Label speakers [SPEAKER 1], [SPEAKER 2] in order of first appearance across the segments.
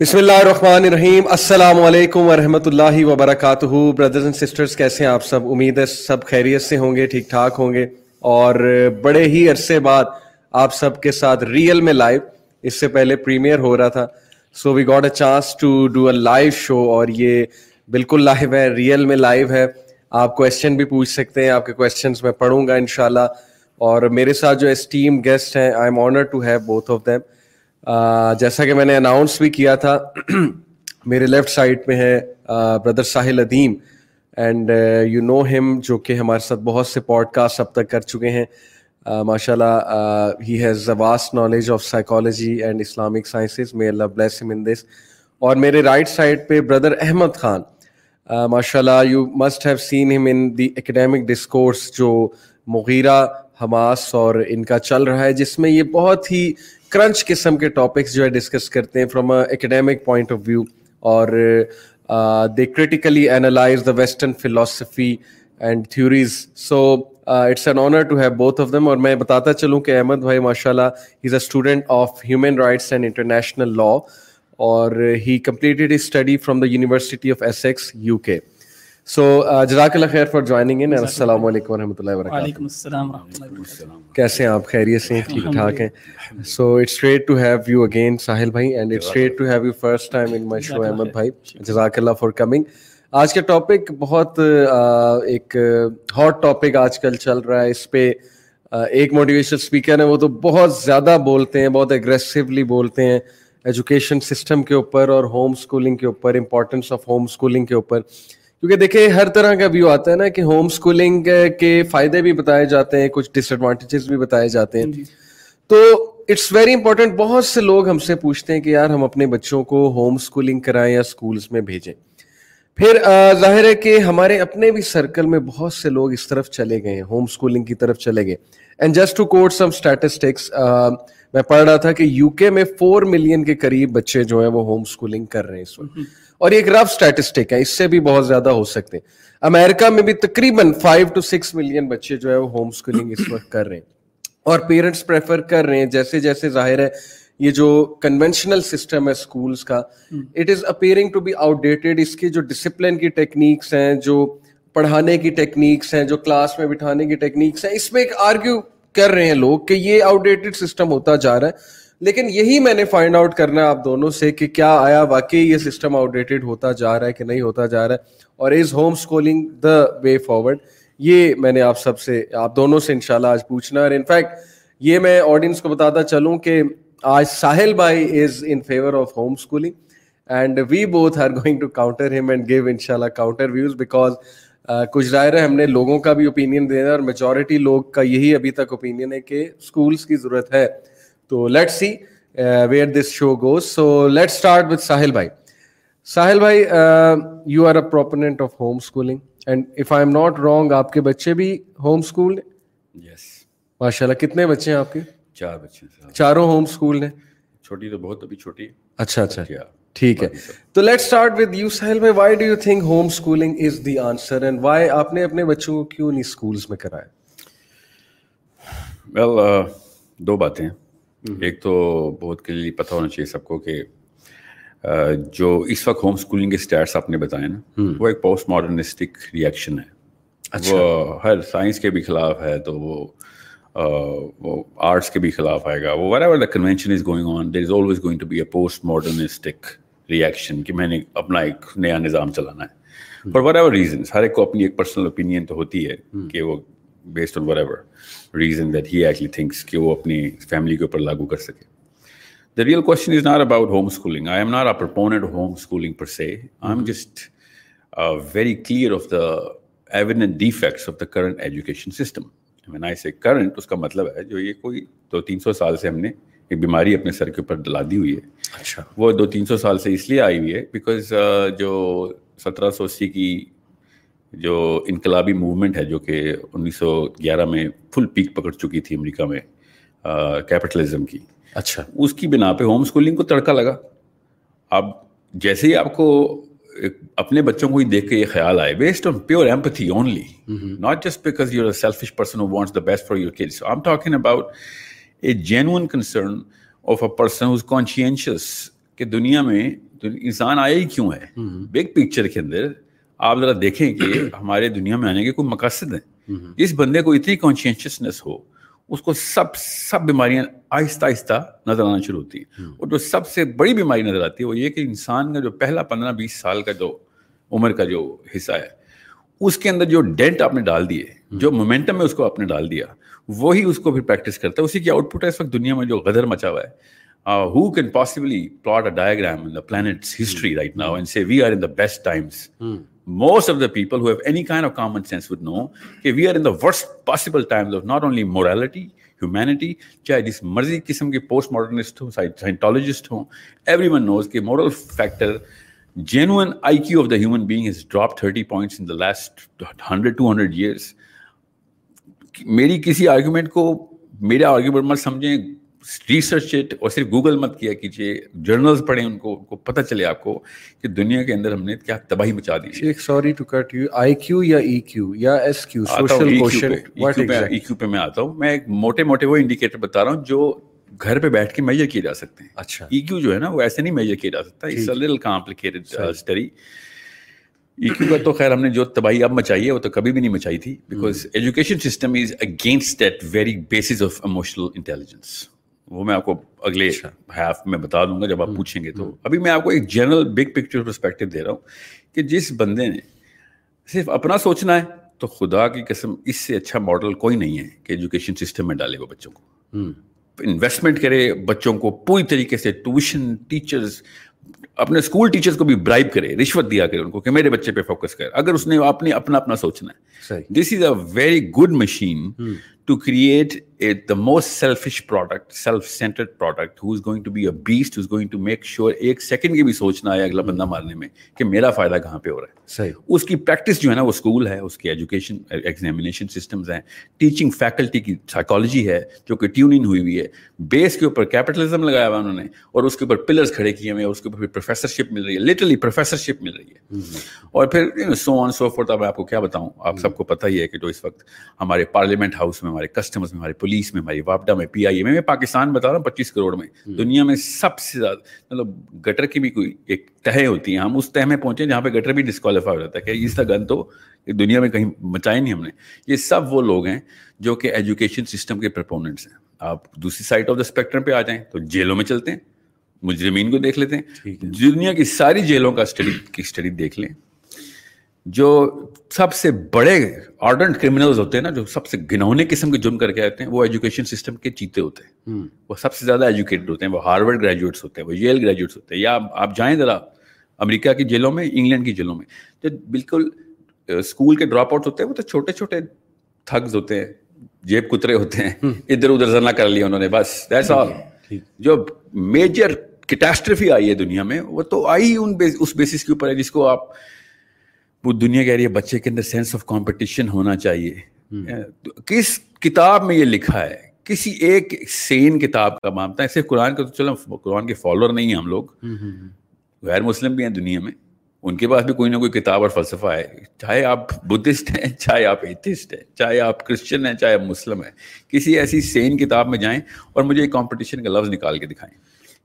[SPEAKER 1] بسم اللہ الرحمن الرحیم۔ السلام علیکم ورحمۃ اللہ وبرکاتہ۔ بردرز اینڈ سسٹرز کیسے ہیں آپ سب؟ امید ہے سب خیریت سے ہوں گے، ٹھیک ٹھاک ہوں گے۔ اور بڑے ہی عرصے بعد آپ سب کے ساتھ ریئل میں لائیو اس سے پہلے پریمیئر ہو رہا تھا۔ So we got a chance to do a live show اور یہ بالکل لائیو ہے ریئل میں لائیو ہے۔ آپ کوشچن بھی پوچھ سکتے ہیں، آپ کے کوشچنس میں پڑھوں گا انشاءاللہ۔ اور میرے ساتھ جو اسٹیم گیسٹ ہیں I am honour to have both of them جیسا کہ میں نے اناؤنس بھی کیا تھا، میرے لیفٹ سائڈ پہ ہے brother Sahil Adeem and you know ہم جو کہ ہمارے ساتھ بہت سے پوڈ کاسٹ اب تک کر چکے ہیں۔ ماشاء اللہ he has a vast knowledge of psychology and Islamic sciences may Allah bless in this اور میرے رائٹ سائڈ پہ بردر احمد خان ماشاء اللہ you must have seen him in the academic discourse جو مغیرہ، حماس اور ان کا چل رہا ہے، جس میں یہ بہت ہی کرنچ قسم کے ٹاپکس جو ہے ڈسکس کرتے ہیں from academic point of view اور they critically analyse the western philosophy and theories so it's an honour to have both of them اور میں بتاتا چلوں کہ احمد بھائی ماشاء اللہ is a student of human rights and international law اور he completed study from the University of Essex UK so جزاک اللہ خیر فار جوائننگ ان السلام علیکم ورحمۃ اللہ وبرکاتہ کیسے ہیں آپ خیریت سے ٹھیک ٹھاک ہیں so it's great to have you again Sahil بھائی and it's great to have you first time in my show Ahmed بھائی جزاک اللہ فار کمنگ آج کا ٹاپک بہت ایک ہاٹ ٹاپک آج کل چل رہا ہے اس پہ ایک موٹیویشن اسپیکر ہیں وہ تو بہت زیادہ بولتے ہیں بہت اگریسولی بولتے ہیں ایجوکیشن سسٹم کے اوپر اور ہوم اسکولنگ کے اوپر امپورٹینس آف ہوم اسکولنگ کے اوپر کیونکہ دیکھیں ہر طرح کا ویو آتا ہے نا کہ ہوم اسکولنگ کے فائدے بھی بتائے جاتے ہیں کچھ ڈس ایڈوانٹیجز بھی بتائے جاتے ہیں۔ جی۔ تو اٹس ویری امپورٹینٹ بہت سے لوگ ہم سے پوچھتے ہیں کہ یار ہم اپنے بچوں کو ہوم اسکولنگ کرائیں یا اسکولس میں بھیجیں۔ پھر ظاہر ہے کہ ہمارے اپنے بھی سرکل میں بہت سے لوگ اس طرف چلے گئے ہیں ہوم اسکولنگ کی طرف چلے گئے۔ And just to quote some statistics میں پڑھ رہا تھا کہ یو کے میں فور ملین کے قریب بچے جو ہیں وہ ہوم اسکولنگ کر رہے ہیں اس وقت۔ اور ایک رف اسٹیٹسٹک ہے اس سے بھی بہت زیادہ ہو سکتے ہیں۔ امریکہ میں بھی تقریباً فائیو ٹو سکس ملین بچے جو ہے وہ ہوم اسکولنگ اس وقت کر رہے ہیں۔ اور پیرنٹس پریفر کر رہے ہیں۔ جیسے جیسے ظاہر ہے یہ جو کنونشنل سسٹم ہے اسکولس کا it is appearing to be outdated اس کی جو ڈسپلن کی ٹیکنیکس ہیں جو پڑھانے کی ٹیکنیکس ہیں جو کلاس میں بٹھانے کی ٹیکنیکس ہیں اس میں ایک آرگیو کر رہے ہیں لوگ کہ یہ آؤٹ ڈیٹڈ سسٹم ہوتا جا رہا ہے۔ لیکن یہی میں نے فائنڈ آؤٹ کرنا ہے آپ دونوں سے کہ کیا آیا، واقعی یہ سسٹم آؤٹ ڈیٹڈ ہوتا جا رہا ہے کہ نہیں ہوتا جا رہا ہے؟ اور is home schooling the way forward یہ میں نے آپ سب سے، آپ دونوں سے انشاءاللہ آج پوچھنا اور انفیکٹ یہ میں آڈینس کو بتاتا چلوں کہ آج ساحل بھائی is in favour of home schooling and we both are going to counter him and give ان شاء اللہ کاؤنٹر ویوز بیکاز کچھ ظاہر ہے ہم نے لوگوں کا بھی اوپینین دینا اور میجورٹی لوگ کا یہی ابھی تک اوپینین ہے کہ اسکولس کی ضرورت ہے۔ تو let see where this show goes so let start with Sahil بھائی ساحل بھائی you are a proponent of home schooling and if I am not wrong آپ کے بچے بھی ہوم اسکول
[SPEAKER 2] یس
[SPEAKER 1] ماشاء اللہ کتنے بچے ہیں آپ کے
[SPEAKER 2] چار بچے
[SPEAKER 1] چاروں ہوم اسکول ہیں
[SPEAKER 2] چھوٹی تو بہت ابھی چھوٹی
[SPEAKER 1] اچھا اچھا ٹھیک ہے۔ تو let start with you Sahil بھائی why do you think home schooling is the answer and why آپ نے اپنے بچوں کو کیوں نہیں اسکولس میں کرایا
[SPEAKER 2] ویل دو باتیں ایک تو بہت کلیئرلی پتہ ہونا چاہیے سب کو کہ جو اس وقت ہوم اسکولنگ کے اسٹیٹس آپ نے بتائے نا وہ ایک پوسٹ ماڈرنسٹک ریئیکشن ہے۔ وہ ہر سائنس کے بھی خلاف ہے تو وہ وہ آرٹس کے بھی خلاف آئے گا وہ wherever the convention is going on there is always going to be a post modernistic reaction کہ میں نے اپنا ایک نیا نظام چلانا ہے۔ فار وٹ ایور ریزنس ہر ایک کو اپنی ایک پرسنل اوپینین تو ہوتی ہے کہ وہ based on whatever reason that he actually thinks کہ وہ اپنی فیملی کے اوپر لاگو کر سکے۔ The real question is not about home schooling I am not a proponent home schooling per se I am just very clear of the evident defects of the current education system میں آئی سے current اس کا مطلب ہے جو یہ کوئی دو تین سو سال سے ہم نے ایک بیماری اپنے سر کے اوپر ڈلا دی ہوئی ہے۔ اچھا۔ وہ دو تین سو سال سے اس لیے آئی ہوئی ہے بیکاز جو سترہ سو اسی کی جو انقلابی موومنٹ ہے جو کہ انیس سو گیارہ میں فل پیک پکڑ چکی تھی امریکہ میں کیپٹلزم کی۔
[SPEAKER 1] اچھا۔
[SPEAKER 2] اس کی بنا پہ ہوم اسکولنگ کو تڑکا لگا۔ اب جیسے ہی آپ کو اپنے بچوں کو ہی دیکھ کے یہ خیال آئے based on pure empathy only not just because you are selfish person wants the best for your kids I am talking about a genuine concern of a person who's conscientious کہ دنیا میں انسان آیا ہی کیوں ہے؟ بگ پکچر کے اندر آپ ذرا دیکھیں کہ ہمارے دنیا میں آنے کے کوئی مقاصد ہیں۔ اس بندے کو اتنی کانشیسنس ہو اس کو سب سب بیماریاں آہستہ آہستہ نظر آنا شروع ہوتی ہیں۔ اور جو سب سے بڑی بیماری نظر آتی ہے وہ یہ کہ انسان کا جو پہلا پندرہ بیس سال کا جو عمر کا جو حصہ ہے اس کے اندر جو ڈینٹ آپ نے ڈال دیے جو مومنٹم میں اس کو آپ نے ڈال دیا وہی اس کو پھر پریکٹس کرتا ہے۔ اسی کی آؤٹ پٹ ہے اس وقت دنیا میں جو غدر مچا ہوا ہے۔ Who can possibly plot a diagram in the plant's history right now and say we are in the best times most of the people who have any kind of common sense would know کہ we are in the worst possible times of not only morality humanity چاہے جس مرضی قسم کے post modernist ہوں سائنٹالوجسٹ ہوں every one knows کہ moral factor genuine IQ of the human being is drop thirty points in the last hundred two hundred years میری کسی آرگیومنٹ کو میرا آرگیومنٹ مت سمجھیں ریسرچ اٹ اور صرف گوگل مت کیا کیجیے جرنلز پڑھیں ان کو کو پتہ چلے آپ کو کہ دنیا کے اندر ہم نے کیا تباہی مچا دی
[SPEAKER 1] sorry to cut you IQ یا ای کیو یا ایس کیو سوشل کوشن
[SPEAKER 2] ای کیو پہ میں آتا ہوں۔ میں ایک موٹے موٹے وہ انڈیکیٹر بتا رہا ہوں جو گھر پہ بیٹھ کے میجر کیے جا سکتے ہیں۔ اچھا۔ ای کیو جو ہے نا وہ ایسے نہیں میجر کیا جا سکتا it's little complicated study EQ کا تو خیر ہم نے جو تباہی اب مچائی ہے وہ تو کبھی بھی نہیں مچائی تھی because education system is against that very basis of emotional intelligence وہ میں آپ کو اگلے ہیف میں بتا دوں گا جب آپ پوچھیں گے تو۔ ابھی میں آپ کو ایک جنرل بگ پکچر پرسپیکٹو دے رہا ہوں کہ جس بندے نے صرف اپنا سوچنا ہے تو خدا کی قسم اس سے اچھا ماڈل کوئی نہیں ہے کہ ایجوکیشن سسٹم میں ڈالے وہ بچوں کو۔ انویسٹمنٹ کرے بچوں کو پوری طریقے سے ٹیوشن ٹیچرز اپنے اسکول ٹیچرز کو بھی برائب کرے رشوت دیا کرے ان کو کہ میرے بچے پہ فوکس کرے اگر اس نے اپنے اپنا اپنا سوچنا ہے۔ This is a very good machine to create the most selfish product self centred product who is going to be a beast is going to make sure ایک سیکنڈ کی بھی سوچنا ہے اگلا بندہ مارنے میں کہ میرا فائدہ کہاں پہ ہو رہا ہے صحیح اس کی پریکٹس جو ہے نا وہ اسکول ہے اس کی ایجوکیشن ایگزامینیشن سسٹمز ہیں ٹیچنگ فیکلٹی کی سائیکالوجی ہے جو کہ ٹیوننگ ہوئی ہوئی ہے بیس کے اوپر کیپٹلزم لگایا ہوا انہوں نے اور اس کے اوپر پلرس کھڑے کیے ہوئے اس کے اوپر پروفیسرشپ مل رہی ہے لٹرلی پروفیسرشپ مل رہی ہے اور پھر سو آن سو فور میں آپ کو کیا بتاؤں آپ سب کو پتہ ہی ہے کہ جو اس وقت ہمارے پارلیمنٹ ہاؤس میں ہمارے کسٹمرز میں ہمارے پولیس میں ہماری واپڈا میں پی آئی اے میں پاکستان بتا رہا ہوں پچیس کروڑ میں۔ دنیا میں سب سے زیادہ مطلب گٹر کی بھی کوئی ایک تہ ہوتی ہیں۔ ہم اس تہ میں پہنچے جہاں پہ گٹر بھی ڈسکوالیفائی ہو جاتا ہے کہ اس کا گن تو دنیا میں کہیں مچائے نہیں ہم نے۔ یہ سب وہ لوگ ہیں جو کہ ایجوکیشن سسٹم کے پرپوننٹس ہیں۔ آپ دوسری سائڈ آف دا اسپیکٹرم پہ آ جائیں تو جیلوں میں چلتے ہیں مجرمین کو دیکھ لیتے ہیں۔ دنیا کی ساری جیلوں کا اسٹڈی کی اسٹڈی دیکھ لیں۔ جو سب سے بڑے آرڈنٹ کرمنلز ہوتے ہیں نا جو سب سے گنونے قسم کے جرم کر کے آتے ہیں وہ ایجوکیشن سسٹم کے چیتے ہوتے ہیں۔ وہ سب سے زیادہ ایجوکیٹڈ ہوتے ہیں وہ ہارورڈ گریجویٹس ہوتے ہیں وہ یل گریجویٹس ہوتے ہیں۔ یا آپ جائیں ذرا امریکہ کی جیلوں میں انگلینڈ کی جیلوں میں جو بالکل اسکول کے ڈراپ آؤٹ ہوتے ہیں وہ تو چھوٹے چھوٹے تھگز ہوتے ہیں جیب کترے ہوتے ہیں۔ ادھر ادھر زرنا کر لیا انہوں نے بس دیٹس آل جو میجر کیٹاسٹرفی آئی ہے دنیا میں وہ تو آئی ان اس بیسس کے اوپر ہے جس کو آپ وہ دنیا کہہ رہی ہے بچے کے اندر سینس آف کمپٹیشن ہونا چاہیے۔ کس کتاب میں یہ لکھا ہے؟ کسی ایک سین کتاب کا مانتا ہے صرف قرآن کا تو چلو قرآن کے فالوور نہیں ہیں ہم لوگ۔ غیر مسلم بھی ہیں دنیا میں۔ ان کے پاس بھی کوئی نہ کوئی کتاب اور فلسفہ ہے۔ چاہے آپ بدھسٹ ہیں چاہے آپ ایتھسٹ ہیں چاہے آپ کرسچن ہیں چاہے آپ مسلم ہیں۔ کسی ایسی سین کتاب میں جائیں اور مجھے ایک کمپٹیشن کا لفظ نکال کے دکھائیں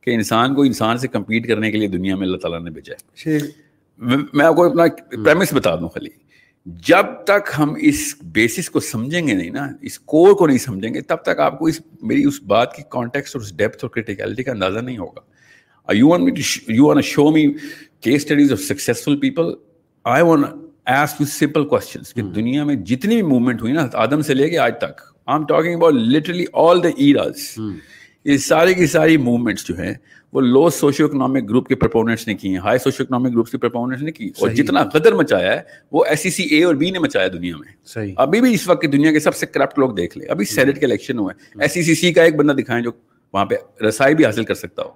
[SPEAKER 2] کہ انسان کو انسان سے کمپیٹ کرنے کے لیے دنیا میں اللہ تعالیٰ نے بھیجا ہے۔ میں آپ کو اپنا پریمس بتا دوں خالی۔ جب تک ہم اس بیسس کو سمجھیں گے نہیں نا اس کور کو نہیں سمجھیں گے تب تک آپ کو اس میری اس بات کی کانٹیکس اور اس ڈیپتھ اور کریٹیکلٹی کا اندازہ نہیں ہوگا۔ You want me you want show me case studies of successful people I want ask you simple questions کہ دنیا میں جتنی بھی موومنٹ ہوئی نا آدم سے لے کے آج تک I am talking about literally all the eras یہ ساری کی ساری موومنٹس جو ہیں وہ لو سوشو اکنامک گروپ کے پرپوننٹس نے کی ہیں ہائی سوشو اکنامک گروپ کے پرپوننٹس نے کی اور جتنا قدر مچایا ہے وہ ایس سی سی اے اور بی نے مچایا دنیا میں۔ صحیح۔ ابھی بھی اس وقت دنیا کے سب سے کرپٹ لوگ دیکھ لیں۔ ابھی سینٹ کے الیکشن ہوئے۔ ایس سی سی سی کا ایک بندہ دکھائیں جو وہاں پہ رسائی بھی حاصل کر سکتا ہو۔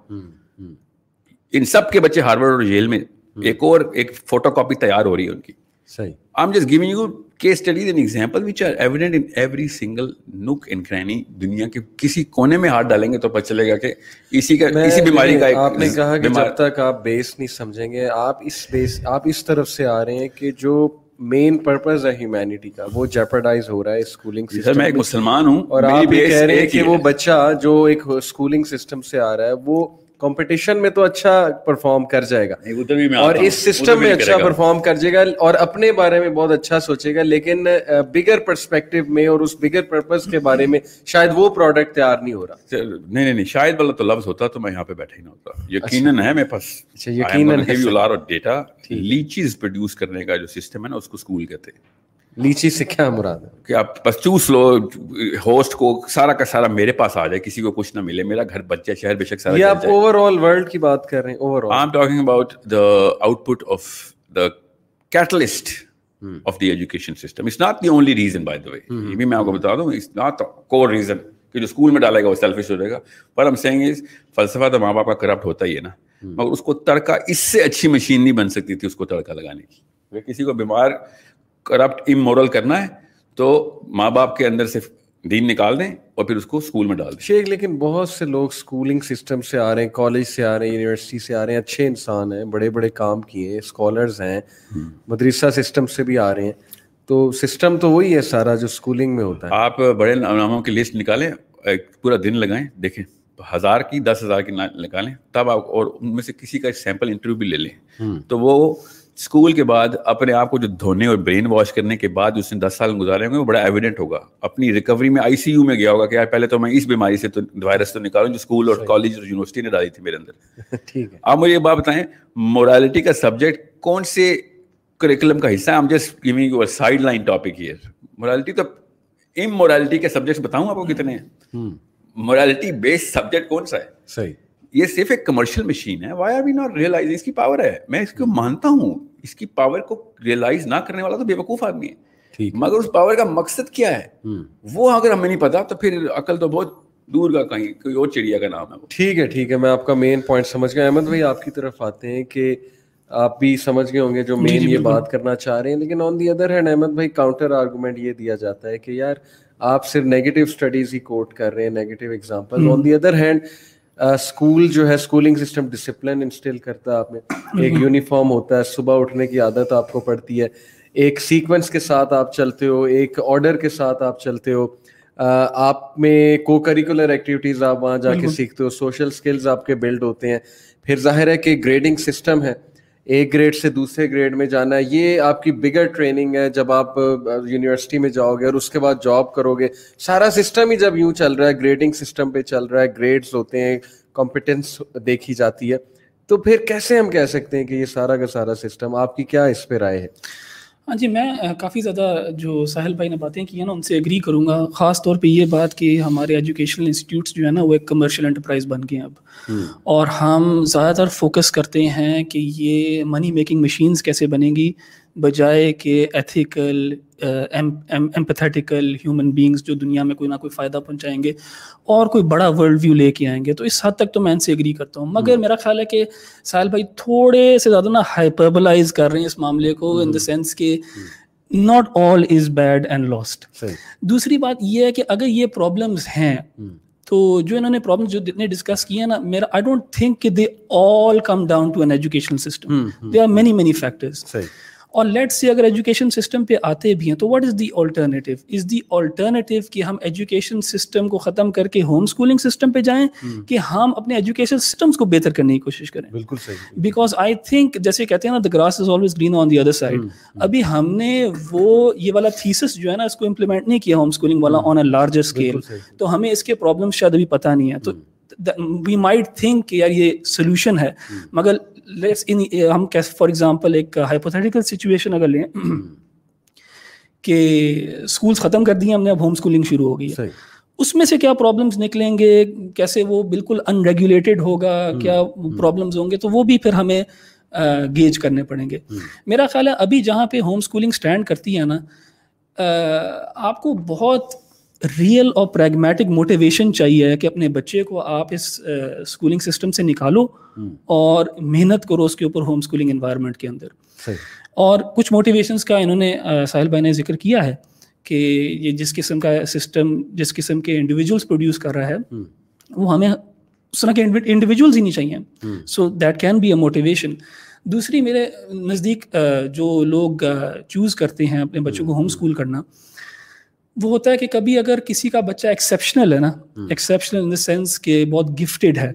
[SPEAKER 2] ان سب کے بچے ہارورڈ اور جیل میں ایک اور ایک فوٹو کاپی تیار ہو رہی ہے ان کی۔ صحیح۔ I just giving you case studies and example which are evident in every single nook and cranny دنیا کے کسی کونے میں ہاتھ ڈالیں گے تو پتہ چلے گا کہ اسی کا اسی بیماری کا
[SPEAKER 1] آپ نے کہا کہ جب تک آپ بیس نہیں سمجھیں گے آپ اس بیس آپ اس طرف سے آ رہے ہیں کہ جو مین پرپز ہے ہیومینٹی کا وہ جیپرڈائز ہو رہا ہے اسکولنگ
[SPEAKER 2] سسٹم میں ایک مسلمان ہوں
[SPEAKER 1] اور آپ بھی کہہ رہے ہیں کہ وہ بچہ جو ایک اسکولنگ سسٹم سے آ رہا ہے وہ کمپٹیشن میں تو اچھا پرفارم کر جائے گا۔ اور اس سسٹم میں اچھا پرفارم کر جائے گا اور اپنے بارے میں بہت اچھا سوچے گا لیکن بگر پرسپیکٹو میں اور اس بگر پرپز کے بارے میں شاید وہ پروڈکٹ تیار نہیں ہو رہا۔
[SPEAKER 2] نہیں نہیں نہیں شاید والا تو لفظ ہوتا تو میں یہاں پہ بیٹھا ہی نہ ہوتا۔ یقیناً ہے میرے پاس۔
[SPEAKER 1] اچھا یقیناً
[SPEAKER 2] ڈیٹا لیچیز پروڈیوس کرنے کا جو سسٹم ہے نا اس کو اسکول کہتے ہیں۔
[SPEAKER 1] لیچی سے کیا مراد ہے؟
[SPEAKER 2] کہ آپ بس چوس لو ہوسٹ کو سارا کا سارا میرے پاس آ جائے کسی کو کچھ نہ ملے میرا گھر بچے شہر بے شک سارا
[SPEAKER 1] یہ آپ اوور آل ورلڈ کی بات کر رہے ہیں overall
[SPEAKER 2] I am talking about the output of the catalyst of the education system it's not the only reason by the way یہ بھی میں آپ کو بتا دوں اٹس ناٹ کور ریزن کہ جو اسکول میں ڈالے گا وہ سیلفش ہو جائے گا۔ پر ہم سینگ از فلسفہ تو ماں باپ کا کرپٹ ہوتا ہی ہے نا۔ مگر اس کو تڑکا اس سے اچھی مشین نہیں بن سکتی تھی اس کو تڑکا لگانے کی۔ کسی کو بیمار کرپٹ امورل کرنا ہے تو ماں باپ کے اندر سے دین نکال دیں اور پھر اس کو اسکول میں ڈال دیں۔
[SPEAKER 1] شیخ لیکن بہت سے لوگ اسکولنگ سسٹم سے آ رہے ہیں کالج سے آ رہے ہیں یونیورسٹی سے آ رہے ہیں اچھے انسان ہیں بڑے بڑے کام کیے ہیں اسکالرز ہیں مدرسہ سسٹم سے بھی آ رہے ہیں۔ تو سسٹم تو وہی ہے سارا جو اسکولنگ میں ہوتا ہے۔
[SPEAKER 2] آپ بڑے ناموں کی لسٹ نکالیں پورا دن لگائیں دیکھیں ہزار کی دس ہزار کی نکالیں تب آپ اور ان میں سے کسی کا سیمپل انٹرویو بھی لے لیں۔ تو وہ اسکول کے بعد اپنے آپ کو جو دھونے اور برین واش کرنے کے بعد اس نے دس سال گزارے ہوں گے وہ بڑا ایویڈنٹ ہوگا۔ اپنی ریکوری میں آئی سی یو میں گیا ہوگا کہ یار پہلے تو میں اس بیماری سے تو وائرس تو نکالوں جو اسکول اور کالج اور یونیورسٹی نے ڈالی تھی میرے اندر۔
[SPEAKER 1] ٹھیک ہے۔
[SPEAKER 2] آپ مجھے یہ بات بتائیں مورالٹی کا سبجیکٹ کون سے کریکولم کا حصہ ہے؟ ہم just giving your sideline topic here morality تو ام مورالٹی کے سبجیکٹ بتاؤں آپ کو کتنے ہیں۔ مورالٹی بیسڈ سبجیکٹ کون سا ہے؟
[SPEAKER 1] صحیح۔
[SPEAKER 2] یہ صرف ایک کمرشل مشین ہے۔ Why are we not realise اس کی پاور ہے؟ میں اس کو مانتا ہوں۔ اس کی پاور کو ریئلائز نہ کرنے والا تو بے وقوف آدمی ہے۔ مگر اس پاور کا مقصد کیا ہے؟ وہ اگر ہمیں نہیں پتا تو پھر عقل تو بہت دور کا کہیں کوئی اور چڑیا کا نام ہے
[SPEAKER 1] ٹھیک ہے ٹھیک ہے میں آپ کا مین پوائنٹ سمجھ گیا۔ احمد بھائی آپ کی طرف آتے ہیں کہ آپ بھی سمجھ گئے ہوں گے جو مین یہ بات کرنا چاہ رہے ہیں۔ لیکن on the other hand Ahmed بھائی کاؤنٹر آرگومنٹ یہ دیا جاتا ہے کہ یار آپ صرف نیگیٹو اسٹڈیز ہی کوٹ کر رہے ہیں negative example on the other hand school جو ہے اسکولنگ سسٹم ڈسپلن انسٹل کرتا ہے آپ میں۔ ایک یونیفارم ہوتا ہے صبح اٹھنے کی عادت آپ کو پڑتی ہے۔ ایک سیکوینس کے ساتھ آپ چلتے ہو ایک آرڈر کے ساتھ آپ چلتے ہو۔ آپ میں کو کریکولر ایکٹیویٹیز آپ وہاں جا کے سیکھتے ہو۔ سوشل اسکلز آپ کے بلڈ ہوتے ہیں۔ پھر ظاہر ہے کہ گریڈنگ سسٹم ہے۔ ایک گریڈ سے دوسرے گریڈ میں جانا ہے۔ یہ آپ کی بگر ٹریننگ ہے۔ جب آپ یونیورسٹی میں جاؤ گے اور اس کے بعد جاب کرو گے سارا سسٹم ہی جب یوں چل رہا ہے گریڈنگ سسٹم پہ چل رہا ہے گریڈس ہوتے ہیں کمپٹنس دیکھی جاتی ہے۔ تو پھر کیسے ہم کہہ سکتے ہیں کہ یہ سارا کا سارا سسٹم آپ کی کیا اس پہ رائے ہے؟
[SPEAKER 3] ہاں جی میں کافی زیادہ جو ساحل بھائی نے باتیں کی ہیں نا ان سے اگری کروں گا۔ خاص طور پہ یہ بات کہ ہمارے ایجوکیشنل انسٹیٹیوٹس جو ہے نا وہ ایک کمرشل انٹرپرائز بن گئے ہیں اب۔ اور ہم زیادہ تر فوکس کرتے ہیں کہ یہ منی میکنگ مشینز کیسے بنیں گی۔ بجائے کہ ایتھیکل ایمپتھیٹیکل ہیومن بینگس جو دنیا میں کوئی نہ کوئی فائدہ پہنچائیں گے اور کوئی بڑا ورلڈ ویو لے کے آئیں گے تو اس حد تک تو میں ان سے اگری کرتا ہوں۔ مگر میرا خیال ہے کہ ساحل بھائی تھوڑے سے زیادہ نا ہائپربلائز کر رہے ہیں اس معاملے کو ان دا سینس کہ not all is bad and last دوسری بات یہ ہے کہ اگر یہ پرابلمس ہیں تو جو انہوں نے پرابلم جو جتنے ڈسکس کیے ہیں نا میرا آئی ڈونٹ تھنک کہ they all come down to an education system they are many many factors اور لیٹ سے اگر ایجوکیشن سسٹم پہ آتے بھی ہیں تو what is the alternative is the alternative کہ ہم ایجوکیشن سسٹم کو ختم کر کے ہوم اسکولنگ سسٹم پہ جائیں کہ ہم اپنے ایجوکیشن سسٹمس کو بہتر کرنے کی کوشش کریں۔
[SPEAKER 1] بالکل صحیح۔
[SPEAKER 3] بیکاز آئی تھنک جیسے کہتے ہیں نا the grass is always green on the other side ابھی ہم نے وہ یہ والا تھیسس جو ہے نا اس کو امپلیمنٹ نہیں کیا ہوم اسکولنگ والا آن اے لارجر اسکیل تو ہمیں اس کے پرابلم شاید ابھی پتہ نہیں ہے تو وی مائٹ تھنک کہ یار یہ سولوشن ہے۔ مگر ہم فار ایگزامپل ایک ہائپوتھیٹیکل سچویشن اگر لیں کہ اسکولس ختم کر دیے ہم نے اب ہوم اسکولنگ شروع ہو گئی ہے۔ اس میں سے کیا پرابلمس نکلیں گے؟ کیسے وہ بالکل ان ریگولیٹڈ ہوگا کیا پرابلمس ہوں گے؟ تو وہ بھی پھر ہمیں گیج کرنے پڑیں گے۔ میرا خیال ہے ابھی جہاں پہ ہوم اسکولنگ اسٹینڈ کرتی ہے نا آپ کو بہت ریئل اور پریگمیٹک موٹیویشن چاہیے کہ اپنے بچے کو آپ اس اسکولنگ سسٹم سے نکالو اور محنت کرو اس کے اوپر ہوم اسکولنگ انوائرمنٹ کے اندر۔ اور کچھ موٹیویشنس کا انہوں نے ساحل بھائی نے ذکر کیا ہے کہ یہ جس قسم کا سسٹم جس قسم کے انڈیویجولس پروڈیوس کر رہا ہے وہ ہمیں اس طرح کے انڈیویجولس ہی نہیں چاہیے۔ So that can be a motivation دوسری میرے نزدیک جو لوگ چوز کرتے ہیں اپنے بچوں کو ہوم اسکول کرنا وہ ہوتا ہے کہ کبھی اگر کسی کا بچہ ایکسیپشنل ہے نا ایکسیپشنل ان دا سینس کہ بہت گفٹیڈ ہے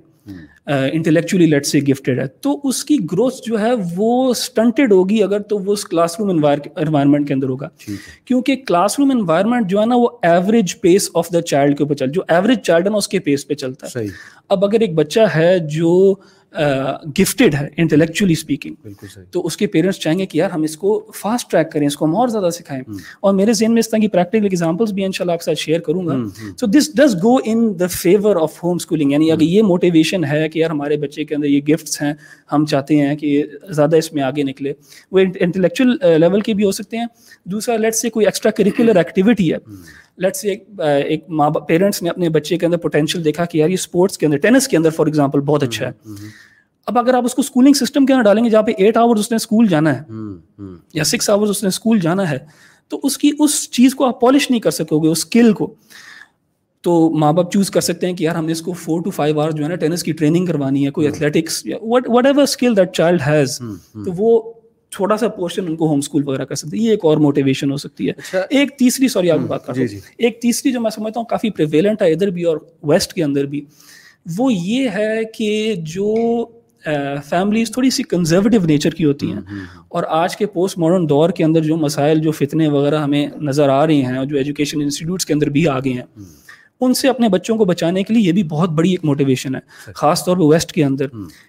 [SPEAKER 3] انٹلیکچولی لیٹ سے گفٹیڈ ہے تو اس کی گروتھ جو ہے وہ اسٹنٹیڈ ہوگی اگر تو وہ اس کلاس روم انوائرمنٹ کے اندر ہوگا۔ کیونکہ کلاس روم انوائرمنٹ جو ہے نا وہ average pace of the child کے اوپر چل جو ایوریج چائلڈ ہے نا اس کے پیس پہ چلتا ہے۔ اب اگر ایک بچہ ہے جو گفٹیڈ ہے انٹلیکچولی اسپیکنگ تو اس کے پیرنٹس چاہیں گے کہ یار ہم اس کو فاسٹ ٹریک کریں اس کو ہم اور زیادہ سکھائیں۔ اور میرے ذہن میں اس طرح کی پریکٹیکل ایگزامپلس بھی ان شاء اللہ آپ کے ساتھ شیئر کروں گا۔ So this does go in the favour of home schooling یعنی اگر یہ موٹیویشن ہے کہ یار ہمارے بچے کے اندر یہ گفٹس ہیں ہم چاہتے ہیں کہ زیادہ اس میں آگے نکلے۔ وہ انٹلیکچوئل لیول کے بھی ہو سکتے ہیں۔ دوسرا لیٹ سے کوئی ایکسٹرا کریکولر ایکٹیویٹی ہے لیٹ سے ایک ماں پیرنٹس نے اپنے بچے کے اندر پوٹینشیل دیکھا کہ یار یہ اسپورٹس کے اندر ٹینس کے اندر فار ایگزامپل بہت اچھا ہے اب اگر آپ اس کو اسکولنگ سسٹم کے اندر ڈالیں گے جہاں پہ ایٹ آورس اس نے اسکول جانا ہے یا سکس آورس اس نے اسکول جانا ہے تو اس کی اس چیز کو آپ پالش نہیں کر سکو گے اس اسکل کو تو ماں باپ چوز کر سکتے ہیں کہ یار ہم نے اس کو فور ٹو فائیو آور جو ہے نا ٹینس کی ٹریننگ کروانی ہے کوئی athletics whatever skill that child has تو وہ چھوٹا سا پورشن ان کو ہوم اسکول وغیرہ کر سکتے ہیں۔ یہ ایک اور موٹیویشن ہو سکتی ہے۔ اچھا۔ ایک تیسری سوری آپ بات کر ایک تیسری جو میں سمجھتا ہوں کافی پریویلنٹ ہے ادھر بھی اور ویسٹ کے اندر بھی وہ یہ ہے کہ جو فیملیز تھوڑی سی کنزرویٹو نیچر کی ہوتی ہیں۔ اور آج کے پوسٹ ماڈرن دور کے اندر جو مسائل جو فتنے وغیرہ ہمیں نظر آ رہے ہیں اور جو ایجوکیشن انسٹیٹیوٹس کے اندر بھی آ گئے ہیں ان سے اپنے بچوں کو بچانے کے لیے یہ بھی بہت بڑی ایک موٹیویشن ہے خاص طور پہ ویسٹ کے اندر۔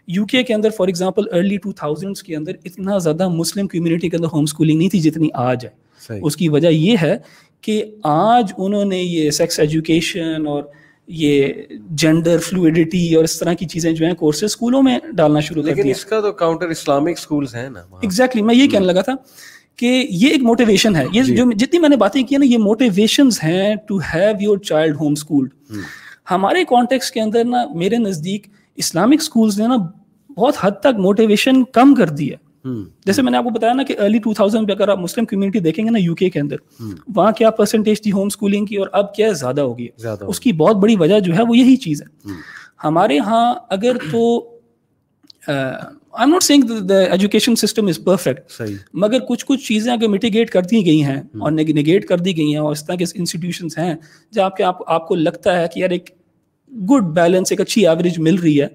[SPEAKER 3] یو کے کے اندر for example early two thousands کے اندر اتنا زیادہ مسلم کمیونٹی کے اندر ہوم اسکولنگ نہیں تھی جتنی آج ہے۔ اس کی وجہ یہ ہے کہ آج انہوں نے یہ سیکس ایجوکیشن اور یہ جینڈر فلوئڈٹی اور اس طرح کی چیزیں جو ہیں کورسز اسکولوں میں ڈالنا شروع کر
[SPEAKER 1] لیکن اس کا تو کاؤنٹر اسلامک اسکولز ہیں نا۔
[SPEAKER 3] ایگزیکٹلی میں یہ کہنے لگا تھا کہ یہ ایک موٹیویشن ہے۔ یہ جی۔ جو جتنی میں نے باتیں کی نا یہ موٹیویشنز ہیں to have your child home school ہمارے کانٹیکس کے اندر نا میرے نزدیک اسلامک اسکولز نے نا بہت حد تک موٹیویشن کم کر دی ہے۔ جیسے میں نے آپ کو بتایا نا کہ ارلی ٹو تھاؤزینڈ پہ اگر آپ مسلم کمیونٹی دیکھیں گے نا یو کے کے اندر وہاں کیا پرسنٹیج تھی ہوم اسکولنگ کی اور اب کیا زیادہ ہوگی۔ اس کی بہت بڑی وجہ جو ہے وہ یہی چیز ہے۔ ہمارے ہاں اگر تو I not saying the education system is perfect مگر کچھ کچھ چیزیں اگر میٹیگیٹ کر دی گئی ہیں اور نگیٹ کر دی گئی ہیں اور اس طرح کے انسٹیٹیوشنس ہیں جہاں پہ آپ کو لگتا ہے کہ یار ایک گڈ بیلنس ایک اچھی ایوریج مل رہی ہے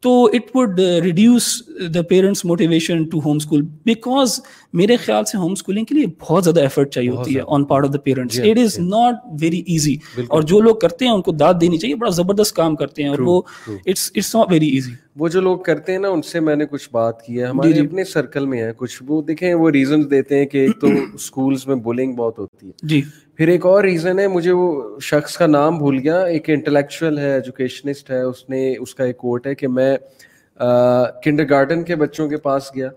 [SPEAKER 3] تو it would reduce the parents motivation to home school because میرے خیال سے ہوم اسکولنگ کے لیے بہت زیادہ ایفرٹ چاہیے ہوتی ہے on part of the parents it is not very easy اور جو لوگ کرتے ہیں ان کو داد دینی چاہیے بڑا زبردست کام کرتے ہیں اور وہ it's it's not very easy
[SPEAKER 1] وہ جو لوگ کرتے ہیں نا ان سے میں نے کچھ بات کی ہے ہمارے۔ اپنے سرکل میں ہے کچھ وہ دیکھیں وہ ریزنز دیتے ہیں کہ ایک تو اسکولس میں بولنگ بہت ہوتی ہے
[SPEAKER 3] جی
[SPEAKER 1] پھر ایک اور ریزن ہے مجھے وہ شخص کا نام بھول گیا ایک انٹلیکچوئل ہے ایجوکیشنسٹ ہے اس نے اس کا ایک کوٹ ہے کہ میں کنڈر گارڈن کے بچوں کے پاس گیا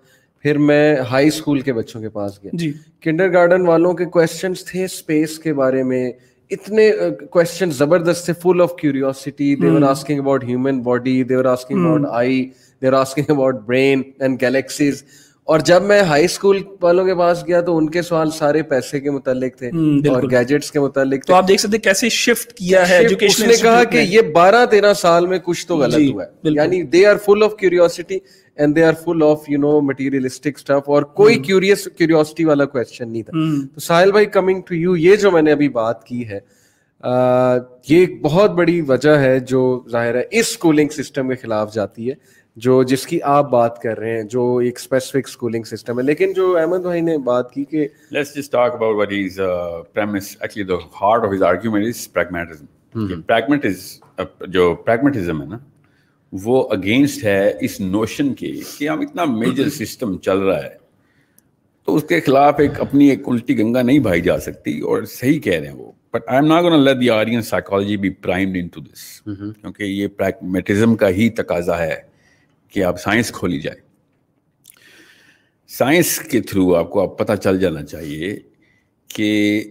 [SPEAKER 1] پھر میں ہائی اسکول کے بچوں کے پاس گیا۔
[SPEAKER 3] جی۔
[SPEAKER 1] کنڈر گارڈن والوں کے کوشچنس تھے اسپیس کے بارے میں اتنے کوشچن زبردست تھے full of curiosity they are asking about human body they are asking about eye they are asking about brain and galaxies اور جب میں ہائی اسکول والوں کے پاس گیا تو ان کے سوال سارے پیسے کے متعلق تھے اور گیجٹس کے متعلق
[SPEAKER 3] تو آپ دیکھ سکتے کیسے شفٹ کیا ہے
[SPEAKER 1] اس نے کہا کہ یہ بارہ تیرہ سال میں کچھ تو غلط جی، ہوا ہے۔ یعنی they are full of curiosity and they are full of you know materialistic stuff اور کوئی کیوریس کیوریوسٹی والا کوشچن نہیں تھا۔ تو ساحل بھائی کمنگ ٹو یو یہ جو میں نے ابھی بات کی ہے یہ ایک بہت بڑی وجہ ہے جو ظاہر ہے اس اسکولنگ سسٹم کے خلاف جاتی ہے۔ جو جس کی آپ بات کر رہے ہیں جو ایک اسپیسیفک اسکولنگ سسٹم ہے۔ لیکن جو احمد بھائی نے بات کی کہ
[SPEAKER 2] let's just talk about what is premise actually the heart of his argument is pragmatism pragmatism جو پریگمیٹزم ہے نا وہ اگینسٹ ہے اس نوشن کے کہ ہم اتنا میجر سسٹم چل رہا ہے۔ تو اس کے خلاف ایک اپنی ایک الٹی گنگا نہیں بھائی جا سکتی اور صحیح کہہ رہے ہیں وہ۔ But I am not gonna let the Aryan psychology be primed into this کیونکہ یہ پریگمیٹزم کا ہی تقاضا ہے۔ کہ آپ سائنس کھولی جائے۔ سائنس کے تھرو آپ کو آپ پتہ چل جانا چاہیے کہ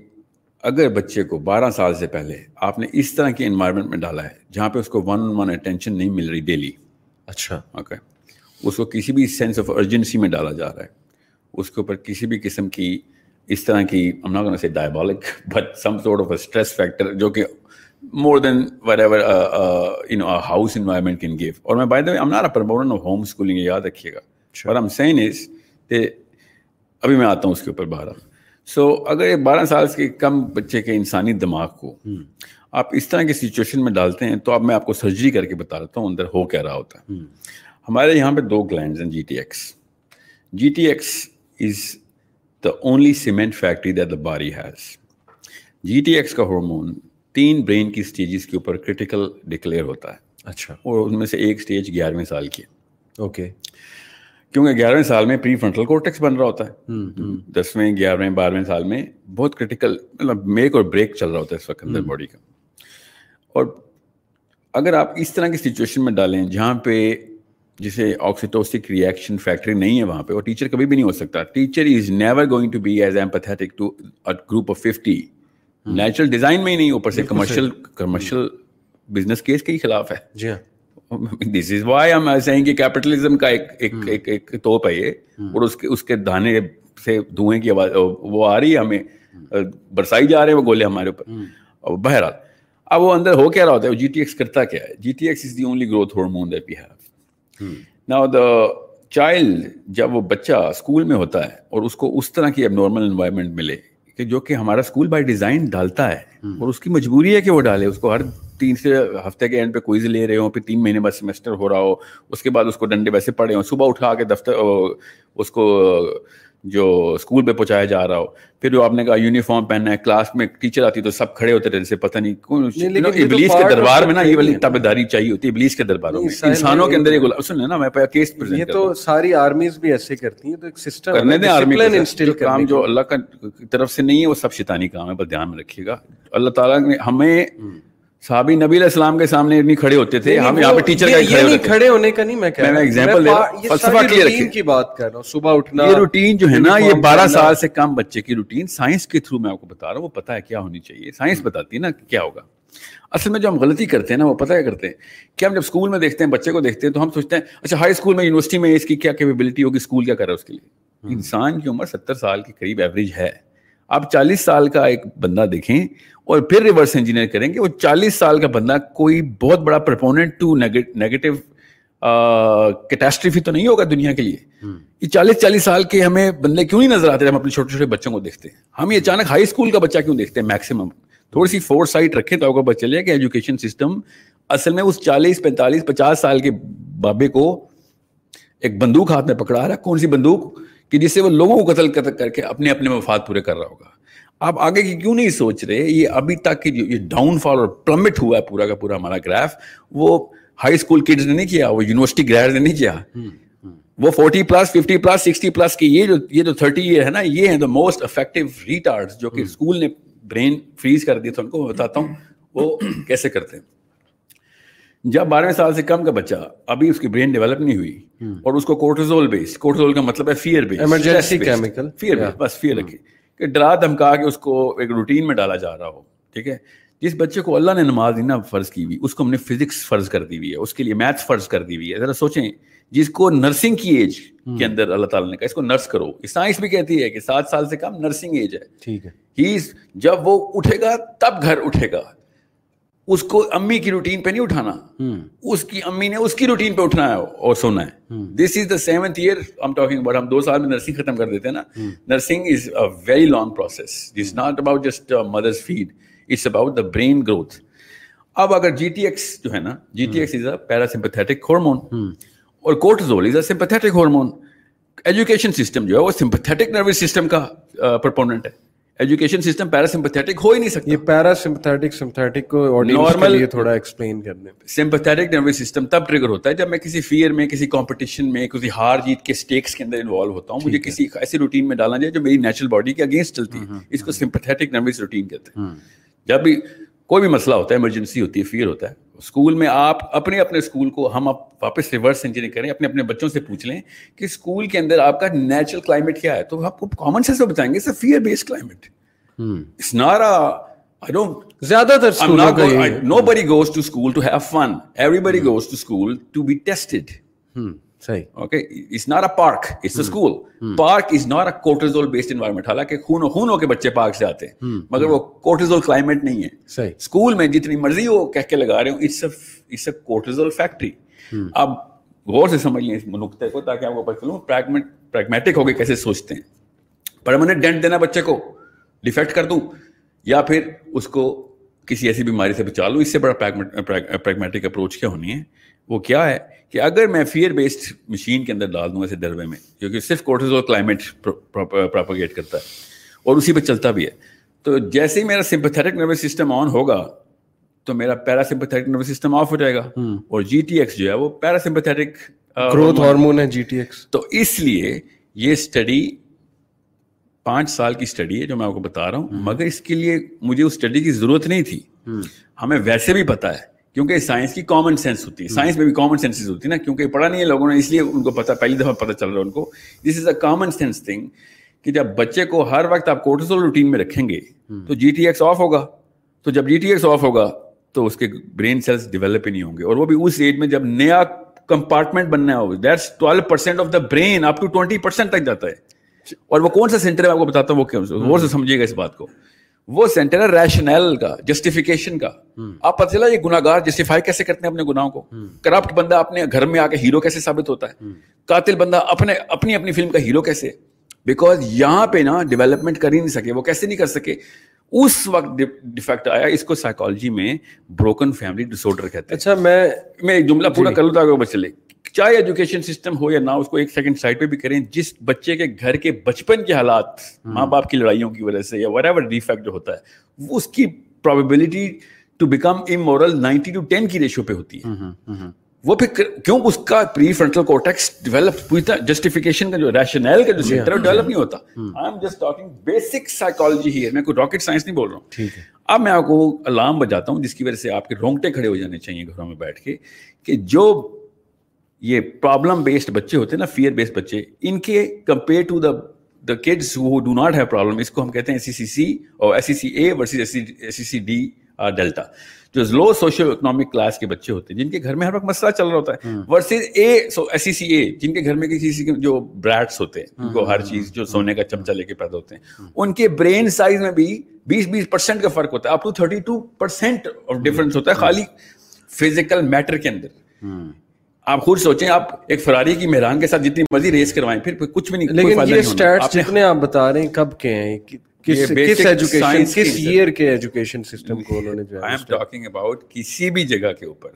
[SPEAKER 2] اگر بچے کو بارہ سال سے پہلے آپ نے اس طرح کے انوائرمنٹ میں ڈالا ہے جہاں پہ اس کو ون ون اٹینشن نہیں مل رہی ڈیلی
[SPEAKER 1] اچھا۔
[SPEAKER 2] اوکے اس کو کسی بھی سینس آف ارجنسی میں ڈالا جا رہا ہے۔ اس کے اوپر کسی بھی قسم کی اس طرح کی سے diabolic but some sort of a stress factor جو کہ more than whatever you know house environment can give اور میں by the am not promotion of home schooling یاد رکھیے گا. اور ایم سین از کہ ابھی میں آتا ہوں اس کے اوپر بارہ. سو اگر بارہ سال کے کم بچے کے انسانی دماغ کو آپ اس طرح کی سچویشن میں ڈالتے ہیں تو اب میں آپ کو سرجری کر کے بتا دیتا ہوں اندر ہو کیا رہا ہوتا ہے. ہمارے یہاں پہ دو گلینڈز ہیں G T X G T X is the only cement factory that the body has G T X کا ہارمون تین برین کی اسٹیجز کے اوپر کرٹیکل ڈکلیئر ہوتا ہے۔
[SPEAKER 1] اچھا۔
[SPEAKER 2] اور ان میں سے ایک اسٹیج گیارہویں سال کی
[SPEAKER 1] اوکے۔
[SPEAKER 2] کیونکہ گیارہویں سال میں پری فرنٹل کورٹیکس بن رہا ہوتا ہے۔ دسویں گیارہویں بارہویں سال میں بہت کرٹیکل مطلب میک اور بریک چل رہا ہوتا ہے اس وقت اندر باڈی کا۔ اور اگر آپ اس طرح کی سچویشن میں ڈالیں جہاں پہ جسے آکسیٹوسک ریئیکشن فیکٹری نہیں ہے وہاں پہ اور ٹیچر کبھی بھی نہیں ہو سکتا۔ Teacher is never going to be as empathetic to group of fifty natural design میں ہی نہیں اوپر سے کمرشل کمرشل بزنس کیس کے ہی خلاف ہے۔
[SPEAKER 1] جی ہاں۔
[SPEAKER 2] دس از وائی ہم سہیں کہ کیپٹلزم کا ایک ایک ایک ایک توپ ہے یہ۔ اور اس کے اس کے دانے سے دھوئیں کی آواز وہ آ رہی ہے ہمیں برسائی جا رہے ہیں وہ گولے ہمارے اوپر۔ بہرحال اب وہ اندر ہو کیا رہا ہوتا ہے؟ جی ٹی ایکس کرتا کیا ہے؟ G T X is the only growth hormone that we have نا دا چائلڈ جب وہ بچہ اسکول میں ہوتا ہے اور اس کو اس طرح کی اب نارمل انوائرمنٹ ملے کہ جو کہ ہمارا اسکول بائی ڈیزائن ڈالتا ہے اور اس کی مجبوری ہے کہ وہ ڈالے اس کو ہر تین سے ہفتے کے اینڈ پہ کوئز لے رہے ہوں پھر تین مہینے بعد سیمسٹر ہو رہا ہو اس کے بعد اس کو ڈنڈے ویسے پڑے ہوں صبح اٹھا کے دفتر اس کو جو اسکول پہ پہنچایا جا رہا ہو۔ پھر جو آپ نے کہا یونیفارم پہننا ہے کلاس میں ٹیچر آتی تو سب کھڑے ہوتے رہتے پتہ نہیں ابلیس کے دربار میں نا یہ والی تابے داری چاہیے ہوتی ہے ابلیس کے درباروں میں۔ انسانوں کے اندر یہ سن نا میں کیس
[SPEAKER 1] یہ تو ساری آرمیز بھی ایسے کرتی ہیں تو ایک سسٹم
[SPEAKER 2] کرنے دیں آرمی کام جو اللہ کا طرف سے نہیں ہے وہ سب شیطانی کام ہے بس دھیان میں رکھیے گا۔ اللہ تعالیٰ نے ہمیں صحابی نبی علیہ السلام کے سامنے اتنی کھڑے ہوتے تھے ہم یہاں پہ ٹیچر کا کھڑے ہوتے
[SPEAKER 1] کھڑے ہونے کا نہیں میں کہہ
[SPEAKER 2] میں ایگزامپل دے رہا ہوں۔ فلسفہ کلیئر رکھیں
[SPEAKER 1] کی بات کر رہا ہوں صبح اٹھنا
[SPEAKER 2] یہ روٹین جو ہے نا یہ بارہ سال سے کم بچے کی روٹین سائنس کے تھرو میں آپ کو بتا رہا ہوں وہ پتا ہے کیا ہونی چاہیے۔ سائنس بتاتی ہے نا کیا ہوگا۔ اصل میں جو ہم غلطی کرتے ہیں نا وہ پتہ کیا کرتے ہیں کہ ہم جب اسکول میں دیکھتے ہیں بچے کو دیکھتے ہیں تو ہم سوچتے ہیں اچھا ہائی اسکول میں یونیورسٹی میں اس کی کیا کیپیبلٹی ہوگی اسکول کیا کر رہا ہے اس کے لیے؟ انسان کی عمر ستر سال کے قریب ایوریج ہے۔ آپ چالیس سال کا ایک بندہ دیکھیں اور پھر ریورس انجینئر کریں گے وہ چالیس سال کا بندہ کوئی بہت بڑا پرپوننٹ ٹو نیگیٹو کیٹاسٹریفی تو نہیں ہوگا دنیا کے لیے۔ یہ چالیس چالیس سال کے ہمیں بندے کیوں نہیں نظر آتے ہم اپنے چھوٹے چھوٹے بچوں کو دیکھتے ہیں؟ ہم یہ اچانک ہائی اسکول کا بچہ کیوں دیکھتے ہیں میکسیمم تھوڑی سی فور سائٹ رکھیں تو آپ کو پتہ چلے کہ ایجوکیشن سسٹم اصل میں اس چالیس پینتالیس پچاس سال کے بابے کو ایک بندوق ہاتھ میں پکڑا رہا ہے۔ کون سی بندوق؟ کہ جس سے وہ لوگوں کو قتل کر کے اپنے اپنے مفاد پورے کر رہا ہوگا۔ آپ آگے کی کیوں نہیں سوچ رہے؟ یہ ابھی تک جو یہ ڈاؤن فال اور پلمٹ ہوا ہے پورا کا پورا ہمارا گراف وہ ہائی اسکول کڈز نے نہیں کیا وہ یونیورسٹی گریڈ نے نہیں کیا۔ وہ forty plus fifty plus sixty plus کی یہ جو یہ جو تھرٹی ایئر ہے نا یہ ہے دا موسٹ افیکٹو ریٹارڈ جو کہ اسکول نے برین فریز کر دیا تھا ان کو میں بتاتا ہوں وہ کیسے کرتے ہیں۔ جب بارہویں سال سے کم کا بچہ ابھی اس کی برین ڈیولپ نہیں ہوئی اور اس کو کورٹیزول بیس کورٹیزول کا مطلب ہے fear base
[SPEAKER 1] emergency chemical
[SPEAKER 2] fear بس فیئر رکھے۔ کہ ڈرا دھمکا کے اس کو ایک روٹین میں ڈالا جا رہا ہو ٹھیک ہے؟ جس بچے کو اللہ نے نماز دینا فرض کی ہوئی اس کو ہم نے فزکس فرض کر دی ہوئی ہے اس کے لیے میتھس فرض کر دی ہوئی ہے۔ ذرا سوچیں جس کو نرسنگ کی ایج کے اندر اللہ تعالیٰ نے کہا اس کو نرس کرو۔ سائنس بھی کہتی ہے کہ سات سال سے کم نرسنگ ایج ہے۔
[SPEAKER 1] ٹھیک ہے۔
[SPEAKER 2] جب وہ اٹھے گا تب گھر اٹھے گا۔ اس کو امی کی روٹین پہ نہیں اٹھانا۔ اس کی امی نے اس کی روٹین پہ اٹھنا ہے اور سونا ہے۔ This is the seventh year ہم ٹاکنگ اباؤٹ ہم دو سال میں نرسنگ ختم کر دیتے ہیں نا۔ Nursing is a very long process it's not about just mothers feed it's about the brain growth اب اگر جی ٹی ایکس جو ہے نا G T X is a parasympathetic hormone اور cortisol is a sympathetic hormone education system جو ہے وہ sympathetic nervous system کا پرپوننٹ ہے۔ ایجوکیشن سسٹم پیراسمپتھیٹک ہو ہی نہیں سکتا۔
[SPEAKER 1] یہ پیراسمپتھیٹک سمپتھیٹک کو نارمل تھوڑا ایکسپلین کرنے
[SPEAKER 2] سمپتھیٹک نروس سسٹم تب ٹریگر ہوتا ہے جب میں کسی فیئر میں کسی کمپٹیشن میں کسی ہار جیت کے سٹیکس کے اندر انوالو ہوتا ہوں۔ مجھے کسی ایسی روٹین میں ڈالنا جائے جو میری نیچرل باڈی کے اگینسٹ چلتی ہے۔ اس کو سمپتھیٹک نروس روٹین کہتے ہیں۔ جب بھی کوئی بھی مسئلہ ہوتا ہے ایمرجنسی ہوتی ہے فیئر ہوتا ہے۔ اسکول میں آپ اپنے اپنے اسکول کو ہم اب واپس ریورس انجینئر کریں اپنے اپنے بچوں سے پوچھ لیں کہ اسکول کے اندر آپ کا نیچرل کلائمیٹ کیا ہے۔ تو آپ کو کامن سینس میں بتائیں گے fear based climate not a I don't
[SPEAKER 1] زیادہ تر
[SPEAKER 2] I'm not go, I, nobody goes to school to have fun. Everybody hmm. goes to school it's not a park. It's a school. Park is not a cortisol based environment. حالانکہ خون خون ہو کے بچے park سے آتے ہیں مگر وہ cortisol climate نہیں ہے۔ اسکول میں جتنی مرضی ہو کہہ کے لگا رہے ہوں it's it's a cortisol factory اب غور سے سمجھ لیں اس نقطے کو تاکہ آپ کو پتہ چلوں پریگمیٹک ہو کے کیسے سوچتے ہیں۔ پرماننٹ ڈینٹ دینا بچے کو ڈیفیکٹ کر دوں یا پھر اس کو کسی ایسی بیماری سے بچا لوں۔ اس سے بڑا پریگمیٹک اپروچ کیا ہونی ہے؟ وہ کیا ہے؟ کہ اگر میں فیئر بیسڈ مشین کے اندر ڈال دوں ایسے ڈروے میں کیونکہ صرف کورٹیزول کلائمیٹ پراپوگیٹ کرتا ہے اور اسی پہ چلتا بھی ہے۔ تو جیسے ہی میرا سمپتھیٹک نروس سسٹم آن ہوگا تو میرا parasympathetic nervous system off ہو جائے گا۔ اور جی ٹی ایکس جو ہے وہ پیرا سمپتھیٹک
[SPEAKER 1] گروتھ ہارمون ہے جی ٹی ایکس
[SPEAKER 2] تو اس لیے یہ اسٹڈی پانچ سال کی اسٹڈی ہے جو میں آپ کو بتا رہا ہوں۔ مگر اس کے لیے مجھے اس اسٹڈی کی ضرورت نہیں تھی۔ ہمیں ویسے بھی پتا ہے کیونکہ سائنس کی کامن سینس ہوتی ہے۔ سائنس میں بھی کامن سینسز ہوتی ہے نا کیونکہ پڑھا نہیں ہے لوگوں نے اس لیے ان کو پتا پہلی دفعہ پتہ چل رہا ہے ان کو۔ This is a common sense thing کہ جب بچے کو ہر وقت آپ کورٹیزول روٹین میں رکھیں گے تو جی ٹی ایکس آف ہوگا۔ تو جب جی ٹی ایکس آف ہوگا تو اس کے برین سیلس ڈیولپ ہی نہیں ہوں گے۔ اور وہ بھی اس ایج میں جب نیا کمپارٹمنٹ بننا ہوگا that's twelve percent of the brain up to twenty percent تک جاتا ہے۔ اور وہ کون سا سینٹر ہے؟ آپ کو بتاتا ہوں وہ وہ سے سمجھیے گا اس بات کو۔ وہ سینٹر ہے ریشنل کا جسٹیفیکیشن کا۔ آپ پتہ چلا یہ گناگار جسٹیفائی کیسے کرتے ہیں اپنے گناہوں کو؟ کرپٹ بندہ اپنے گھر میں آ کے ہیرو کیسے ثابت ہوتا ہے؟ قاتل بندہ اپنے اپنی اپنی فلم کا ہیرو کیسے؟ بیکاز یہاں پہ نا ڈیولپمنٹ کر ہی نہیں سکے وہ کیسے نہیں کر سکے؟ اس وقت ڈیفیکٹ آیا اس کو سائیکالوجی میں بروکن فیملی ڈس آرڈر کہتے ہیں۔
[SPEAKER 1] اچھا میں
[SPEAKER 2] میں ایک جملہ پورا کر لوں تاکہ بچے لے۔ چاہے ایجوکیشن سسٹم ہو یا نہ اس کو ایک سیکنڈ سائڈ پہ بھی کریں۔ جس بچے کے گھر کے بچپن کے حالات ماں باپ کی لڑائیوں کی وجہ سے یا وٹ ایور ڈیفیکٹ جو ہوتا ہے اس کی probability to become amoral ninety to ten کی ریشو پہ ہوتی ہے۔ وہ پھر کیوں اس کا پری فرنٹل کورٹیکس ڈیولپ پوری طرح جسٹیفیکیشن کا جو ریشنل کا جو سینٹر ہے ڈیولپ نہیں ہوتا۔ I am just talking basic psychology ہی ہے میں کوئی راکٹ سائنس نہیں بول رہا ہوں۔ اب میں آپ کو الارم بجاتا ہوں جس کی وجہ سے آپ کے رونگٹے کھڑے ہو جانے چاہیے گھروں میں بیٹھ کے کہ جو یہ پرابلم بیسڈ بچے ہوتے ہیں نا فیئر بیسڈ بچے ان کے compare to the the kids who do not have problem اس کو ہم کہتے ہیں ایس سی سی اور S C C A versus S C C D delta جو لو سوشل اکنامک کلاس کے بچے ہوتے ہیں جن کے گھر میں ہر وقت مسئلہ چل رہا ہوتا ہے versus A S C C اے جن کے گھر میں کسی جو برائٹس ہوتے ہیں ان کو ہر چیز جو سونے کا چمچا لے کے پیدا ہوتے ہیں ان کے برین سائز میں بھی بیس بیس پرسینٹ کا فرق ہوتا ہے up to thirty two percent of difference ہوتا ہے خالی فزیکل میٹر کے اندر. آپ خود سوچیں آپ ایک فراری کی مہران کے ساتھ جتنی مرضی ریس کروائیں پھر کچھ بھی نہیں
[SPEAKER 1] لیکن یہ سٹیٹس جتنے آپ بتا رہے ہیں کب کے ہیں؟ کس ایجوکیشن کس ایئر کے ایجوکیشن سسٹم کو انہوں نے جو
[SPEAKER 2] آئی ایم ٹاکنگ اباؤٹ کسی بھی جگہ کے اوپر۔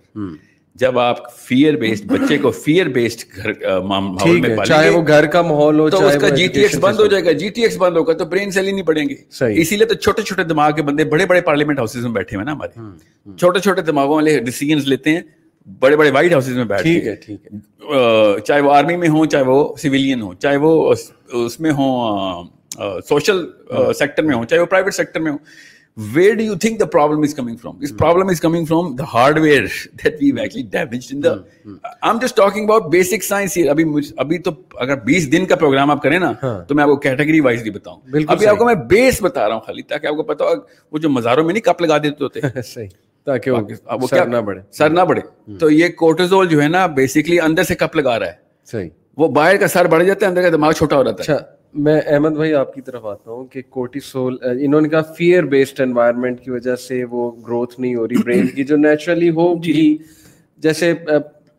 [SPEAKER 2] جب آپ فیئر بیسڈ بچے کو فیئر بیسڈ گھر ماحول میں
[SPEAKER 1] چاہے وہ گھر کا ماحول ہو
[SPEAKER 2] تو اس کا جی ٹی ایکس بند ہو جائے گا۔ جی ٹی ایکس بند ہوگا تو برین سیل ہی نہیں پڑیں گے۔ اسی لیے تو چھوٹے چھوٹے دماغ کے بندے بڑے بڑے پارلیمنٹ ہاؤسز میں بیٹھے ہوئے نا ہمارے۔ چھوٹے چھوٹے دماغوں والے ڈیسیجنز لیتے ہیں۔ بڑے بڑے وائٹ ہاؤسز میں بیٹھ
[SPEAKER 1] ٹھیک ہے۔ ٹھیک
[SPEAKER 2] ہے۔ چاہے وہ آرمی میں ہوں چاہے وہ سویلین ہوں چاہے وہ اس میں ہوں سوشل سیکٹر میں ہوں چاہے وہ پرائیویٹ سیکٹر میں ہوں۔ Where do you think the problem is coming from this problem is coming from the hardware that we actually damaged in the I am just talking about basic science ابھی ابھی تو اگر بیس دن کا programme آپ کریں نا تو میں آپ کو کیٹیگری وائز بھی بتاؤں۔ ابھی آپ کو میں بیس بتا رہا ہوں خالی تاکہ آپ کو پتا ہو وہ جو مزاروں میں نہیں کپ لگا دیتے ہوتے۔
[SPEAKER 1] صحیح۔ تاکہ وہ سر نہ بڑھے۔
[SPEAKER 2] سر نہ بڑھے۔ تو یہ کورٹیزول جو ہے نا بیسکلی اندر سے کپ لگا رہا ہے۔
[SPEAKER 1] صحیح۔
[SPEAKER 2] وہ باہر کا سر بڑھ جاتا ہے اندر کا دماغ چھوٹا ہو جاتا
[SPEAKER 1] ہے۔ اچھا میں احمد بھائی آپ کی طرف آتا ہوں کہ کورٹیسول انہوں نے کہا فیئر بیسڈ انوائرمنٹ کی وجہ سے وہ گروتھ نہیں ہو رہی برین کی جو نیچرلی ہو جی۔ جیسے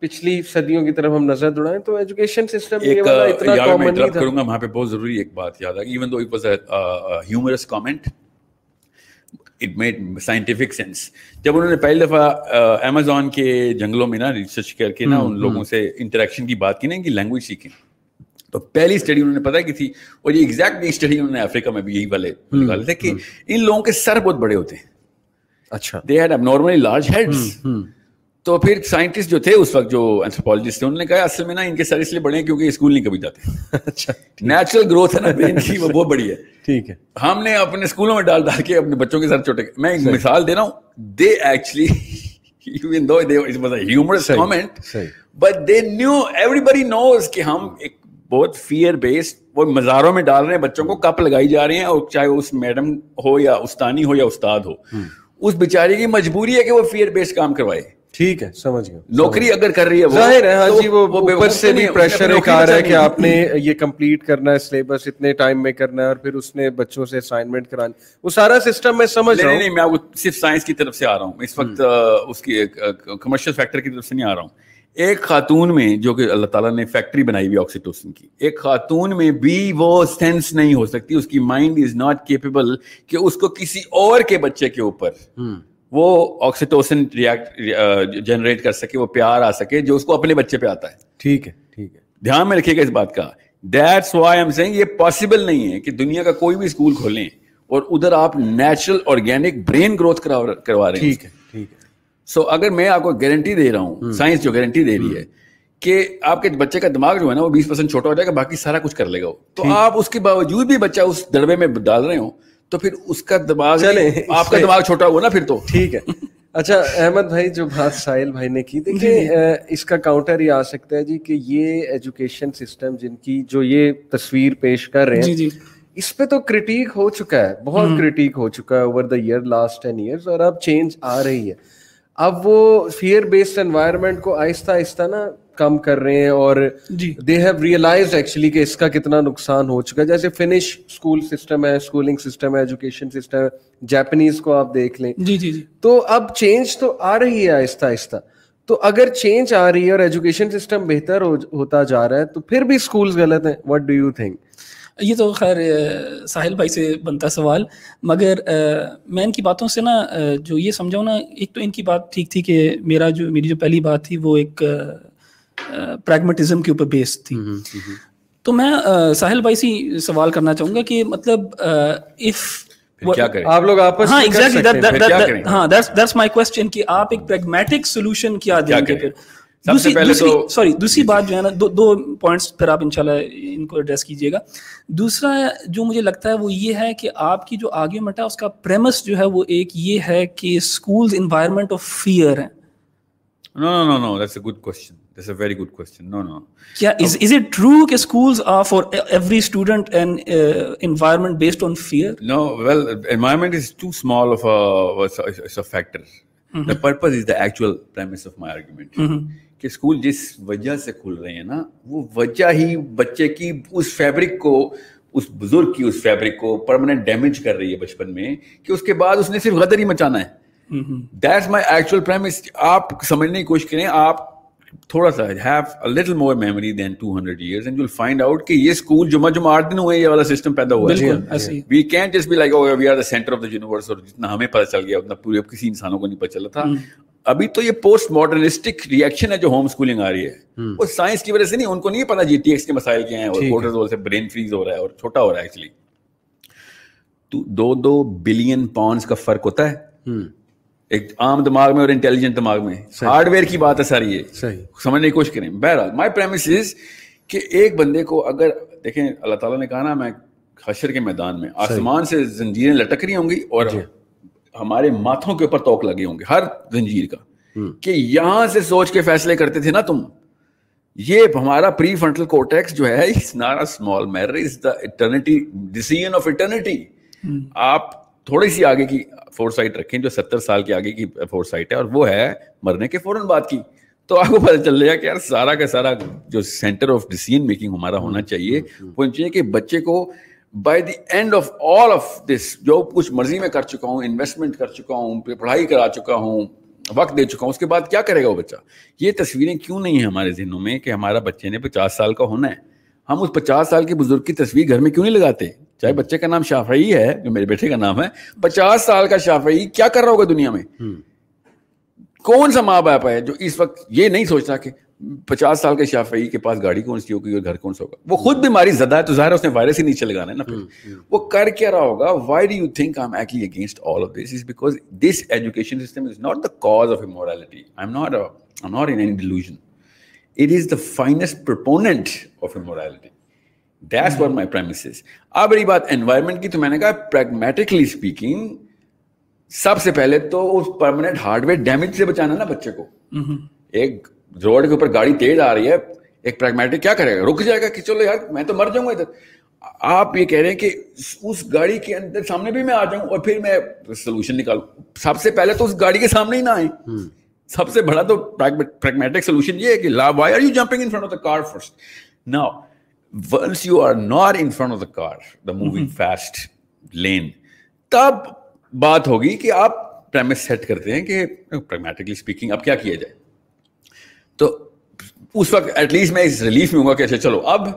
[SPEAKER 1] پچھلی صدیوں کی طرف ہم نظر دوڑائیں تو ایجوکیشن سسٹم
[SPEAKER 2] یہ والا اتنا کامن نہیں تھا۔ کروں گا وہاں پہ بہت ضروری ایک بات یاد آ گئی even though it was a humorous it made scientific sense جب انہوں نے پہلی دفعہ امیزون کے جنگلوں میں نا ریسرچ کر کے نا ان لوگوں سے انٹریکشن کی بات کی نا ان کی لینگویج سیکھیں تو پہلی اسٹڈی انہوں نے پتا کی تھی اور یہ ایگزیکٹ اسٹڈی انہوں نے افریقہ میں بھی یہی والے نکالے تھے کہ ان لوگوں کے سر بہت بڑے ہوتے ہیں۔
[SPEAKER 1] اچھا۔
[SPEAKER 2] دے ہیڈ اب نارملی لارج ہیڈس تو پھر سائنٹسٹ جو تھے اس وقت جو اینتھروپولوجسٹ تھے انہوں نے کہا اصل میں نا ان کے سر اس لیے بڑے ہیں کیونکہ اسکول نہیں کبھی جاتے۔
[SPEAKER 1] اچھا
[SPEAKER 2] نیچرل گروتھ ہے نا برین کی وہ بہت بڑی ہے۔
[SPEAKER 1] ٹھیک ہے۔
[SPEAKER 2] ہم نے اپنے اسکولوں میں ڈال ڈال کے اپنے بچوں کے سر چھوٹے میں ایک مثال دے رہا ہوں۔ They actually even though they, it was a humorous comment but they knew everybody knows کہ ہم ایک بہت فیئر بیسڈ وہ مزاروں میں ڈال رہے ہیں بچوں کو کپ لگائی جا رہے ہیں اور چاہے اس میڈم ہو یا استانی ہو یا استاد ہو۔ اس بیچاری کی مجبوری ہے کہ وہ فیئر بیسڈ کام کروائے۔
[SPEAKER 1] ٹھیک ہے سمجھ گیا
[SPEAKER 2] نوکری اگر کر رہی ہے
[SPEAKER 1] ظاہر ہے ہاں جی وہ اوپر سے بھی پریشر ایک آ رہا ہے کہ آپ نے یہ کمپلیٹ کرنا ہے سلیبس اتنے ٹائم میں کرنا ہے اور پھر اس نے بچوں سے اسائنمنٹ کرانی۔ وہ سارا سسٹم میں سمجھ رہا ہوں۔
[SPEAKER 2] نہیں میں صرف سائنس کی طرف سے آ رہا ہوں۔ اس وقت اس کی کمرشل فیکٹر کی طرف سے نہیں آ رہا ہوں۔ ایک خاتون میں جو کہ اللہ تعالیٰ نے فیکٹری بنائی ہوئی آکسیٹوسن کی ایک خاتون میں بھی وہ سینس نہیں ہو سکتی۔ اس کی مائنڈ از ناٹ کیپیبل کہ اس کو کسی اور کے بچے کے اوپر وہ آکسیٹوسن جنریٹ کر سکے وہ پیار آ سکے جو اس کو اپنے بچے پہ آتا ہے۔
[SPEAKER 1] ٹھیک ہے ٹھیک ہے۔
[SPEAKER 2] دھیان میں رکھیے گا اس بات کا۔ دیٹس وائی ایم سینگ یہ پاسبل نہیں ہے کہ دنیا کا کوئی بھی اسکول کھولیں اور ادھر آپ نیچرل آرگینک برین گروتھ کروا رہے ہیں۔
[SPEAKER 1] ٹھیک ہے ٹھیک ہے۔
[SPEAKER 2] سو اگر میں آپ کو گارنٹی دے رہا ہوں سائنس جو گارنٹی دے رہی ہے کہ آپ کے بچے کا دماغ جو ہے نا وہ بیس پرسینٹ چھوٹا ہو جائے گا باقی سارا کچھ کر لے گا تو آپ اس کے باوجود بھی بچہ اس دڑبے میں ڈال رہے ہوں تو پھر اس کا دماغ آپ کا دماغ چھوٹا ہوا نا پھر تو۔
[SPEAKER 1] ٹھیک ہے۔ اچھا احمد بھائی جو بات ساحل بھائی نے کی دیکھیے اس کا کاؤنٹر یہ آ سکتا ہے جی کہ یہ ایجوکیشن سسٹم جن کی جو یہ تصویر پیش کر رہے ہیں اس پہ تو کریٹیک ہو چکا ہے بہت کریٹیک ہو چکا ہے over the year last ten years اور اب چینج آ رہی ہے۔ اب وہ فیئر بیسڈ انوائرمنٹ کو آہستہ آہستہ نا کم کر رہے ہیں اور دے ہیو ریئلائز ایکچولی کہ اس کا کتنا نقصان ہو چکا ہے۔ جیسے فنش اسکول سسٹم ہے اسکولنگ سسٹم ہے ایجوکیشن سسٹم ہے جیپنیز کو آپ دیکھ لیں۔
[SPEAKER 3] جی جی جی۔
[SPEAKER 1] تو اب چینج تو آ رہی ہے آہستہ آہستہ۔ تو اگر چینج آ رہی ہے اور ایجوکیشن سسٹم بہتر ہوتا جا رہا ہے تو پھر بھی اسکولس غلط ہیں۔ وٹ ڈو یو تھنک
[SPEAKER 3] یہ تو خیر ساحل بھائی سے بنتا سوال۔ مگر میں ان کی باتوں سے نا جو یہ سمجھاؤں نا ایک تو ان کی بات ٹھیک تھی کہ میرا جو میری جو پہلی بات تھی وہ ایک پریگمیٹزم کے اوپر بیس تھی۔ تو میں ساحل بھائی سے سوال کرنا چاہوں گا کہ مطلب اف
[SPEAKER 1] آپ لوگ آپس
[SPEAKER 3] ہاں ہاں دیٹس مائی کوشچن کہ آپ ایک پریگمیٹک سولوشن کیا دیں گے پھر؟ سوری دوسری بات جو ہے نا دو پوائنٹس پھر آپ انشاءاللہ ان کو ایڈریس کیجیے گا۔ دوسرا جو مجھے لگتا ہے وہ یہ ہے کہ آپ کی جو آرگیومنٹ ہے اس کا پریمس جو ہے وہ ایک یہ ہے کہ اسکولز انوائرمنٹ آف فیئر ہیں۔
[SPEAKER 2] No, no, no, no. That's a good question. That's a very good question. No, no.
[SPEAKER 3] Yeah, is, is it true that schools are for every student an uh, environment based on fear?
[SPEAKER 2] No, well, environment is too small of a, it's a factor. Mm-hmm. The purpose is the actual premise of my argument. Mm-hmm. کہ school جس وجہ سے کھل رہے ہیں نا وہ وجہ ہی بچے کی اس فیبرک کو اس بزرگ کی اس فیبرک کو پرماننٹ ڈیمیج کر رہی ہے بچپن میں کہ اس کے بعد اس نے صرف غدر ہی مچانا ہے دیٹس مائی ایکچوئل پریمس آپ سمجھنے کی کوشش کریں آپ تھوڑا سا have little more memory then two hundred years and you find out کہ یہ اسکول جمعہ جمعہ آٹھ دن ہوئے یہ والا سسٹم پیدا ہوا ہے۔ We can just be like we are the centre of the universe اور جتنا ہمیں پتہ چل گیا اتنا پورے کسی انسانوں کو نہیں پتہ چلا تھا۔ ابھی تو یہ پوسٹ ماڈرنسٹک ریئیکشن ہے جو ہوم اسکولنگ آ رہی ہے۔ وہ سائنس کی وجہ سے نہیں ان کو نہیں پتا جی ٹی ایکس کے مسائل کیا ہیں اور کورٹیزول سے برین فریز ہو رہا ہے اور چھوٹا ہو رہا ہے ایکچولی تو دو دو بلین پاؤنڈس کا فرق ہوتا ہے۔ ایک عام دماغ میں اور انٹیلیجنٹ دماغ میں ہارڈ ویئر کی بات ہے ساری یہ. سمجھنے کی کوشش کریں. بہرحال مائی پریمس از کہ ایک بندے کو اگر دیکھیں اللہ تعالیٰ نے کہا نا میں حشر کے میدان میں آسمان سے زنجیریں لٹک رہی ہوں گی اور ہمارے ماتھوں کے اوپر توک لگے ہوں گے ہر زنجیر کا. کہ یہاں سے سوچ کے فیصلے کرتے تھے نا تم. یہ ہمارا پری فرنٹل کوٹیکس جو ہے small mirror is the eternity decision of eternity آپ تھوڑی سی آگے کی فور سائٹ رکھیں جو ستر سال کے آگے کی فور سائٹ ہے اور وہ ہے مرنے کے فوراً بعد کی۔ تو آپ کو پتہ چل ہے کہ یار سارا کا سارا جو سینٹر آف ڈیسیژن میکنگ ہمارا ہونا چاہیے وہ چاہیے کہ بچے کو by the end of all of this جو کچھ مرضی میں کر چکا ہوں انویسٹمنٹ کر چکا ہوں پڑھائی کرا چکا ہوں وقت دے چکا ہوں اس کے بعد کیا کرے گا وہ بچہ؟ یہ تصویریں کیوں نہیں ہیں ہمارے ذہنوں میں کہ ہمارا بچے نے پچاس سال کا ہونا ہے؟ ہم اس پچاس سال کے بزرگ کی تصویر گھر میں کیوں نہیں لگاتے؟ چاہے بچے کا نام شافعی ہے جو میرے بیٹے کا نام ہے پچاس سال کا شافعی کیا کر رہا ہوگا دنیا میں؟ کون سا ماں باپ ہے جو اس وقت یہ نہیں سوچتا کہ پچاس سال کے شافعی کے پاس گاڑی کون سی ہوگی اور گھر کون سا ہوگا؟ وہ خود بیماری زدہ ہے تو ظاہر اس نے وائرس ہی نیچے لگانا ہے نا پھر۔ وہ کر کیا رہا ہوگا؟ Why do you think I am actually against all of this is because this education system is not the cause of immorality I am not I not in any delusion it is the finest proponent of immorality that's where my premises اب رہی بات environment کی تو میں نے کہا پریگمیٹکلی speaking سب سے پہلے تو اس پرماننٹ ہارڈ ویئر ڈیمیج سے بچانا نا بچے کو۔ ایک روڈ کے اوپر گاڑی تیز آ رہی ہے ایک پریگمیٹک کیا کرے گا؟ رک جائے گا کہ چلو یار میں تو مر جاؤں گا ادھر۔ آپ یہ کہہ رہے ہیں کہ اس گاڑی کے اندر سامنے بھی میں آ جاؤں اور پھر میں سولوشن نکالوں۔ سب سے پہلے تو اس گاڑی کے سامنے ہی نہ آئے سب سے بڑا تو پریگمیٹک سولوشن یہ ہے کہ لا why are you jumping in front of the car first نا once you are not in front of the car the moving fast lane تب بات ہوگی کہ آپ پریمس سیٹ کرتے ہیں کہ پریگمیٹکلی اسپیکنگ اب کیا کیا جائے۔ تو اس وقت ایٹ لیسٹ میں اس ریلیف میں ہوں گا کہ اچھا چلو اب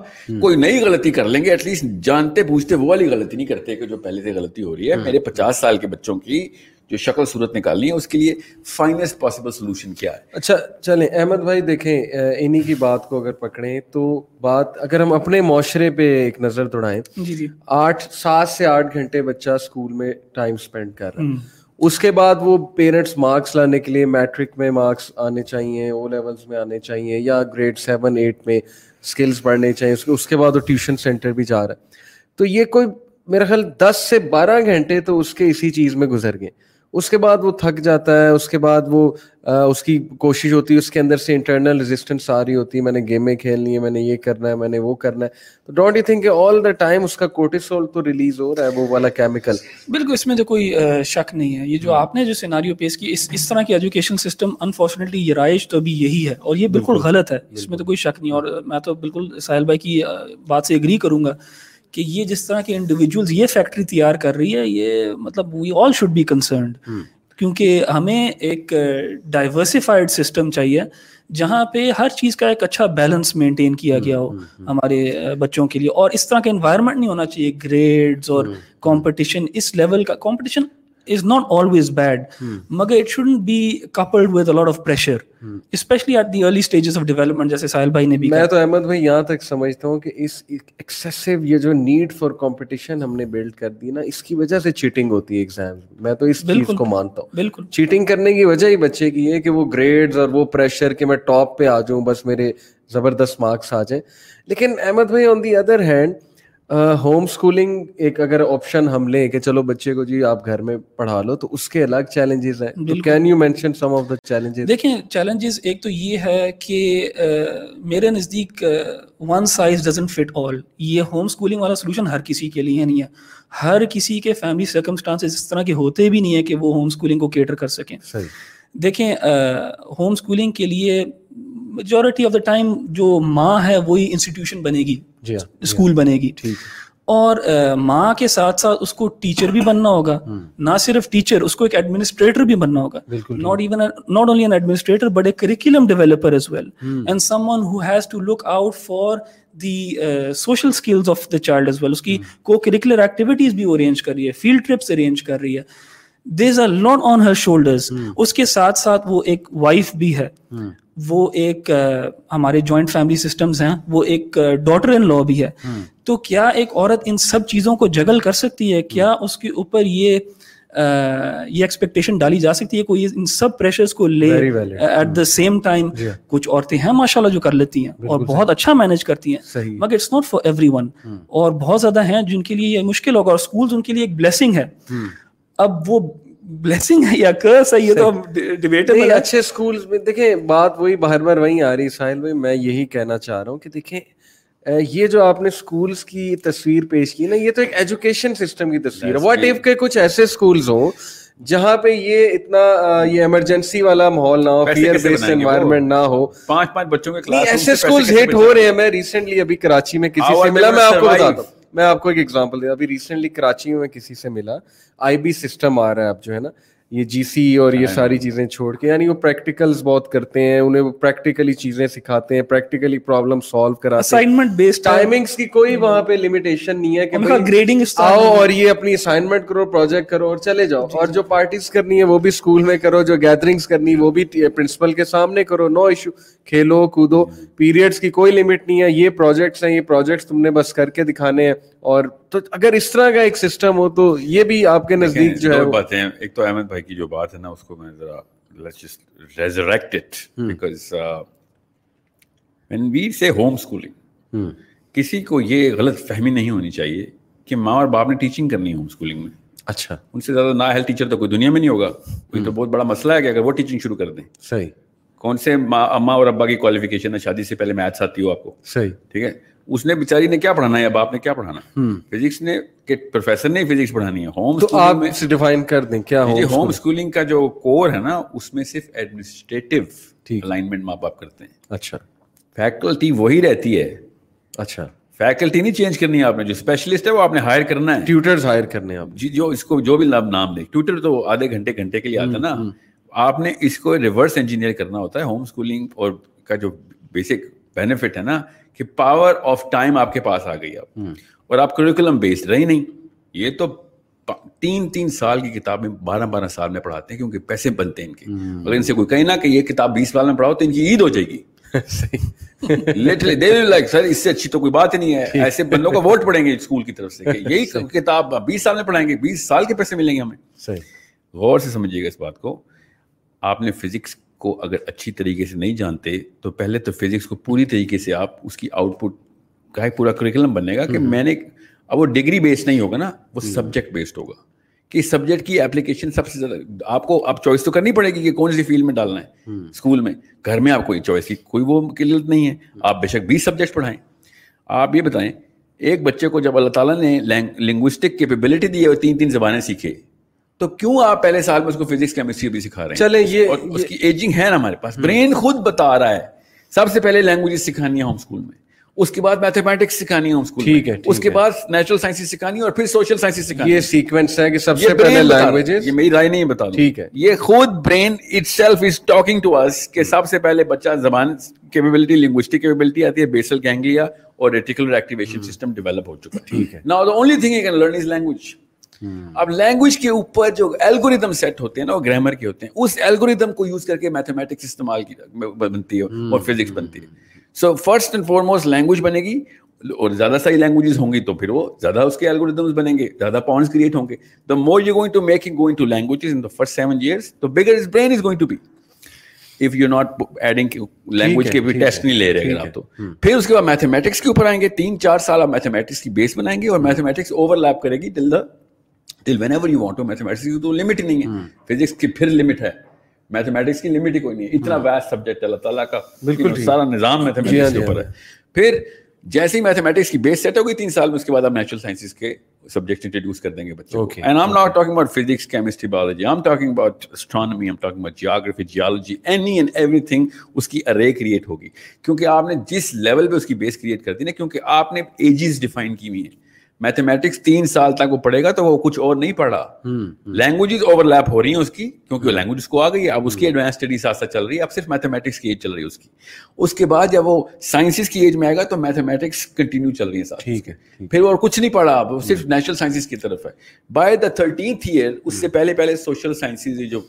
[SPEAKER 2] کوئی نئی غلطی کر لیں گے ایٹ لیسٹ جانتے پوچھتے وہ والی غلطی نہیں کرتے کہ جو پہلے سے غلطی ہو رہی ہے میرے پچاس سال کے بچوں کی جو شکل صورت نکالنی ہے اس کے لیے فائنسٹ پاسبل سولوشن کیا ہے؟
[SPEAKER 1] اچھا چلیں احمد بھائی دیکھیں انہی کی بات کو اگر پکڑیں تو بات اگر ہم اپنے معاشرے پہ ایک نظر دوڑائیں
[SPEAKER 3] جی جی۔
[SPEAKER 1] آٹھ سات سے آٹھ گھنٹے بچہ اسکول میں ٹائم اسپینڈ کر رہا ہے۔ اس کے بعد وہ پیرنٹس مارکس لانے کے لیے میٹرک میں مارکس آنے چاہیے او لیولس میں آنے چاہیے یا گریڈ سیون ایٹ میں اسکلس پڑھنے چاہیے۔ اس کے بعد وہ ٹیوشن سینٹر بھی جا رہا ہے۔ تو یہ کوئی میرا خیال دس سے بارہ گھنٹے تو اس کے اسی چیز میں گزر گئے۔ اس کے بعد وہ تھک جاتا ہے اس کے بعد وہ اس کی کوشش ہوتی ہے اس کے اندر سے انٹرنل ریزسٹنس آ رہی ہوتی ہے میں نے گیمیں کھیلنی ہے میں نے یہ کرنا ہے میں نے وہ کرنا ہے۔ تو don't you think all the time اس کا کوٹیسول تو ریلیز ہو رہا ہے وہ والا کیمیکل
[SPEAKER 3] بالکل اس میں تو کوئی شک نہیں ہے۔ یہ جو آپ نے جو سیناریو پیش کی اس اس طرح کی ایجوکیشن سسٹم انفارچونیٹلی یہ رائج تو ابھی یہی ہے اور یہ بالکل غلط ہے۔ اس میں تو کوئی شک نہیں اور میں تو بالکل ساحل بھائی کی بات سے اگری کروں گا۔ کہ یہ جس طرح کے انڈیویجولز یہ فیکٹری تیار کر رہی ہے یہ مطلب we all should be concerned کیونکہ ہمیں ایک ڈائیورسفائڈ سسٹم چاہیے جہاں پہ ہر چیز کا ایک اچھا بیلنس مینٹین کیا گیا ہو ہمارے بچوں کے لیے۔ اور اس طرح کا انوائرمنٹ نہیں ہونا چاہیے گریڈز اور کمپٹیشن اس لیول کا competition is not always bad مگر it shouldn't be coupled with a lot of pressure especially at the early stages of development جیسے ساحل بھائی نے بھی
[SPEAKER 1] میں تو احمد بھائی یہاں تک سمجھتا ہوں کہ اس ایکسیسو یہ جو نیڈ فار کمپٹیشن ہم نے بلڈ کر دی نا اس کی وجہ سے چیٹنگ ہوتی ہے ایگزام میں تو اس چیز کو مانتا ہوں۔
[SPEAKER 3] بالکل۔
[SPEAKER 1] چیٹنگ کرنے کی وجہ ہی بچے کی ہے کہ وہ گریڈز اور وہ پریشر کہ میں ٹاپ پہ آ جاؤں بس میرے زبردست مارکس آ جائیں۔ لیکن احمد بھائی on the other hand home schooling ایک اگر آپشن ہم لیں کہ چلو بچے کو جی آپ گھر میں پڑھا لو تو اس کے الگ چیلنجز ہیں۔ Can you mention some of the challenges
[SPEAKER 3] دیکھیں چیلنجز ایک تو یہ ہے کہ میرے نزدیک one size doesn't fit all یہ ہوم اسکولنگ والا سولوشن ہر کسی کے لیے نہیں ہے۔ ہر کسی کے فیملی سرکمسٹانسز اس طرح کے ہوتے بھی نہیں ہے کہ وہ ہوم اسکولنگ کو کیٹر کر سکیں۔ دیکھیں ہوم اسکولنگ کے لیے میجورٹی آف دا ٹائم جو ماں ہے وہی انسٹیٹیوشن بنے گی اسکول بنے گی اور ماں کے ساتھ ساتھ اس کو ٹیچر بھی بننا ہوگا۔ نہ صرف ٹیچر اس کو ایک ایڈمنسٹریٹر بھی بننا ہوگا۔ Not even not only an administrator but a curriculum developer as well and someone who has to look out for the social skills of the child as well اس کی کو کریکولر ایکٹیویٹیز بھی arrange کر رہی ہے field trips arrange کر رہی ہے۔ There are lot on her shoulders اس کے ساتھ ساتھ وہ ایک وائف بھی ہے۔ وہ ایک ہمارے جوائنٹ فیملی سسٹمز ہیں وہ ایک ڈاٹر ان لا بھی ہے۔ تو کیا ایک عورت ان سب چیزوں کو جگل کر سکتی ہے؟ کیا اس کے اوپر یہ یہ ایکسپیکٹیشن ڈالی جا سکتی ہے کوئی ان سب پریشرز کو لے ایٹ دا سیم ٹائم کچھ عورتیں ہیں ماشاء اللہ جو کر لیتی ہیں اور بہت اچھا مینج کرتی ہیں۔ مگر it's not for everyone اور بہت زیادہ ہیں جن کے لیے یہ مشکل ہوگا اور اسکولز ان کے لیے ایک بلیسنگ ہے۔ اب وہ بلیسنگ ہے یا کرس ہے یہ تو ڈیبیٹیبل
[SPEAKER 1] ہے اچھے سکولز میں دیکھیں بات وہی باہر بار وہیں آ رہی ساحل بھائی میں یہی کہنا چاہ رہا ہوں کہ دیکھیں یہ جو آپ نے سکولز کی تصویر پیش کی نا یہ تو ایک ایجوکیشن سسٹم کی تصویر ہے۔ واٹ ایف کے کچھ ایسے سکولز ہوں جہاں پہ یہ اتنا یہ ایمرجنسی والا ماحول نہ ہو فیئر بیسڈ انوائرمنٹ نہ ہو۔
[SPEAKER 2] پانچ پانچ بچوں کے کلاس
[SPEAKER 1] ایسے سکولز ہٹ ہو رہے ہیں۔ میں ریسنٹلی ابھی کراچی میں کسی سے ملا میں آپ کو بتاتا ہوں۔ میں آپ کو ایک ایگزامپل دیا ابھی ریسنٹلی کراچی میں کسی سے ملا۔ آئی بی سسٹم آ رہا ہے اب جو ہے نا۔ یہ جی سی اور یہ ساری چیزیں چھوڑ کے یعنی وہ پریکٹیکلز بہت کرتے ہیں انہیں وہ پریکٹیکلی چیزیں سکھاتے ہیں پریکٹیکلی پرابلم سالو کراتے ہیں۔
[SPEAKER 3] اسائنمنٹ بیسڈ
[SPEAKER 1] ٹائمنگز کی کوئی وہاں پہ لمیٹیشن نہیں ہے
[SPEAKER 3] کہ گریڈنگ
[SPEAKER 1] آؤ اور یہ اپنی اسائنمنٹ کرو پروجیکٹ کرو اور چلے جاؤ۔ اور جو پارٹیز کرنی ہے وہ بھی اسکول میں کرو جو گیدرنگس کرنی وہ بھی پرنسپل کے سامنے کرو۔ نو ایشو کھیلو کودو پیریڈس کی کوئی لمٹ نہیں ہے یہ پروجیکٹس ہیں یہ پروجیکٹس تم نے بس کر کے دکھانے ہیں۔ اور تو اگر اس طرح کا ایک سسٹم ہو تو یہ بھی آپ کے نزدیک جو ہے
[SPEAKER 2] باتیں ایک تو احمد بھائی کی جو بات ہے نا اس کو میں ذرا let's just resurrect it hmm. because uh, when we say home schooling hmm. کسی کو یہ غلط فہمی نہیں ہونی چاہیے کہ ماں اور باپ نے ٹیچنگ کرنی ہے ہوم اسکولنگ میں۔
[SPEAKER 1] اچھا۔
[SPEAKER 2] ان سے زیادہ نا ہیلتھ ٹیچر تو کوئی دنیا میں نہیں ہوگا۔ کوئی تو بہت بڑا مسئلہ ہے کہ اگر وہ ٹیچنگ شروع کر دیں۔
[SPEAKER 1] صحیح۔
[SPEAKER 2] کون سے ماں اور ابا کی کوالیفیکیشن ہے؟ شادی سے پہلے میتھس آتی ہو آپ کو۔
[SPEAKER 1] صحیح۔
[SPEAKER 2] ٹھیک ہے؟ اس نے بیچاری نے کیا پڑھانا ہے؟ اب آپ نے کیا پڑھانا؟ فزکس نے کہ پروفیسر نے فزکس پڑھانی ہے۔ ہوم
[SPEAKER 1] تو آپ ڈیفائن کر دیں کیا
[SPEAKER 2] ہوم اسکولنگ کا جو کور ہے نا اس میں صرف ایڈمنسٹریٹو الائنمنٹ ماں باپ کرتے ہیں۔
[SPEAKER 1] اچھا۔
[SPEAKER 2] فیکلٹی وہی رہتی ہے۔
[SPEAKER 1] اچھا۔
[SPEAKER 2] فیکلٹی نہیں چینج کرنی ہے آپ نے جو اسپیشلسٹ ہے وہ آپ نے ہائر کرنا ہے۔
[SPEAKER 1] ٹیوٹرز ہائر کرنے ہیں
[SPEAKER 2] جی جو اس کو جو بھی نام دے۔ ٹیوٹر تو آدھے گھنٹے گھنٹے کے لیے آتا ہے نا۔ آپ نے اس کو ریورس انجینئر کرنا ہوتا ہے ہوم اسکولنگ اور کا جو بیسک بینیفٹ ہے نا کہ پاور آف ٹائم آپ کے پاس آ گئی اب۔ اور آپ کریکولم بیسڈ رہی نہیں۔ یہ تو تین تین سال کی کتابیں بارہ بارہ سال میں پڑھاتے ہیں کیونکہ پیسے بنتے ہیں ان کے۔ اگر ان سے کوئی کہیں نا کہ یہ کتاب بیس سال میں پڑھاؤ تو ان کی عید ہو جائے گی۔ لائک سر اس سے اچھی تو کوئی بات ہی نہیں ہے۔ ایسے بندوں کو ووٹ پڑیں گے اسکول کی طرف سے کہ یہی کتاب بیس سال میں پڑھائیں گے بیس سال کے پیسے ملیں گے ہمیں۔ غور سے سمجھیے گا اس بات کو۔ آپ نے فزکس کو اگر اچھی طریقے سے نہیں جانتے تو پہلے تو فزکس کو پوری طریقے سے آپ اس کی آؤٹ پٹ کا ایک پورا کریکولم بنے گا کہ میں نے اب وہ ڈگری بیسڈ نہیں ہوگا نا وہ سبجیکٹ بیسڈ ہوگا۔ کہ سبجیکٹ کی اپلیکیشن سب سے زیادہ آپ کو اب چوائس تو کرنی پڑے گی کہ کون سی فیلڈ میں ڈالنا ہے۔ اسکول میں۔ گھر میں آپ کو چوائس کی کوئی وہ کلیئر نہیں ہے۔ آپ بے شک بیس سبجیکٹ پڑھائیں۔ آپ یہ بتائیں ایک بچے کو جب اللہ تعالیٰ نے لینگوسٹک کیپیبلٹی دی ہے وہ تین تین زبانیں سیکھے۔ تو کیوں آپ پہلے سال میں اس کو فزکس کیمسٹری بھی سکھا رہے ہیں؟
[SPEAKER 1] چلے یہ
[SPEAKER 2] اس کی ایجنگ ہے نا ہمارے پاس۔ برین خود بتا رہا ہے۔ سب سے پہلے لینگویج سکھانی ہے ہوم اسکول میں۔ اس کے بعد میتھمیٹکس سکھانی ہے ہوم اسکول ٹھیک ہے اس کے بعد نیچرل سائنس سکھانی اور پھر سوشل سائنس سکھانی
[SPEAKER 1] یہ سیکوینس ہے کہ سب سے پہلے لینگویج
[SPEAKER 2] یہ میری رائے نہیں بتا ٹھیک ہے۔ یہ خود brain itself is talking to اس کہ سب سے پہلے بچہ زبان کیپیبلٹی لنگوسٹک کیپیبلٹی آتی ہے بیسل گینگلیا اور ریٹیکولر ایکٹیویشن سسٹم ڈیولپ ہو چکا ٹھیک ہے۔ Now the only thing you can learn is language اب لینگویج کے اوپر جو الگوریدم سیٹ ہوتے ہیں نا وہ گرامر کے ہوتے ہیں اس الگوریدم کو یوز کر کے میتھمیٹکس استعمال کی بنتی ہے اور فزکس بنتی ہے۔ So first and foremost language بنے گی اور زیادہ صحیح لینگویجز ہوں گی تو پھر وہ زیادہ اس کے الگوریدمس بنیں گے زیادہ پوائنٹس کریٹ ہوں گے۔ The more you going to making going to languages in the first seven years تو bigger is brain is going to be if you not adding language کے بھی ٹیسٹ نہیں لے رہے اگر آپ تو۔ پھر اس کے بعد میتھمیٹکس کے اوپر آئیں گے تین چار سال آپ میتھمیٹکس کی بیس بنائیں گے اور میتھمیٹکس اوور لیپ کرے گی till the till whenever you want to mathematics تو لمٹ ہی نہیں ہے فزکس کی پھر لمٹ ہے میتھمیٹکس کی لمٹ ہی کوئی نہیں ہے اتنا ویسٹ سبجیکٹ اللہ تعالیٰ کا بالکل سارا نظام میتھمیٹکس کے اوپر ہے پھر جیسے ہی میتھمیٹکس کی بیس سیٹ ہو گئی تین سال میں اس کے بعد آپ نیچرل سائنسز کے سبجیکٹ انٹروڈیوس کر دیں گے بچوں کو and I'm not talking about physics chemistry biology I'm talking about astronomy I'm talking about geography geology any and everything اس کی ارے کریٹ ہوگی کیونکہ آپ نے جس لیول پہ اس کی بیس کریٹ کر دی نا کیونکہ آپ نے ایجز ڈیفائن کی ہوئی ہیں میتھمیٹکس تین سال تک وہ پڑھے گا تو وہ کچھ اور نہیں پڑھا۔ لینگویجز اوور لیپ ہو رہی ہیں اس کی کیونکہ وہ لینگویج کو آ گئی اب اس کی ایڈوانس اسٹڈی ساتھ ساتھ چل رہی ہے۔ اب صرف میتھمیٹکس کی ایج چل رہی ہے اس کی۔ اس کے بعد جب وہ سائنسز کی ایج میں آئے گا تو میتھمیٹکس کنٹینیو چل رہی ہے ساتھ ٹھیک ہے پھر اور کچھ نہیں پڑھا۔ اب صرف نیچرل سائنسز کی طرف ہے۔ بائی دا تھرٹینتھ ایئر اس سے پہلے پہلے سوشل سائنسز جو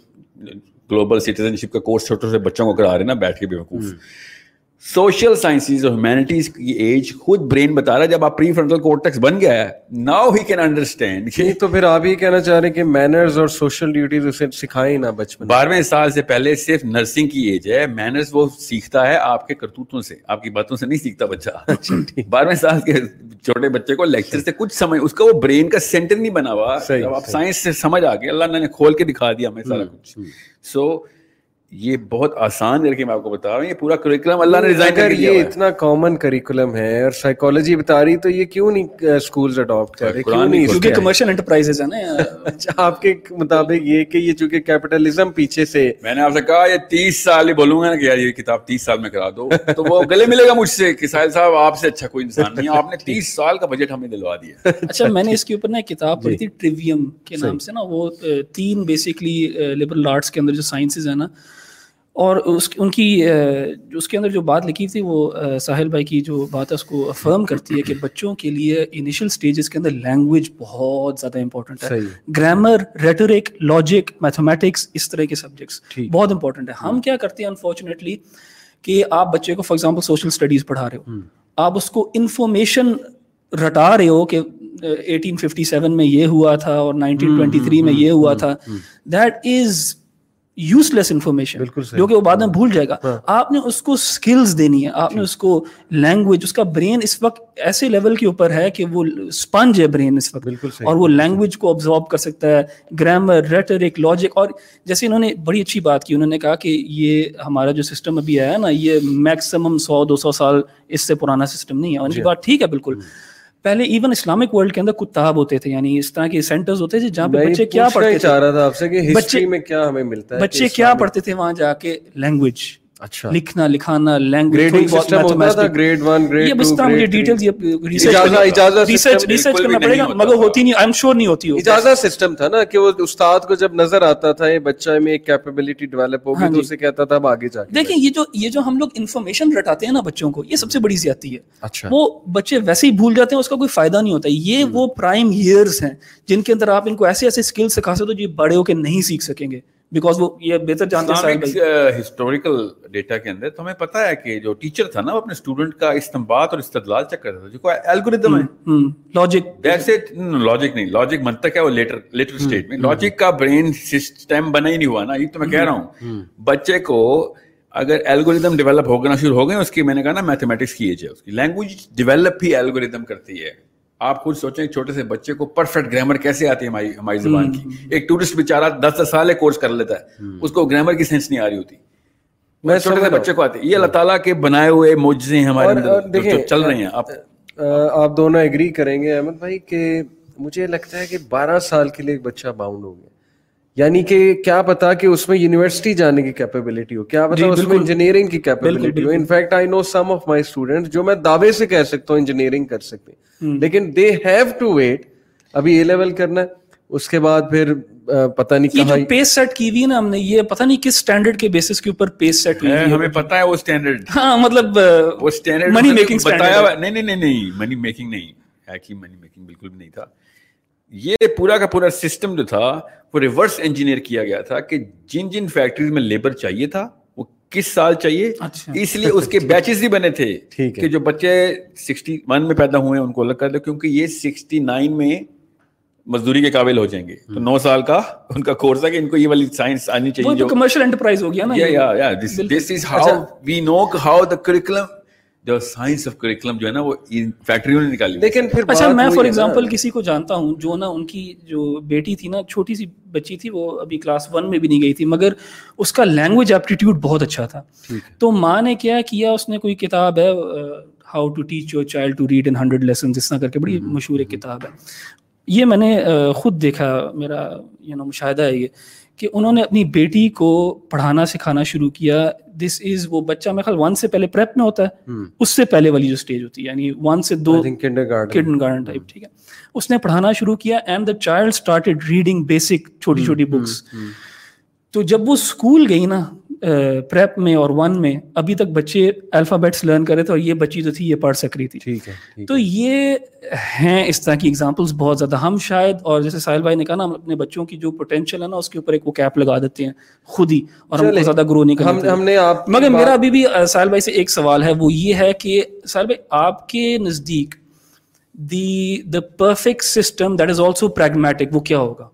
[SPEAKER 2] گلوبل سٹیزن شپ کا کورس چھوٹے چھوٹے بچوں کو کرا رہے ہیں نا بیٹھ کے بے وقوف۔ سوشل سائنسز اور ہیومینٹیز کی ایج خود برین بتا رہا ہے جب آپ پری فرنٹل کورٹیکس بن گیا ہے ناؤ ہی کین انڈرسٹینڈ
[SPEAKER 1] تو پھر آپ یہ کہنا چاہ رہے ہیں کہ مینرز اور سوشل ڈیوٹیز اسے سکھائیں نا بچپن
[SPEAKER 2] بارہویں سال سے پہلے صرف نرسنگ کی ایج ہے مینرز وہ سیکھتا ہے آپ کے کرتوتوں سے آپ کی باتوں سے نہیں سیکھتا بچہ۔ اچھا، بارہویں سال کے چھوٹے بچے کو لیکچر سے کچھ سمجھ اس کا وہ برین کا سینٹر نہیں بنا ہوا۔ آپ سائنس سے سمجھ آ گئے اللہ نے کھول کے دکھا دیا ہمیں سارا کچھ۔ سو یہ بہت آسان کر کے میں آپ کو بتا رہا ہوں یہ پورا کریکولم اللہ نے ڈیزائن
[SPEAKER 1] کر یہ اتنا کامن کریکولم ہے اور سائیکالوجی بتا رہی تو یہ کیوں نہیں سکولز اڈاپٹ کر رہے؟ کیوں نہیں
[SPEAKER 3] کیونکہ کمرشل انٹرپرائزز ہیں نا۔
[SPEAKER 1] اچھا آپ کے مطابق یہ کہ یہ چونکہ کیپٹلزم پیچھے سے
[SPEAKER 2] میں نے آپ سے کہا یہ تیس سال ہی بولوں گا نا کہ یار یہ کتاب تیس سال میں کرا دو تو وہ گلے ملے گا مجھ سے کہ ساحل صاحب آپ سے اچھا کوئی انسان نہیں آپ نے تیس سال کا بجٹ ہمیں دلوا دیا۔
[SPEAKER 3] اچھا میں نے اس کے اوپر نا کتاب پڑھی تھی ٹریویم کے نام سے نا وہ تین بیسکلی لبرل آرٹس کے اندر جو سائنسز ہیں نا اور اس ان کی اس کے اندر جو بات لکھی تھی وہ ساحل بھائی کی جو بات ہے اس کو افرم کرتی ہے کہ بچوں کے لیے انیشل اسٹیجز کے اندر لینگویج بہت زیادہ امپورٹنٹ ہے۔ گرامر ریٹورک لاجک میتھمیٹکس اس طرح کے سبجیکٹس بہت امپورٹنٹ ہے۔ ہم کیا کرتے ہیں انفارچونیٹلی کہ آپ بچے کو فار ایگزامپل سوشل اسٹڈیز پڑھا رہے ہو۔ آپ اس کو انفارمیشن رٹا رہے ہو کہ ایٹین ففٹی سیون میں یہ ہوا تھا اور نائنٹین ٹوینٹی تھری میں یہ ہوا تھا۔ That is useless information جو کہ وہ بعد میں بھول جائے گا. ہاں۔ آپ نے اس کو اسکلز دینی ہے. آپ نے اس کو لینگویج اس کا برین اس وقت ایسے لیول کے اوپر ہے کہ وہ اسپنج ہے برین اس وقت. اور وہ لینگویج کو آبزارو کر سکتا ہے. گرامر ریٹرک لاجک اور جیسے انہوں نے بڑی اچھی بات کی. انہوں نے کہا کہ یہ ہمارا جو سسٹم ابھی ہے نا یہ میکسیمم سو دو سو سال اس سے پرانا سسٹم نہیں ہے. ان کی جی۔ بات ٹھیک ہے بالکل. پہلے ایون اسلامک ورلڈ کے اندر کتاب ہوتے تھے یعنی اس طرح کے سینٹرز ہوتے تھے جہاں پہ بچے کیا پڑھتے
[SPEAKER 1] چاہ رہا تھا آپ سے کہ بچے میں کیا ہمیں ملتا ہے
[SPEAKER 3] بچے کیا پڑھتے تھے وہاں جا کے؟ لینگویج
[SPEAKER 1] اچھا۔
[SPEAKER 3] لکھنا لکھانا
[SPEAKER 1] گریڈنگ سسٹم ہوتا تھا گریڈ 1 گریڈ 2
[SPEAKER 3] یہ بس طرح مجھے ڈیٹیلز یہ ریسرچ ریسرچ ریسرچ کرنا پڑے گا۔ مگر ہوتی نہیں آئی ایم شور نہیں ہوتی
[SPEAKER 1] اجازت سسٹم تھا نا کہ وہ استاد کو جب نظر آتا تھا یہ بچہ میں ایک کیپیبلٹی ڈیولپ ہو گئی تو اسے کہتا تھا اب آگے جا کے
[SPEAKER 3] دیکھیں یہ جو یہ جو ہم لوگ انفارمیشن رٹاتے ہیں نا بچوں کو یہ سب سے بڑی زیادتی ہے۔
[SPEAKER 1] اچھا۔
[SPEAKER 3] وہ بچے ویسے ہی بھول جاتے ہیں اس کا کوئی فائدہ نہیں ہوتا۔ یہ وہ پرائم ایئرس ہیں جن کے اندر آپ ان کو ایسے ایسے اسکل سکھا سکتے ہو جو بڑے ہو کے نہیں سیکھ سکیں گے۔ بیکاز وہ یہ بہتر جانتے
[SPEAKER 2] ہیں ہسٹوریکل ڈیٹا کے اندر تو ہمیں پتا ہے کہ جو ٹیچر تھا نا وہ اپنے اسٹوڈنٹ کا استمباد اور استدلال چیک کرتا تھا۔ جو کوئی الگوریدم ہے۔
[SPEAKER 3] لاجک
[SPEAKER 2] ویسے لاجک نہیں۔ لاجک منطق ہے وہ لیٹر لیٹر اسٹیج میں۔ لاجک کا برین سسٹم بنا ہی نہیں ہوا نا۔ یہ تو میں کہہ رہا ہوں۔ بچے کو اگر الگوریدم ڈیولپ ہونا شروع ہو گئے اس کی میں نے کہا نا میتھمیٹکس کی ایج ہے۔ اس کی لینگویج ڈیولپ ہی الگوریدم کرتی ہے۔ آپ خود سوچیں چھوٹے سے بچے کو پرفیکٹ گرامر کیسے آتی ہے ہماری ہماری زبان کی؟ ایک ٹورسٹ بیچارہ دس دس سال کورس کر لیتا ہے۔ اس کو گرامر کی سینس نہیں آ رہی ہوتی۔ چھوٹے سے بچے کو آتی ہے۔ یہ اللہ تعالیٰ کے بنائے ہوئے موجزے ہیں ہمارے چل رہے ہیں آپ
[SPEAKER 1] آپ دونوں ایگری کریں گے احمد بھائی کہ مجھے لگتا ہے کہ بارہ سال کے لیے ایک بچہ باؤنڈ ہو گیا۔ یعنی کہ کیا پتا کہ اس میں یونیورسٹی جانے کی کیپیبلٹی ہو کیا پتا اس میں انجینئرنگ کی capability who. In fact I know some of my student جو میں دعوے سے کہہ سکتا ہوں انجینئرنگ کر سکتے ہیں۔ لیکن دے ہیو ٹو ویٹ ابھی اے لیول کرنا ہے اس کے بعد پھر پتہ نہیں
[SPEAKER 3] کہاں پیس سیٹ کی ہوئی نا ہم نے یہ پتہ نہیں کس سٹینڈرڈ کے بیسس کے اوپر پیس سیٹ ہوئی
[SPEAKER 2] ہے ہمیں پتہ ہے وہ سٹینڈرڈ
[SPEAKER 3] ہاں مطلب
[SPEAKER 2] وہ سٹینڈرڈ
[SPEAKER 3] منی میکنگ
[SPEAKER 2] بتایا نہیں نہیں نہیں منی میکنگ نہیں۔ ہے کہ منی میکنگ بالکل بھی نہیں تھا۔ یہ پورا کا پورا سسٹم جو تھا وہ ریورس انجینئر کیا گیا تھا کہ جن جن فیکٹریز میں لیبر چاہیے تھا کس سال چاہیے؟ اچھا۔ اس لیے اس کے بیچز ہی بنے تھے کہ جو بچے سکسٹی ون میں پیدا ہوئے ان کو الگ کر دو کیونکہ یہ سکسٹی نائن میں مزدوری کے قابل ہو جائیں گے۔ تو نو سال کا ان کا کورس ہے کہ ان کو یہ والی سائنس آنی چاہیے
[SPEAKER 3] جو کمرشل انٹرپرائز ہو گیا نا
[SPEAKER 2] this is how we know how the curriculum جو سائنس آف کریکولم جو ہے نا وہ فیکٹریوں نے نکالی۔
[SPEAKER 3] لیکن پھر اچھا میں فار ایگزامپل کسی کو جانتا ہوں جو نا ان کی جو بیٹی تھی نا چھوٹی سی بچی تھی وہ ابھی کلاس ون میں بھی نہیں گئی تھی مگر اس کا لینگویج ایپٹیٹیوڈ بہت اچھا تھا۔ تو ماں نے کیا کیا اس نے کوئی کتاب ہے how to teach your child to read in hundred lesson جس طرح کر کے بڑی مشہور ایک کتاب ہے۔ یہ میں نے خود دیکھا میرا یو نو مشاہدہ ہے یہ۔ کہ انہوں نے اپنی بیٹی کو پڑھانا سکھانا شروع کیا۔ دس از وہ بچہ میرے خیال ون سے پہلے پریپ میں ہوتا ہے اس سے پہلے والی جو اسٹیج ہوتی ہے یعنی ون سے دو گارڈن ٹائپ ٹھیک ہے۔ اس نے پڑھانا شروع کیا and the child started reading basic چھوٹی چھوٹی بکس تو جب وہ اسکول گئی نا پریپ میں اور ون میں ابھی تک بچے الفابیٹس لرن کرے تھے اور یہ بچی جو تھی یہ پڑھ سک رہی تھی۔ تو یہ ہیں اس طرح کی ایگزامپلس بہت زیادہ۔ ہم شاید اور جیسے ساحل بھائی نے کہا نا ہم اپنے بچوں کی جو پوٹینشیل ہے نا اس کے اوپر ایک وہ کیپ لگا دیتے ہیں خود ہی۔ اور ہم زیادہ گرو نہیں کرتے ہم نے مگر میرا ابھی بھی ساحل بھائی سے ایک سوال ہے وہ یہ ہے کہ ساحل بھائی آپ کے نزدیک the the perfect system that is also pragmatic وہ کیا ہوگا؟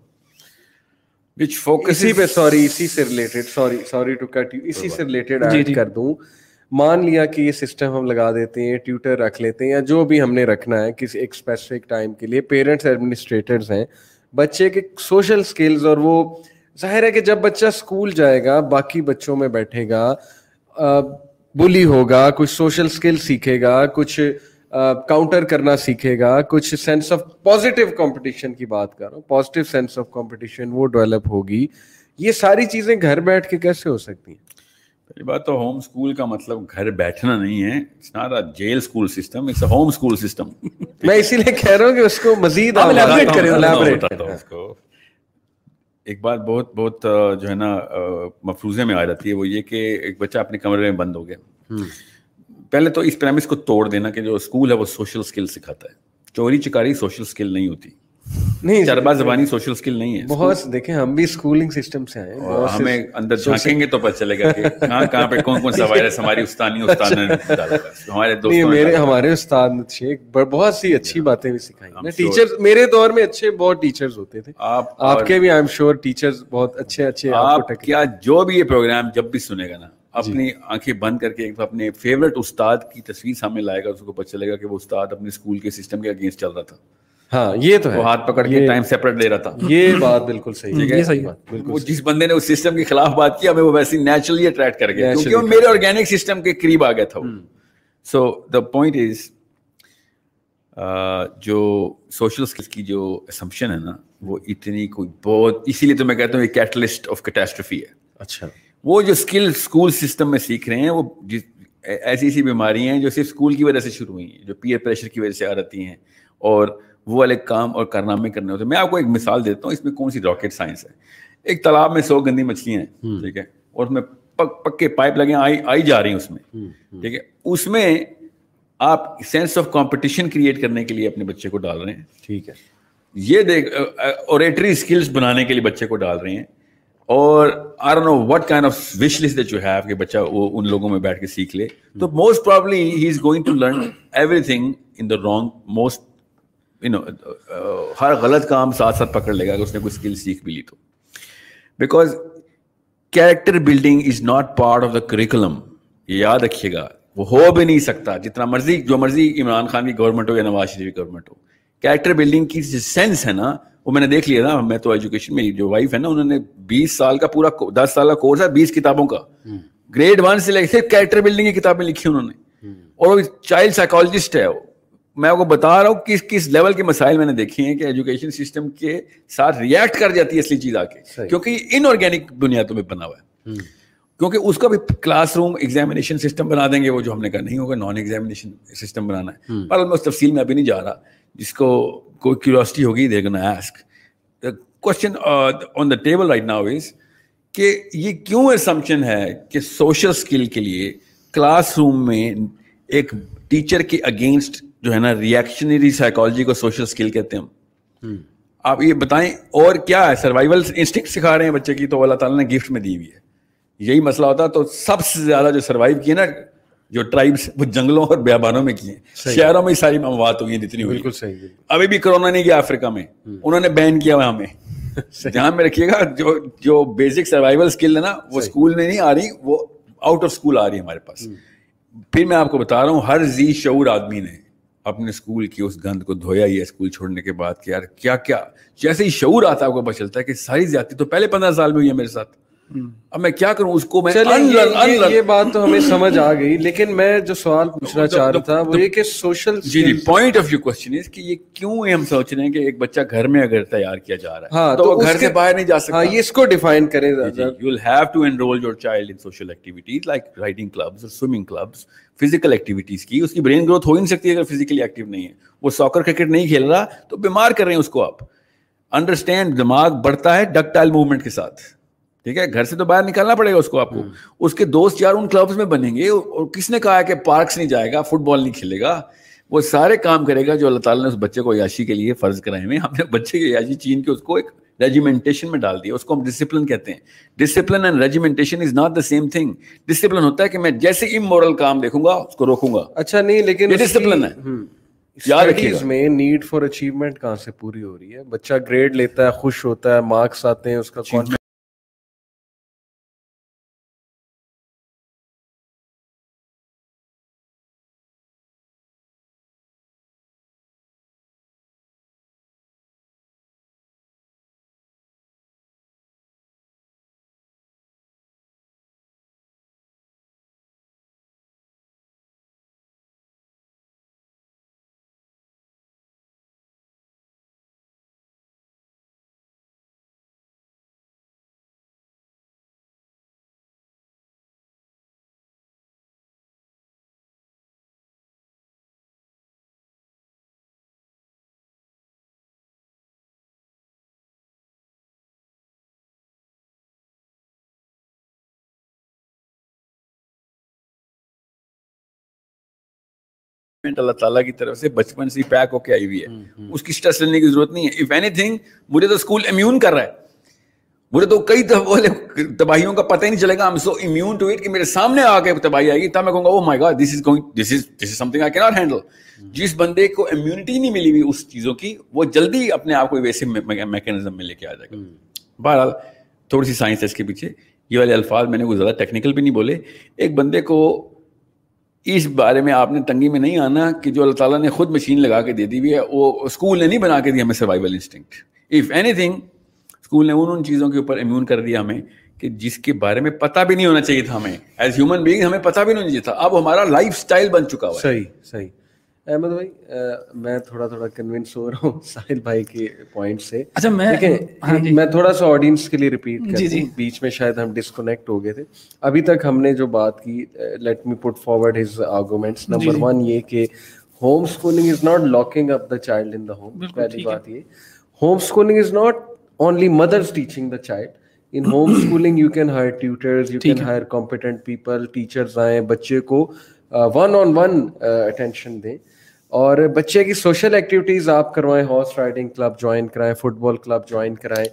[SPEAKER 1] اسی پہ سوری اسی سے related sorry sorry to cut you اسی سے ریلیٹڈ ایڈ کر دوں۔ مان لیا کہ یہ سسٹم ہم لگا دیتے ہیں ٹیوٹر رکھ لیتے ہیں یا جو بھی ہم نے رکھنا ہے کسی ایک اسپیسیفک ٹائم کے لیے۔ پیرنٹس ایڈمنسٹریٹرز ہیں۔ بچے کے سوشل اسکلز اور وہ ظاہر ہے کہ جب بچہ اسکول جائے گا باقی بچوں میں بیٹھے گا بلی ہوگا کچھ سوشل اسکل سیکھے گا کچھ کاؤنٹر کرنا سیکھے گا کچھ سینس آف پازیٹیو کمپٹیشن کی بات کر رہا ہوں۔ پازیٹیو سینس آف کمپٹیشن وہ ڈیولپ ہوگی۔ یہ ساری چیزیں گھر بیٹھ کے کیسے ہو سکتی ہیں؟
[SPEAKER 2] پہلی بات تو ہوم اسکول کا مطلب گھر بیٹھنا نہیں ہے۔ It's not a jail school system it's a home school system
[SPEAKER 1] میں اسی لیے کہہ رہا ہوں کہ اس کو مزید
[SPEAKER 2] اس کو۔ ایک بات بہت بہت جو ہے نا مفروضے میں آ جاتی ہے وہ یہ کہ ایک بچہ اپنے کمرے میں بند ہو گیا۔ پہلے تو اس پریمس کو توڑ دینا کہ جو اسکول ہے وہ سوشل اسکل سکھاتا ہے۔ چوری چکاری سوشل اسکل نہیں ہوتی۔ نہیں چربا زبانی سوشل اسکل نہیں ہے۔
[SPEAKER 1] بہت دیکھیں ہم بھی اسکولنگ سسٹم سے ہیں۔
[SPEAKER 2] ہمیں اندر جھانکیں گے تو پتہ چلے گا کہ کہاں کہاں پہ کون کون سا وائرس ہماری استانی استاد نے
[SPEAKER 1] ہمارے دوست میرے ہمارے استاد شیخ بہت سی اچھی باتیں بھی سکھائی۔ ٹیچر میرے دور میں اچھے بہت ٹیچرز ہوتے تھے۔ آپ آپ کے بھی آئی ایم شیور ٹیچرز بہت اچھے اچھے
[SPEAKER 2] آپ کیا جو بھی یہ پروگرام جب بھی سنے گا نا اپنی آنکھیں بند کر کے اپنے فیوریٹ استاد کی تصویر سامنے لائے گا اس کو پتہ چلے گا کہ وہ استاد اپنے اسکول کے سسٹم کے اگینسٹ چل رہا تھا۔
[SPEAKER 1] ہاں یہ تو ہے۔
[SPEAKER 2] وہ ہاتھ پکڑ کے ٹائم سیپریٹ دے رہا تھا۔
[SPEAKER 1] یہ بات بالکل صحیح
[SPEAKER 3] ہے۔ صحیح بات
[SPEAKER 2] وہ جس بندے نے اس سسٹم کے خلاف بات کی ہمیں وہ ویسے نیچرلی اٹریکٹ کر گیا۔ کیونکہ وہ میرے آرگینک سسٹم کے قریب آ گیا تھا سو دا پوائنٹ از جو سوشل اسکلس کی جو اسمپشن ہے نا وہ اتنی کوئی بہت اسی لیے تو میں کہتا ہوں یہ کیٹلسٹ آف کیٹاسٹرفی ہے۔
[SPEAKER 1] اچھا۔
[SPEAKER 2] وہ جو اسکل اسکول سسٹم میں سیکھ رہے ہیں وہ ایسی ایسی بیماریاں ہیں جو صرف اسکول کی وجہ سے شروع ہوئی ہیں جو پیئر پریشر کی وجہ سے آ رہتی ہیں اور وہ والے کام اور کارنامے کرنے ہوتے ہیں۔ میں آپ کو ایک مثال دیتا ہوں اس میں کون سی راکٹ سائنس ہے؟ ایک تالاب میں سو گندی مچھلیاں ہیں ٹھیک ہے؟ اور اس میں پکے پائپ لگے آئی آئی جا رہی ہیں اس میں ٹھیک ہے؟ اس میں آپ سینس آف کمپٹیشن کریٹ کرنے کے لیے اپنے بچے کو ڈال رہے ہیں۔
[SPEAKER 1] ٹھیک ہے۔
[SPEAKER 2] یہ دیکھ اوریٹری اسکلس بنانے کے لیے بچے کو ڈال رہے ہیں۔ اور I know what kind of wish list that you have کہ بچہ وہ ان لوگوں میں بیٹھ کے سیکھ لے۔ تو most probably he is going to learn everything in the wrong most you know ہر غلط کام ساتھ ساتھ پکڑ لے گا کہ اس نے کوئی اسکل سیکھ بھی لی تو۔ Because character building is not part of the curriculum یہ یاد رکھیے گا۔ وہ ہو بھی نہیں سکتا جتنا مرضی، جو مرضی عمران خان کی گورنمنٹ ہو یا نواز شریف کی گورنمنٹ ہو۔ کیریکٹر بلڈنگ کی جو سینس ہے نا وہ میں نے دیکھ لیا نا میں تو ایجوکیشن میں جو وائف ہے نا انہوں نے بیس سال کا پورا دس سال کا کورس ہے بیس کتابوں کا۔ گریڈ ون سے لے کے کیریکٹر بلڈنگ کی کتابیں لکھی انہوں نے۔ اور وہ چائلڈ سائیکالوجسٹ ہے وہ۔ میں آپ کو بتا رہا ہوں کس کس لیول کے مسائل میں نے دیکھے ہیں کہ ایجوکیشن سسٹم کے ساتھ ریئیکٹ کر جاتی ہے اصلی چیز آ کے۔ کیونکہ ان آرگینک بنیادوں میں بنا ہوا ہے۔ کیونکہ اس کا بھی کلاس روم ایگزامینیشن سسٹم بنا دیں گے وہ جو ہم نے کہا نہیں ہوگا نان ایگزامینیشن سسٹم بنانا ہے۔ پر میں اس تفصیل میں ابھی نہیں جا رہا جس کو کوئی کیوریوسٹی ہوگی دے گا ask question on the table right now is کہ یہ کیوں اسمپشن ہے کہ سوشل اسکل کے لیے کلاس روم میں ایک ٹیچر کے اگینسٹ جو ہے نا ریئیکشنری سائیکالوجی کو سوشل اسکل کہتے ہیں آپ یہ بتائیں اور کیا ہے؟ سروائیول انسٹنکٹ سکھا رہے ہیں بچے کی تو اللہ تعالیٰ نے گفٹ میں دی ہوئی ہے۔ یہی مسئلہ ہوتا تو سب سے زیادہ جو سروائیو کیے نا جو ٹرائبس وہ جنگلوں اور بیابانوں میں کیے شہروں میں ساری مواد ہوئی ہیں جتنی ہوئی
[SPEAKER 1] بالکل صحیح
[SPEAKER 2] ابھی بھی کرونا نہیں گیا افریقہ میں۔ انہوں نے بین کیا ہوا ہمیں جہاں میں رکھیے گا جو جو بیسک سروائیول اسکل ہے نا وہ اسکول میں نہیں آ رہی وہ آؤٹ آف اسکول آ رہی ہے ہمارے پاس۔ پھر میں آپ کو بتا رہا ہوں ہر زی شعور آدمی نے اپنے اسکول کی اس گند کو دھویا ہی ہے اسکول چھوڑنے کے بعد کہ یار کیا کیا؟ جیسے ہی شعور آتا ہے آپ کو پتا چلتا ہے کہ ساری زیادتی تو پہلے پندرہ سال میں ہوئی ہے میرے ساتھ۔ اب میں کیا کروں؟ اس کو میں
[SPEAKER 1] یہ بات تو ہمیں سمجھ آ گئی لیکن میں جو سوال پوچھنا چاہ رہا تھا وہ یہ کہ سوشل
[SPEAKER 2] جی جی پوائنٹ آف یو کوشچن کہ یہ کیوں ہم سوچ رہے ہیں کہ ایک بچہ گھر میں اگر تیار کیا جا رہا ہے
[SPEAKER 1] ہاں
[SPEAKER 2] تو گھر سے باہر نہیں جا سکتا۔
[SPEAKER 1] ہاں یہ اس کو ڈیفائن کریں
[SPEAKER 2] you will have to enrol your child in social activities like riding clubs swimming clubs physical activities کی۔ اس کی برین گروتھ ہو ہی نہیں سکتی اگر فزیکلی ایکٹیو نہیں ہے۔ وہ ساکر کرکٹ نہیں کھیل رہا تو بیمار کر رہے ہیں اس کو آپ۔ انڈرسٹینڈ دماغ بڑھتا ہے ڈکٹائل موومنٹ کے ساتھ۔ ٹھیک ہے گھر سے تو باہر نکالنا پڑے گا اس کو آپ کو۔ اس کے دوست یار ان کلبس میں بنیں گے۔ اور کس نے کہا کہ پارکس نہیں جائے گا فٹ بال نہیں کھیلے گا؟ وہ سارے کام کرے گا جو اللہ تعالیٰ نے اس بچے کو عیاشی کے لیے فرض کرائے ہوئے ہم نے بچے کی عیاشی چین کے اس کو ایک ریجیمنٹیشن میں ڈال دیا۔ اس کو ہم ڈسپلن کہتے ہیں۔ Discipline and regimentation is not the same thing discipline ہوتا ہے کہ میں جیسے امورل کام دیکھوں گا اس کو روکوں گا۔
[SPEAKER 1] اچھا نہیں لیکن
[SPEAKER 2] یہ ڈسپلن ہے۔ یاد رکھیے
[SPEAKER 1] میں نیڈ فار اچیومنٹ کہاں سے پوری ہو رہی ہے؟ بچہ گریڈ لیتا ہے خوش ہوتا ہے مارکس آتے ہیں اس کا
[SPEAKER 2] اللہ تعالیٰ کی طرف سے بچپن سے پیک ہو کے آئی ہوئی ہے۔ اس کی اسٹریس لینے کی ضرورت نہیں ہے۔ اف اینی تھنگ مجھے تو اسکول امیون کر رہا ہے۔ مجھے تو کئی تباہیوں کا پتہ ہی نہیں چلے گا۔ سو امیون ٹو اٹ کہ میرے سامنے آ کے تباہی آئے گی۔ تب میں کہوں گا او my God this is going this is this is something I can't handle جس بندے کو امیونٹی نہیں ملی ہوئی اس چیزوں کی وہ جلدی اپنے آپ کو ویسے میکینزم میں لے کے آ جائے گا۔ بہرحال تھوڑی سی سائنس ہے اس کے پیچھے۔ یہ والے الفاظ میں نے کوئی زیادہ ٹیکنیکل بھی نہیں بولے۔ ایک بندے کو اس بارے میں آپ نے تنگی میں نہیں آنا کہ جو اللہ تعالیٰ نے خود مشین لگا کے دے دی ہوئی ہے، وہ اسکول نے نہیں بنا کے دی ہمیں survival instinct if anything school نے ان ان چیزوں کے اوپر امیون کر دیا ہمیں کہ جس کے بارے میں پتہ بھی نہیں ہونا چاہیے تھا ہمیں. ایز ہیومن بینگ ہمیں پتہ بھی نہیں چاہیے تھا. اب ہمارا لائف اسٹائل بن چکا ہوا
[SPEAKER 1] صحیح صحیح۔ احمد بھائی میں تھوڑا تھوڑا کنونس ہو رہا ہوں ساحل بھائی کے پوائنٹ سے۔
[SPEAKER 3] اچھا میں
[SPEAKER 1] ہاں جی۔ میں تھوڑا سا آڈینس کے لیے ریپیٹ کر دوں بیچ میں شاید ہم ڈسکنیکٹ ہو گئے تھے۔ ابھی تک ہم نے جو بات کی let me put forward his arguments number one یہ کہ home schooling is not locking up the child in the home پہلی بات یہ۔ Home schooling is not only mothers teaching the child in home schooling you can hire tutors you can hire competent people teachers آئیں بچے کو one on one attention دیں۔ اور بچے کی سوشل ایکٹیویٹیز آپ کروائیں ہارس رائڈنگ کلب جوائن کرائیں فٹ بال کلب جوائن کرائیں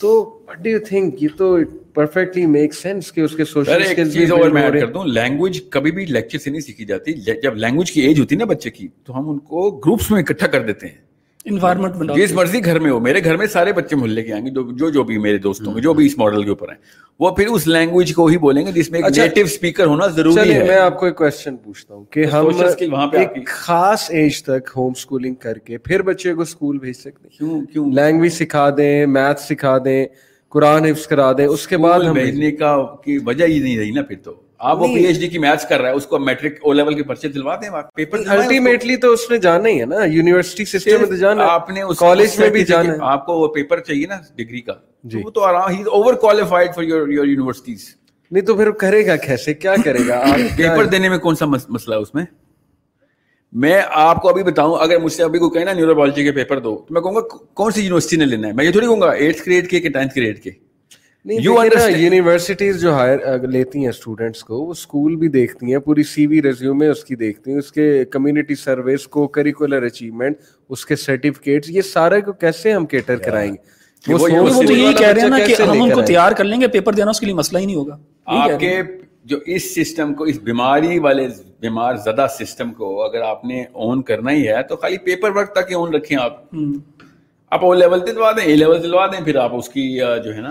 [SPEAKER 1] تو وٹ ڈو یو تھنک یہ تو پرفیکٹلی میک سینس کہ اس کے سوشل
[SPEAKER 2] چیز اور میں ایڈ کر دوں لینگویج کبھی بھی لیکچر سے نہیں سیکھی جاتی۔ جب لینگویج کی ایج ہوتی ہے نا بچے کی تو ہم ان کو گروپس میں اکٹھا کر دیتے ہیں۔ انوائرمنٹ جس مرضی گھر میں ہو میرے گھر میں سارے بچے محلے کے آئیں گے جو جو بھی میرے دوستوں میں جو بھی اس ماڈل کے اوپر ہیں۔ وہ پھر اس لینگویج کو ہی بولیں گے جس میں ایک نیٹو اسپیکر ہونا ضروری ہے۔
[SPEAKER 1] میں آپ کو ایک کوشچن پوچھتا ہوں کہ ہم ایک خاص ایج تک ہوم سکولنگ کر کے پھر بچے کو اسکول بھیج سکتے ہیں؟ کیوں کیوں؟ لینگویج سکھا دیں میتھ سکھا دیں قرآن حفظ کرا دیں اس کے بعد
[SPEAKER 2] بھیجنے کا کی وجہ ہی نہیں رہی نا پھر تو۔ آپ وہ پی ایچ ڈی کی میتھس کر رہا ہے اس کو میٹرک او لیول کے پرچے دلوا دیں
[SPEAKER 1] پیپر الٹیمیٹلی تو اس نے جانا ہی ہے نا یونیورسٹی سسٹم میں جانا
[SPEAKER 2] آپ نے کالج میں بھی جانا ہے۔ آپ کو وہ پیپر چاہیے نا ڈگری کا۔ جی۔ وہ تو آرام ہی overqualified for your your universities
[SPEAKER 1] نہیں تو پھر کرے گا کیسے؟ کیا کرے گا؟
[SPEAKER 2] پیپر دینے میں کون سا مسئلہ ہے اس میں؟ میں آپ کو ابھی بتاؤں اگر مجھ سے ابھی کو کہیں نا نیورولوجی کے پیپر دو تو میں کہوں گا کون سی یونیورسٹی نے لینا ہے؟ میں یہ تھوڑی کہوں گا ایٹھ گریڈ کے کہ ٹینتھ گریڈ کے؟
[SPEAKER 1] یونیورسٹیز جو ہائر لیتی ہیں اسٹوڈینٹس کو وہ اسکول بھی دیکھتی ہیں پوری سی وی ریزیوم اس کی دیکھتی ہیں اس کے کمیونٹی سروس کو کریکولر اچیومنٹ اس کے سرٹیفکیٹس یہ سارے کو کیسے ہم کیٹر کرائیں گے؟
[SPEAKER 3] وہ تو یہی کہہ رہے ہیں نا کہ ہم ان کو تیار کر لیں گے پیپر دینا اس کے لیے مسئلہ ہی نہیں ہوگا۔
[SPEAKER 2] آپ کے جو اس سسٹم کو اس بیماری والے بیمار زدہ سسٹم کو اگر آپ نے اون کرنا ہی ہے تو خالی پیپر ورک تک اون رکھیں آپ۔ آپ او لیول دلوا دیں اے لیول دلوا دیں پھر آپ اس کی جو ہے نا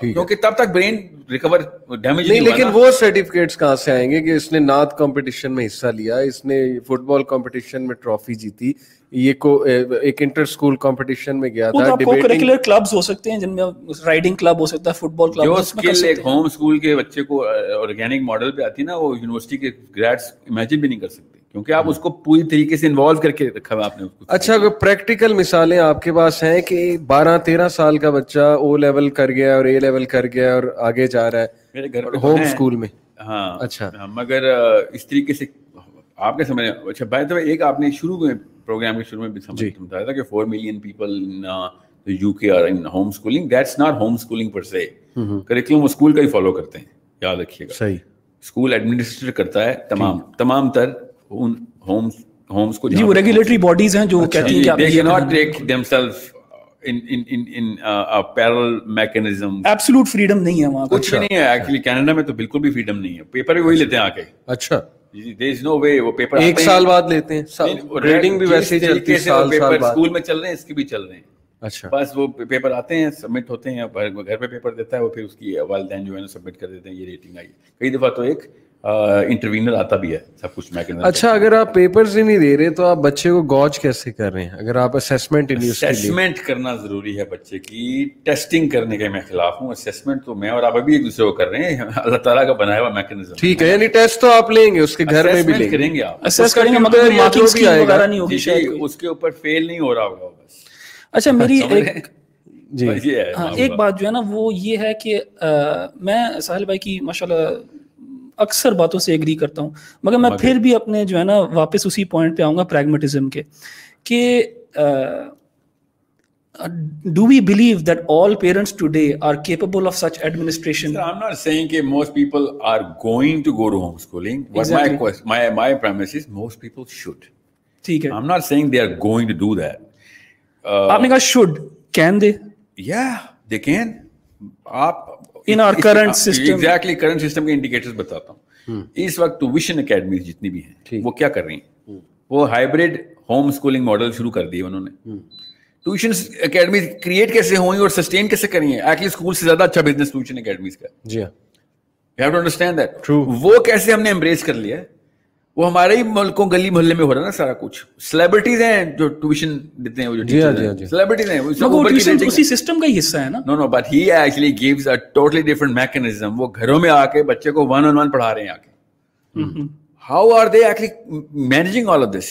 [SPEAKER 2] کیونکہ تب تک برین ریکور ڈیمیج
[SPEAKER 1] نہیں لیکن وہ سرٹیفکیٹس کہاں سے آئیں گے کہ اس نے نعت کمپٹیشن میں حصہ لیا اس نے فٹ بال کمپٹیشن میں ٹرافی جیتی یہ کو ایک انٹر سکول کمپٹیشن میں گیا تھا
[SPEAKER 3] کریکولر کلبز ہو سکتے ہیں جن میں رائڈنگ کلب ہو سکتا ہے فٹ بال کلب
[SPEAKER 2] جو سکل ایک ہوم سکول کے بچے کو آرگینک ماڈل پہ آتی ہے نا وہ یونیورسٹی کے گریڈز امیجن بھی نہیں کر سکتے۔ کیونکہ آپ اس کو پوری طریقے سے انوالو کر کے رکھا ہوا آپ نے
[SPEAKER 1] اچھا اگر پریکٹیکل مثالیں آپ کے پاس ہیں کہ بارہ تیرہ سال کا بچہ او لیول کر گیا اور اے لیول کر گیا اور آگے جا رہا ہے میرے گھر ہوم اسکول میں؟
[SPEAKER 2] ہاں اچھا۔ مگر اس طریقے سے آپ نے سمجھ اچھا بھائی تو ایک آپ نے شروع میں پروگرام کے شروع میں بھی سمجھ بتایا تھا کہ four million people U K are in home schooling that's not home schooling per se curriculum school کا ہی فالو کرتے ہیں یاد رکھیے گا۔
[SPEAKER 1] صحیح۔
[SPEAKER 2] اسکول ایڈمنسٹریٹ کرتا ہے تمام تمام تر ان ہومز ہومز کو
[SPEAKER 3] جی وہ ریگولیٹری باڈیز ہیں جو اچھا، کہتی ہیں کہ
[SPEAKER 2] they can not take them self in in in in a parallel mechanism
[SPEAKER 3] absolute freedom نہیں ہے وہاں
[SPEAKER 2] کچھ نہیں ہے ایکچولی کینیڈا میں تو بالکل بھی فریڈم نہیں ہے۔ پیپر بھی وہی لیتے ہیں آ کے
[SPEAKER 1] اچھا
[SPEAKER 2] دیر از نو وے وہ پیپر
[SPEAKER 1] ایک سال بعد لیتے ہیں ریڈنگ بھی ویسے ہی چلتی ہے سال سال بعد۔
[SPEAKER 2] اسکول میں چل رہے ہیں اس کے بھی چل رہے ہیں۔ اچھا۔ بس وہ پیپر آتے ہیں سبمٹ ہوتے ہیں گھر پہ پیپر دیتا ہے وہ پھر اس کی والدین جو ہے نا سبمٹ کر دیتے ہیں یہ ریٹنگ آئی۔ کئی دفعہ تو ایک انٹروینر آتا بھی ہے سب کچھ
[SPEAKER 1] اچھا اگر آپ پیپرز ہی نہیں دے رہے تو آپ بچے کو گوج کیسے کر رہے ہیں؟ اگر آپ اسیسمنٹ
[SPEAKER 2] اسیسمنٹ کرنا ضروری ہے بچے کی ٹیسٹنگ کرنے کے میں خلاف ہوں۔ اسیسمنٹ تو میں اور آپ ابھی ایک دوسرے کو کر رہے ہیں۔ اللہ تعالیٰ کا بنایا ہوا میکنزم
[SPEAKER 1] ٹھیک ہے یعنی ٹیسٹ تو آپ لیں گے اس کے گھر میں بھی
[SPEAKER 2] کریں گے آپ۔ اس کے اوپر فیل نہیں ہو رہا ہوگا بس۔
[SPEAKER 3] اچھا میری ایک جی۔ ہاں، ایک بات جو ہے نا وہ یہ ہے کہ میں ساحل بھائی کی ماشاء اللہ اکثر باتوں سے ایگری کرتا ہوں۔ مگر میں پھر بھی اپنے جو ہے نا واپس اسی پوائنٹ پہ آؤں گا پریگمیٹزم کے کہ do we believe that all parents today are capable of such administration
[SPEAKER 2] I am not seeing کہ most people are going to go to home schooling my my premise is most people should
[SPEAKER 3] ٹھیک ہے۔
[SPEAKER 2] I am not seeing they are going to do that
[SPEAKER 3] آپ نے کہا should can they
[SPEAKER 2] یا they can آپ
[SPEAKER 3] in our current system
[SPEAKER 2] exactly current system کے indicators بتاتا ہوں اس وقت ویژن اکیڈمیز جتنی بھی ہیں وہ کیا کر رہی ہیں وہ ہائبریڈ ہوم اسکولنگ ماڈل شروع کر دیے انہوں نے ٹیوشن اکیڈمیز کریٹ کیسے ہوئی اور سسٹین کیسے کریں گے ایکچولی اسکول سے زیادہ اچھا بزنس ٹیوشن اکیڈمیز کا
[SPEAKER 1] جی ہاں
[SPEAKER 2] you have to understand that وہ کیسے ہم نے امبریس کر لیا وہ ہمارے ہی ملکوں گلی محلے میں ہو رہا ہے نا سارا کچھ۔ سیلیبریٹیز ہیں جو ٹیوشن دیتے ہیں
[SPEAKER 3] وہ جو سیلیبریٹیز ہیں۔ وہ اسی سسٹم کا ہی حصہ ہے نا۔
[SPEAKER 2] No no but he actually gives a totally different mechanism وہ گھروں میں آ کے بچے کو ون آن ون پڑھا رہے ہیں آ کے how are they actually managing all of this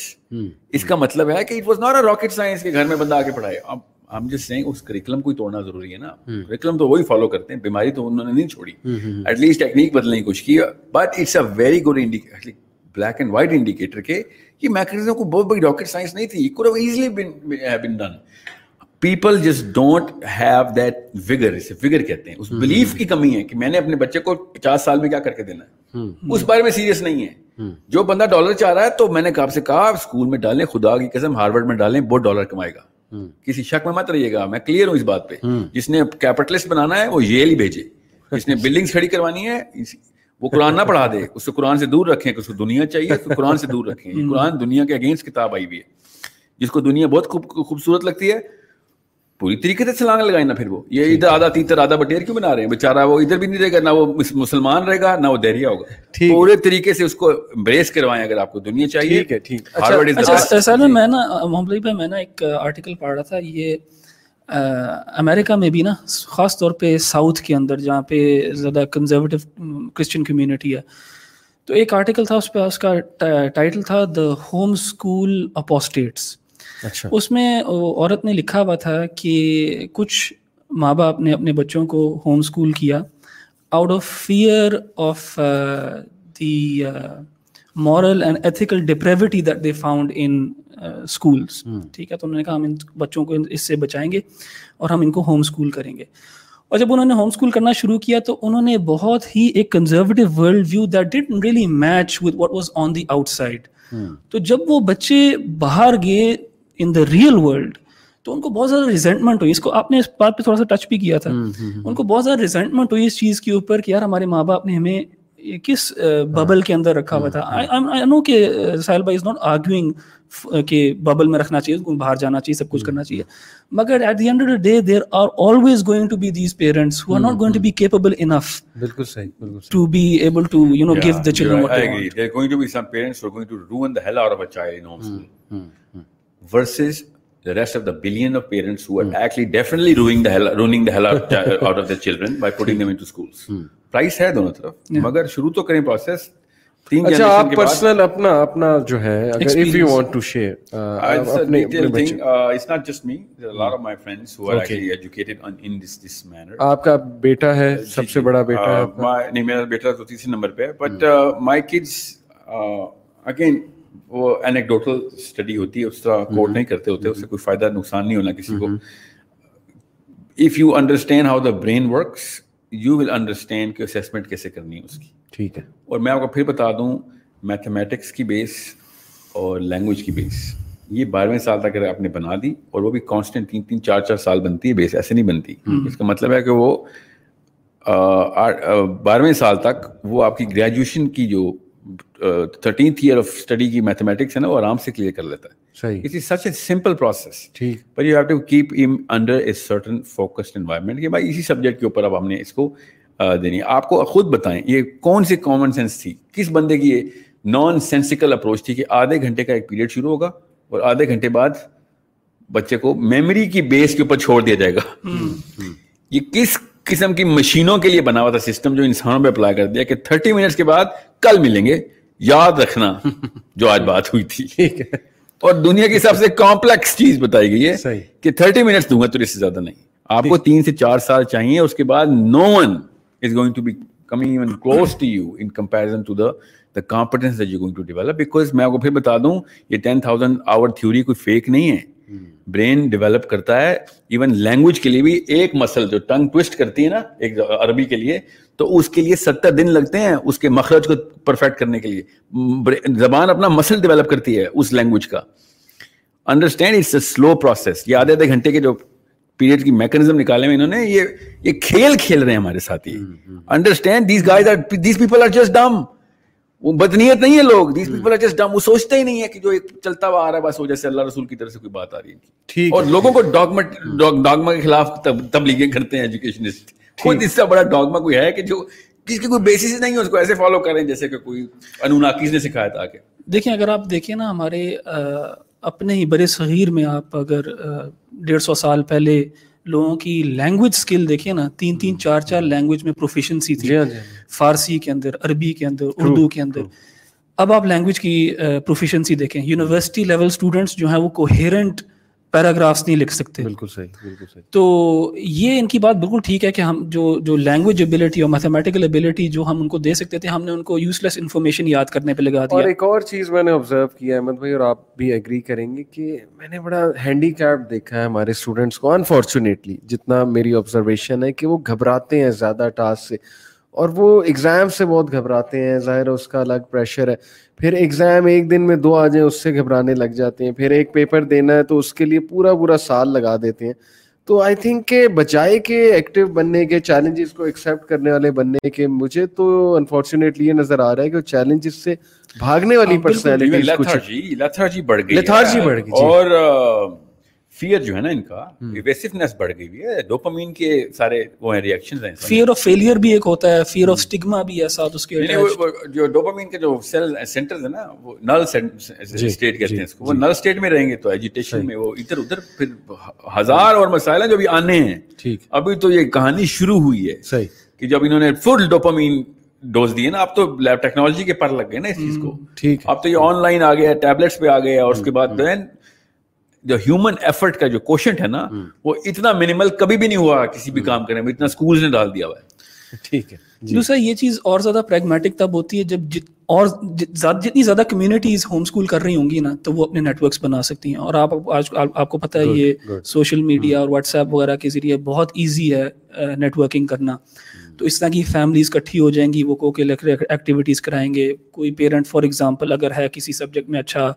[SPEAKER 2] اس کا مطلب ہے کہ it was not a rocket science کے گھر میں بندہ آ کے پڑھائے۔ اب ہم جس سے اس کریکلم کو توڑنا ضروری ہے نا۔ کریکلم تو وہی فالو کرتے ہیں۔ بیماری تو انہوں نے نہیں چھوڑی۔ ایٹ لیسٹ ٹیکنیک بدلنے کی کوشش کی۔ But it's a very good indicate black and white indicator کے یہ میکنزم کو بہت بڑی راکٹ سائنس نہیں تھی could easily been done people جس ڈونٹ ہیو دیٹ وگر اسے وگر کہتے ہیں اس بلیف کی کمی ہے کہ میں نے اپنے بچے کو پچاس سال میں کیا کر کے دینا ہے اس بارے میں سیریس نہیں ہے جو بندہ ڈالر چاہ رہا ہے تو میں نے کہا سے کہا اسکول میں ڈالیں خدا کی قسم ہارورڈ میں ڈالیں بہت ڈالر کمائے گا کسی شک میں مت رہیے گا میں کلیئر ہوں اس بات پہ جس نے کیپٹلسٹ بنانا ہے وہ یہ بھیجے جس نے بلڈنگس کھڑی کروانی ہے وہ قرآن نہ پڑھا دے اس کو قرآن سے دور رکھیں کہ اس کو دنیا چاہیے اس کو قرآن سے دور رکھیں۔
[SPEAKER 1] یہ قرآن دنیا
[SPEAKER 3] کے اگینسٹ کتاب آئی ہوئی ہے۔ جس کو دنیا بہت خوب خوبصورت لگتی ہے پوری طریقے سے چھلانگ لگائیں نا پھر وہ۔ یہ ادھر آدھا تیتر آدھا بٹیر کیوں بنا رہے ہیں؟ بیچارہ وہ ادھر بھی نہیں رہے گا نہ وہ مسلمان رہے گا نہ وہ دہریا ہوگا۔ پورے طریقے سے اس کو امبریس کروائیں اگر آپ کو دنیا چاہیے۔ ٹھیک ہے ٹھیک۔ اچھا, اچھا، میں نا محمد بھائی میں نا ایک آرٹیکل پڑھ رہا تھا۔ یہ امریکہ میں بھی نا خاص طور پہ ساؤتھ کے اندر جہاں پہ زیادہ کنزرویٹو کرسچن کمیونٹی ہے تو ایک آرٹیکل تھا اس پہ اس کا ٹائٹل تھا دا ہوم اسکول اپوسٹیٹس اس میں عورت نے لکھا ہوا تھا کہ کچھ ماں باپ نے اپنے بچوں کو ہوم اسکول کیا out of fear of the moral and ethical depravity that they found in schools ٹھیک ہے؟ تو انہوں نے کہا ہم ان بچوں کو اس سے بچائیں گے اور ہم ان کو ہوم اسکول کریں گے۔ اور جب انہوں نے ہوم اسکول کرنا شروع کیا تو انہوں نے بہت ہی ایک conservative world view that did really match with what was on the out side تو جب وہ بچے باہر گئے ان دا ریئل ورلڈ تو ان کو بہت زیادہ ریزنٹمنٹ ہوئی۔ اس کو آپ نے اس بات پہ تھوڑا سا
[SPEAKER 1] ٹچ بھی کیا
[SPEAKER 3] تھا۔ hmm, hmm, hmm. ان کو بہت زیادہ ریزنٹمنٹ
[SPEAKER 2] ہوئی اس چیز کے اوپر کہ یار ہمارے ماں باپ نے ہمیں کس ببل کے اندر رکھا ہوا ہاں، تھا؟ ہاں۔ ساحل بھائی از ناٹ آرگیوئنگ کہ ببل میں رکھنا چاہیے باہر جانا چاہیے سب کچھ ہاں۔ کرنا چاہیے۔ مگر at the end of the day there are always going to be these parents who are not going to be capable enough بالکل
[SPEAKER 1] صحیح بالکل to be able to you know give the children what they want
[SPEAKER 2] there going to be some parents who going to ruin the hell out of a child in home versus آپ کا
[SPEAKER 1] بیٹا ہے سب سے بڑا بیٹا بیٹا
[SPEAKER 2] تو تیسرے number پہ وہ انیکڈوٹل study ہوتی ہے اس طرح کوٹ نہیں کرتے ہوتے اس سے کوئی فائدہ نقصان نہیں ہونا کسی کو۔ If you understand how the brain works you will understand کہ اسیسمنٹ کیسے کرنی ہے اس کی۔ ٹھیک ہے۔ اور میں آپ کو پھر بتا
[SPEAKER 1] دوں میتھمیٹکس
[SPEAKER 2] کی بیس اور لینگویج کی بیس یہ بارہویں سال تک اگر آپ نے بنا دی اور وہ بھی کانسٹنٹ تین تین چار چار سال بنتی ہے بیس ایسے نہیں بنتی۔ اس کا مطلب ہے کہ وہ بارہویں سال تک وہ آپ کی گریجویشن کی جو تھرٹینتھ ایئر آف اسٹڈی کی میتھمیٹکس ہے نا وہ آرام سے کلیئر کر لیتا ہے۔ It is such a simple
[SPEAKER 1] process
[SPEAKER 2] but you have to keep them
[SPEAKER 1] under
[SPEAKER 2] a certain focused environment کہ بھائی اسی سبجیکٹ کے اوپر اب ہم نے اس کو دینی آپ کو خود بتائیں یہ کون سی کامن سینس تھی؟ کس بندے کی یہ نان سینسیکل اپروچ تھی کہ آدھے گھنٹے کا ایک پیریڈ شروع ہوگا اور آدھے گھنٹے بعد بچے کو میموری کی بیس کے اوپر چھوڑ دیا جائے گا؟ یہ کس قسم کی مشینوں کے لیے بنا ہوا تھا سسٹم جو انسانوں پہ اپلائی کر دیا کہ تھرٹی منٹس کے بعد کل ملیں گے۔ یاد رکھنا جو آج بات ہوئی تھی۔ اور دنیا کی
[SPEAKER 1] سب سے
[SPEAKER 2] کمپلیکس چیز بتائی گئی ہے کہ تھرٹی منٹس دوں گا تو اس سے زیادہ نہیں۔ آپ کو تین سے چار سال چاہیے اس کے بعد no one is going to be coming even close to you in comparison to the the competence going to develop because میں آپ کو پھر بتا دوں یہ ٹین تھاؤزینڈ آور تھیوری کوئی فیک نہیں ہے۔ Hmm. برین ڈیولپ کرتا ہے ایون لینگویج کے لیے بھی ایک مسل جو ٹنگ ٹوسٹ کرتی ہے نا ایک عربی کے لیے تو اس کے لیے ستر دن لگتے ہیں اس کے مخرج کو پرفیکٹ کرنے کے لیے. زبان اپنا مسل ڈیولپ کرتی ہے اس لینگویج کا. Understand it's a slow process یہ آدھے آدھے گھنٹے کے جو پیریڈ کی میکنزم نکالے ہوئے انہوں نے یہ یہ کھیل کھیل رہے ہیں ہمارے ساتھ ہی understand these guys are these people are just dumb وہ بدنیت نہیں ہے لوگ۔ دیس پیپل جسٹ ڈم وہ سوچتے ہی نہیں ہے کہ جو ایک چلتا ہوا آ رہا ہے بس وجہ جیسے اللہ رسول کی طرف سے کوئی بات آ رہی ہے۔ اور لوگوں کو ڈاگما ڈاگما کے خلاف تبلیغیں کرتے ہیں ایجوکیشنسٹ کوئی اس سے بڑا ڈاگما کوئی ہے کہ جو کس کی کوئی بیسس نہیں ہے اس کو ایسے فالو کریں جیسے کہ کوئی انوناکیز نے
[SPEAKER 3] سکھایا تھا کہ دیکھیں اگر آپ دیکھیں نا ہمارے اپنے ہی برے صغیر میں آپ اگر ڈیڑھ سو سال پہلے لوگوں کی لینگویج اسکل دیکھیں نا تین تین چار چار لینگویج میں پروفیشنسی تھی۔ فارسی کے اندر عربی کے اندر اردو کے اندر۔ اب آپ لینگویج کی پروفیشنسی دیکھیں۔ یونیورسٹی لیول اسٹوڈنٹس جو ہیں وہ کوہیرنٹ پیراگرافس نہیں لکھ سکتے۔
[SPEAKER 1] بالکل صحیح بالکل صحیح۔
[SPEAKER 3] تو یہ ان کی بات بالکل ٹھیک ہے کہ ہم جو جو لینگویج ابیلٹی اور میتھمیٹیکل ابیلٹی جو ہم ان کو دے سکتے تھے ہم نے ان کو یوز لیس انفارمیشن یاد کرنے پہ لگا
[SPEAKER 1] اور
[SPEAKER 3] دیا
[SPEAKER 1] ایک اور چیز میں نے آبزرو کیا احمد بھائی اور آپ بھی ایگری کریں گے کہ میں نے بڑا ہینڈی کیپ دیکھا ہے ہمارے اسٹوڈنٹس کو انفارچونیٹلی جتنا میری آبزرویشن ہے کہ وہ گھبراتے ہیں زیادہ ٹاسک سے۔ اور وہ ایگزام سے بہت گھبراتے ہیں ظاہر ہے اس کا الگ پریشر ہے۔ پھر ایگزام ایک دن میں دو آ جائیں اس سے گھبرانے لگ جاتے ہیں پھر ایک پیپر دینا ہے تو اس کے لیے پورا پورا سال لگا دیتے ہیں۔ تو آئی تھنک کہ بجائے کے ایکٹیو بننے کے چیلنجز کو ایکسیپٹ کرنے والے بننے کے مجھے تو انفارچونیٹلی یہ نظر آ رہا ہے کہ چیلنجز سے بھاگنے والی پرسنالٹی
[SPEAKER 2] لیتھارجی بڑھ گئی
[SPEAKER 1] لیتھارجی بڑھ گئی
[SPEAKER 2] اور فیئر جو ہے نا ان کا ایویسونیس بڑھ گئی ہوئی ہے. ڈوپامین کے سارے وہ ہیں ریئیکشنز ہیں
[SPEAKER 3] فیئر آف فیلئر بھی ایک ہوتا ہے فیئر آف سٹگما بھی ہے ساتھ اس کے
[SPEAKER 2] یعنی جو ڈوپامین کے جو سیل سینٹرز ہیں نا وہ نل اسٹیٹ کہتے ہیں اس کو. وہ نل اسٹیٹ میں رہیں گے تو ایجیٹیشن میں وہ ادھر ادھر پھر ہزار اور مسائل ہیں جو ابھی آنے ہیں.
[SPEAKER 1] ٹھیک.
[SPEAKER 2] ابھی تو یہ کہانی شروع ہوئی ہے
[SPEAKER 1] صحیح.
[SPEAKER 2] کہ جب انہوں نے فل ڈوپامین ڈوز دیے نا اب تو لیب ٹیکنالوجی کے پر لگ گئے نا اس چیز کو.
[SPEAKER 1] ٹھیک
[SPEAKER 2] اب تو یہ آن لائن آ گیا ٹیبلٹس پہ آ گیا اور اس کے بعد دین جو ہیومن ایفرٹ کا جو کوشنٹ ہے نا وہ اتنا منیمل کبھی بھی نہیں ہوا کسی بھی کام کرنے میں اتنا اسکولز نے ڈال دیا ہوا ہے۔
[SPEAKER 1] ٹھیک ہے۔
[SPEAKER 3] دوسرا یہ چیز اور زیادہ پریگمیٹک تب ہوتی ہے جب جت اور جتنی زیادہ کمیونٹیز ہوم اسکول کر رہی ہوں گی نا تو وہ اپنے نیٹ ورکس بنا سکتی ہیں۔ اور آپ آج آپ کو پتہ ہے یہ سوشل میڈیا اور واٹس ایپ وغیرہ کے ذریعے بہت ایزی ہے نیٹ ورکنگ کرنا۔ تو اس طرح کی فیملیز کٹھی ہو جائیں گی وہ کو ایکٹیویٹیز کرائیں گے۔ کوئی پیرنٹ فار ایگزامپل اگر ہے کسی سبجیکٹ میں اچھا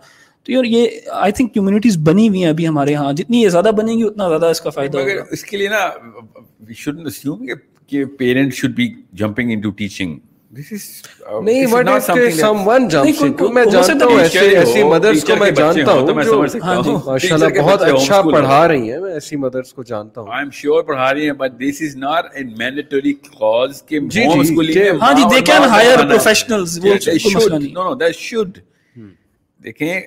[SPEAKER 3] تو یار یہ آئی تھنک کمیونٹیز بنی ہوئی ہیں ابھی ہمارے ہاں۔ جتنی یہ زیادہ بنیں گی اتنا زیادہ اس کا فائدہ
[SPEAKER 2] مگر
[SPEAKER 3] ہوگا۔
[SPEAKER 2] اس کے لیے نا وی شوڈنٹ اسیوم کہ parent should be jumping into teaching this is
[SPEAKER 1] نہیں بٹ سم ون جمپس
[SPEAKER 3] کوئی-
[SPEAKER 1] انٹو میں
[SPEAKER 3] ہو
[SPEAKER 1] جانتا
[SPEAKER 3] سکتا
[SPEAKER 1] ہوں
[SPEAKER 3] ہے
[SPEAKER 1] ایسے ایسی مدرس کو میں جانتا ہوں جو ماشاء اللہ بہت اچھا پڑھا رہی ہیں میں ایسی مدرس کو جانتا ہوں۔
[SPEAKER 2] آئی ایم شیور پڑھا رہی ہیں but this is not a mandatory clause کہ ہوم اسکولنگ
[SPEAKER 1] کہ-
[SPEAKER 2] میں
[SPEAKER 3] ہاں جی
[SPEAKER 2] ماں
[SPEAKER 3] دے
[SPEAKER 2] اور
[SPEAKER 3] کین
[SPEAKER 2] باپ
[SPEAKER 3] ہائر
[SPEAKER 2] پڑھانا ہے.
[SPEAKER 3] پروفیشنلز وہ
[SPEAKER 2] They
[SPEAKER 3] کوئی مسئلہ نہیں۔
[SPEAKER 2] Should. No, no, they should. دیکھیں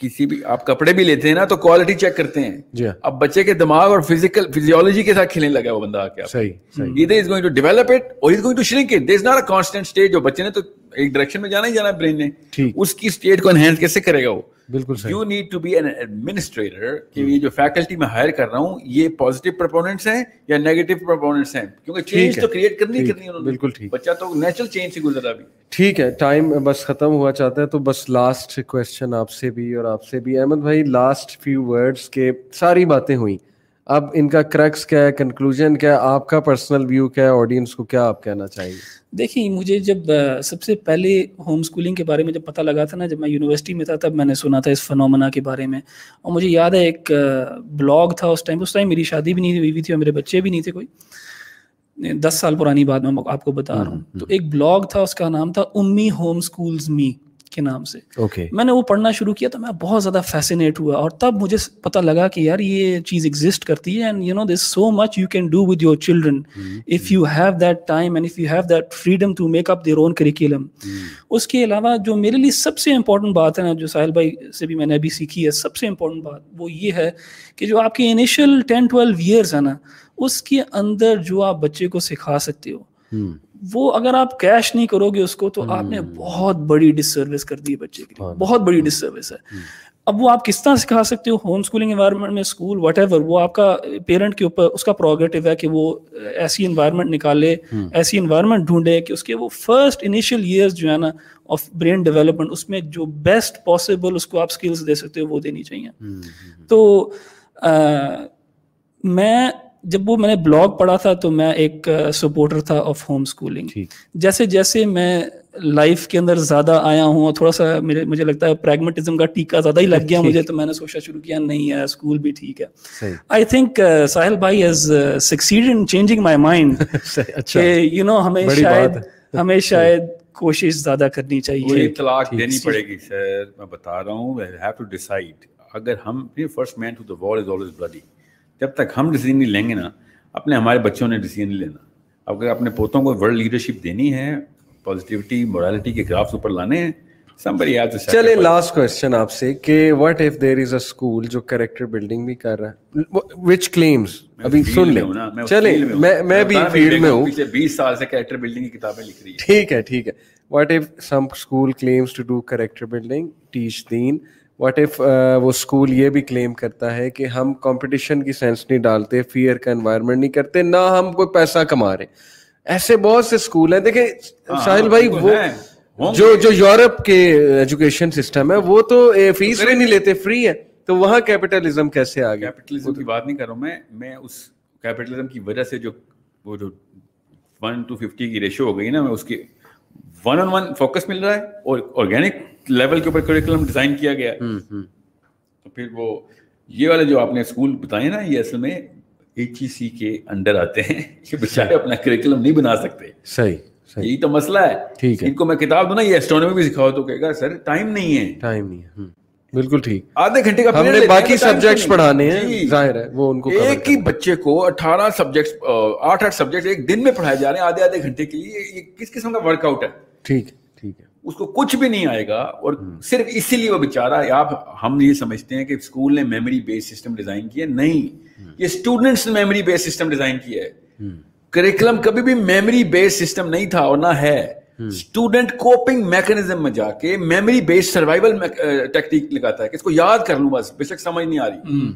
[SPEAKER 2] کسی بھی آپ کپڑے بھی لیتے ہیں نا تو کوالٹی چیک کرتے ہیں۔
[SPEAKER 1] جی ہاں۔
[SPEAKER 2] اب بچے کے دماغ اور فزیکل فزیولوجی کے ساتھ کھیلنے لگا وہ بندہ آ کے
[SPEAKER 1] صحیح
[SPEAKER 2] is going to develop it or he's going to shrink it. There is not a constant state جو بچے نے تو ایک ڈائریکشن میں جانا ہی جانا برین نے۔ اس کی اسٹیٹ کو انہینس کیسے کرے گا وہ؟
[SPEAKER 1] بالکل
[SPEAKER 2] you need to be an administrator کہ یہ جو فیکلٹی میں ہائر کر رہا ہوں یہ پازیٹیو پرپوننٹس ہیں یا نیگیٹو پرپوننٹس ہیں؟ کیونکہ چینج تو کریٹ کرنی ہی کرنی ہے انہوں نے۔
[SPEAKER 1] بالکل ٹھیک۔
[SPEAKER 2] بچہ تو نیچرل چینج سے گزرا بھی۔
[SPEAKER 1] ٹھیک ہے ٹائم بس ختم ہوا چاہتا ہے تو بس لاسٹ کوشچن آپ سے بھی اور آپ سے بھی۔ احمد بھائی لاسٹ فیو ورڈس کے ساری باتیں ہوئیں۔ اب ان کا کرکس کیا ہے کنکلوژن کیا ہے آپ کا پرسنل ویو کیا ہے آڈینس کو کیا آپ کہنا چاہیں گے؟
[SPEAKER 3] دیکھیں مجھے جب سب سے پہلے ہوم اسکولنگ کے بارے میں جب پتہ لگا تھا نا جب میں یونیورسٹی میں تھا تب میں نے سنا تھا اس فنومنا کے بارے میں۔ اور مجھے یاد ہے ایک بلاگ تھا اس ٹائم اس ٹائم میری شادی بھی نہیں ہوئی تھی اور میرے بچے بھی نہیں تھے کوئی۔ دس سال پرانی بات میں آپ کو بتا رہا ہوں۔ تو ایک بلاگ تھا اس کا نام تھا امی ہوم اسکولز می کے نام سے۔
[SPEAKER 1] اوکے
[SPEAKER 3] میں نے وہ پڑھنا شروع کیا تو میں بہت زیادہ فیسینیٹ ہوا اور تب مجھے پتہ لگا کہ یار یہ چیز ایگزسٹ کرتی ہے and you know this so much you can do with your children if you have that time and if you have that freedom to make up their own curriculum اس کے علاوہ جو میرے لیے سب سے امپورٹنٹ بات ہے نا جو ساحل بھائی سے بھی میں نے ابھی سیکھی ہے سب سے امپورٹنٹ بات وہ یہ ہے کہ جو آپ کے انیشیل ٹین ٹویلو ایئرس ہیں نا اس کے اندر جو آپ بچے کو سکھا سکتے ہو۔ وہ اگر آپ کیش نہیں کرو گے اس کو تو آپ نے بہت بڑی ڈس سروس کر دی ہے بچے کے لیے۔ بہت بڑی ڈس سروس ہے اب وہ آپ کس طرح سکھا سکتے ہو؟ ہوم اسکولنگ انوائرمنٹ میں اسکول وٹ ایور وہ آپ کا پیرنٹ کے اوپر اس کا پروگیٹو ہے کہ وہ ایسی انوائرمنٹ نکالے ایسی انوائرمنٹ ڈھونڈے کہ اس کے وہ فرسٹ انیشیل ایئرز جو ہے نا آف برین ڈیولپمنٹ اس میں جو بیسٹ پاسبل اس کو آپ اسکلس دے سکتے ہو وہ دینی چاہیے۔ تو میں جب وہ میں نے بلاگ پڑھا تھا تو میں ایک سپورٹر تھا آف ہوم اسکولنگ جیسے جیسے میں لائف کے اندر زیادہ آیا ہوں اور تھوڑا سا میرے مجھے لگتا ہے پریگمیٹزم کا ٹیکا زیادہ ہی لگ گیا مجھے تو میں نے سوچا شروع کیا نہیں ہے اسکول بھی ٹھیک ہے. آئی تھنک ساحل بھائی has succeeded in changing my mind کہ یو نو ہمیں شاید ہمیں شاید کوشش زیادہ کرنی چاہیے.
[SPEAKER 2] طلاق دینی پڑے گی سر میں بتا رہا ہوں. اگر ہم فرسٹ مین ٹو دا وال از آلویز بلڈی جب تک ہم ڈیسیزن نہیں لیں گے نا اپنے ہمارے بچوں نے ڈیسیزن نہیں لینا۔ اگر اپنے پوتوں کو ورلڈ لیڈرشپ دینی ہے پازیٹیوٹی مورالٹی کے گرافس اوپر لانے ہیں
[SPEAKER 1] چلے لاسٹ کوشچن آپ سے کہ what if there is a school جو کریکٹر بلڈنگ بھی کر رہا ہے؟ وچ کلیمز ابھی سن لیں۔ چلے میں بھی فیلڈ میں ہوں
[SPEAKER 2] بیس سال سے کریکٹر بلڈنگ کی کتابیں لکھ رہی
[SPEAKER 1] ٹھیک ہے ٹھیک ہے۔ What if some school claims to do character building teach then what if وہ اسکول یہ بھی کلیم کرتا ہے کہ ہم کمپٹیشن کی سینس نہیں ڈالتے فیئر کا انوائرمنٹ نہیں کرتے نہ ہم کوئی پیسہ کما رہے ایسے بہت سے اسکول ہیں دیکھیں
[SPEAKER 2] ہاں،
[SPEAKER 1] ساحل بھائی وہ جو جو یورپ کے ایجوکیشن سسٹم ہے وہ تو فیس بھی نہیں لیتے فری ہے تو وہاں کیپٹلزم کیسے آ گیا
[SPEAKER 2] کیپٹلزم کی بات نہیں کر رہا ہوں میں۔ میں اس کیپٹلزم کی وجہ سے جو وہ جو ون ٹو ففٹی کی ریشو ہو گئی نا میں اس کی ون آن ون فوکس مل رہا ہے اور آرگینک لیول کے اوپر کریکولم ڈیزائن کیا گیا. تو پھر وہ یہ والے جو آپ نے اسکول بتائے نا یہ اصل میں ایچ ای سی کے انڈر آتے ہیں یہ بچارے اپنا کریکولم نہیں بنا سکتے۔
[SPEAKER 1] صحیح
[SPEAKER 2] یہی تو مسئلہ ہے۔
[SPEAKER 1] ٹھیک ہے۔
[SPEAKER 2] ان کو میں کتاب دوں نا یہ اسٹرانومی بھی سکھاؤ تو کہے گا سر ٹائم نہیں ہے۔
[SPEAKER 1] ٹائم نہیں ہے۔ بالکل ٹھیک۔
[SPEAKER 2] آدھے گھنٹے کا
[SPEAKER 1] ہم نے باقی سبجیکٹس پڑھانے ہیں ظاہر ہے وہ ان کو
[SPEAKER 2] ایک ہی بچے کو اٹھارہ سبجیکٹ آٹھ آٹھ سبجیکٹ ایک دن میں پڑھائے جا رہے ہیں آدھے آدھے گھنٹے کے لیے یہ کس قسم کا ورک آؤٹ ہے؟
[SPEAKER 1] ٹھیک۔ ٹھیک ہے۔
[SPEAKER 2] اس کو کچھ بھی نہیں آئے گا اور صرف اسی لیے وہ بےچارا آپ ہم یہ سمجھتے ہیں کہ اسکول نے میموری بیس سسٹم ڈیزائن کیا نہیں یہ اسٹوڈنٹس نے میموری بیس سسٹم ڈیزائن کیا ہے۔ کریکولم کبھی بھی میموری بیس سسٹم نہیں تھا اور نہ ہے۔ اسٹوڈنٹ کوپنگ میکنزم میں جا کے میموری بیس سروائول ٹیکنیک لگاتا ہے کہ اس کو یاد کر لوں بس بے شک سمجھ نہیں آ رہی۔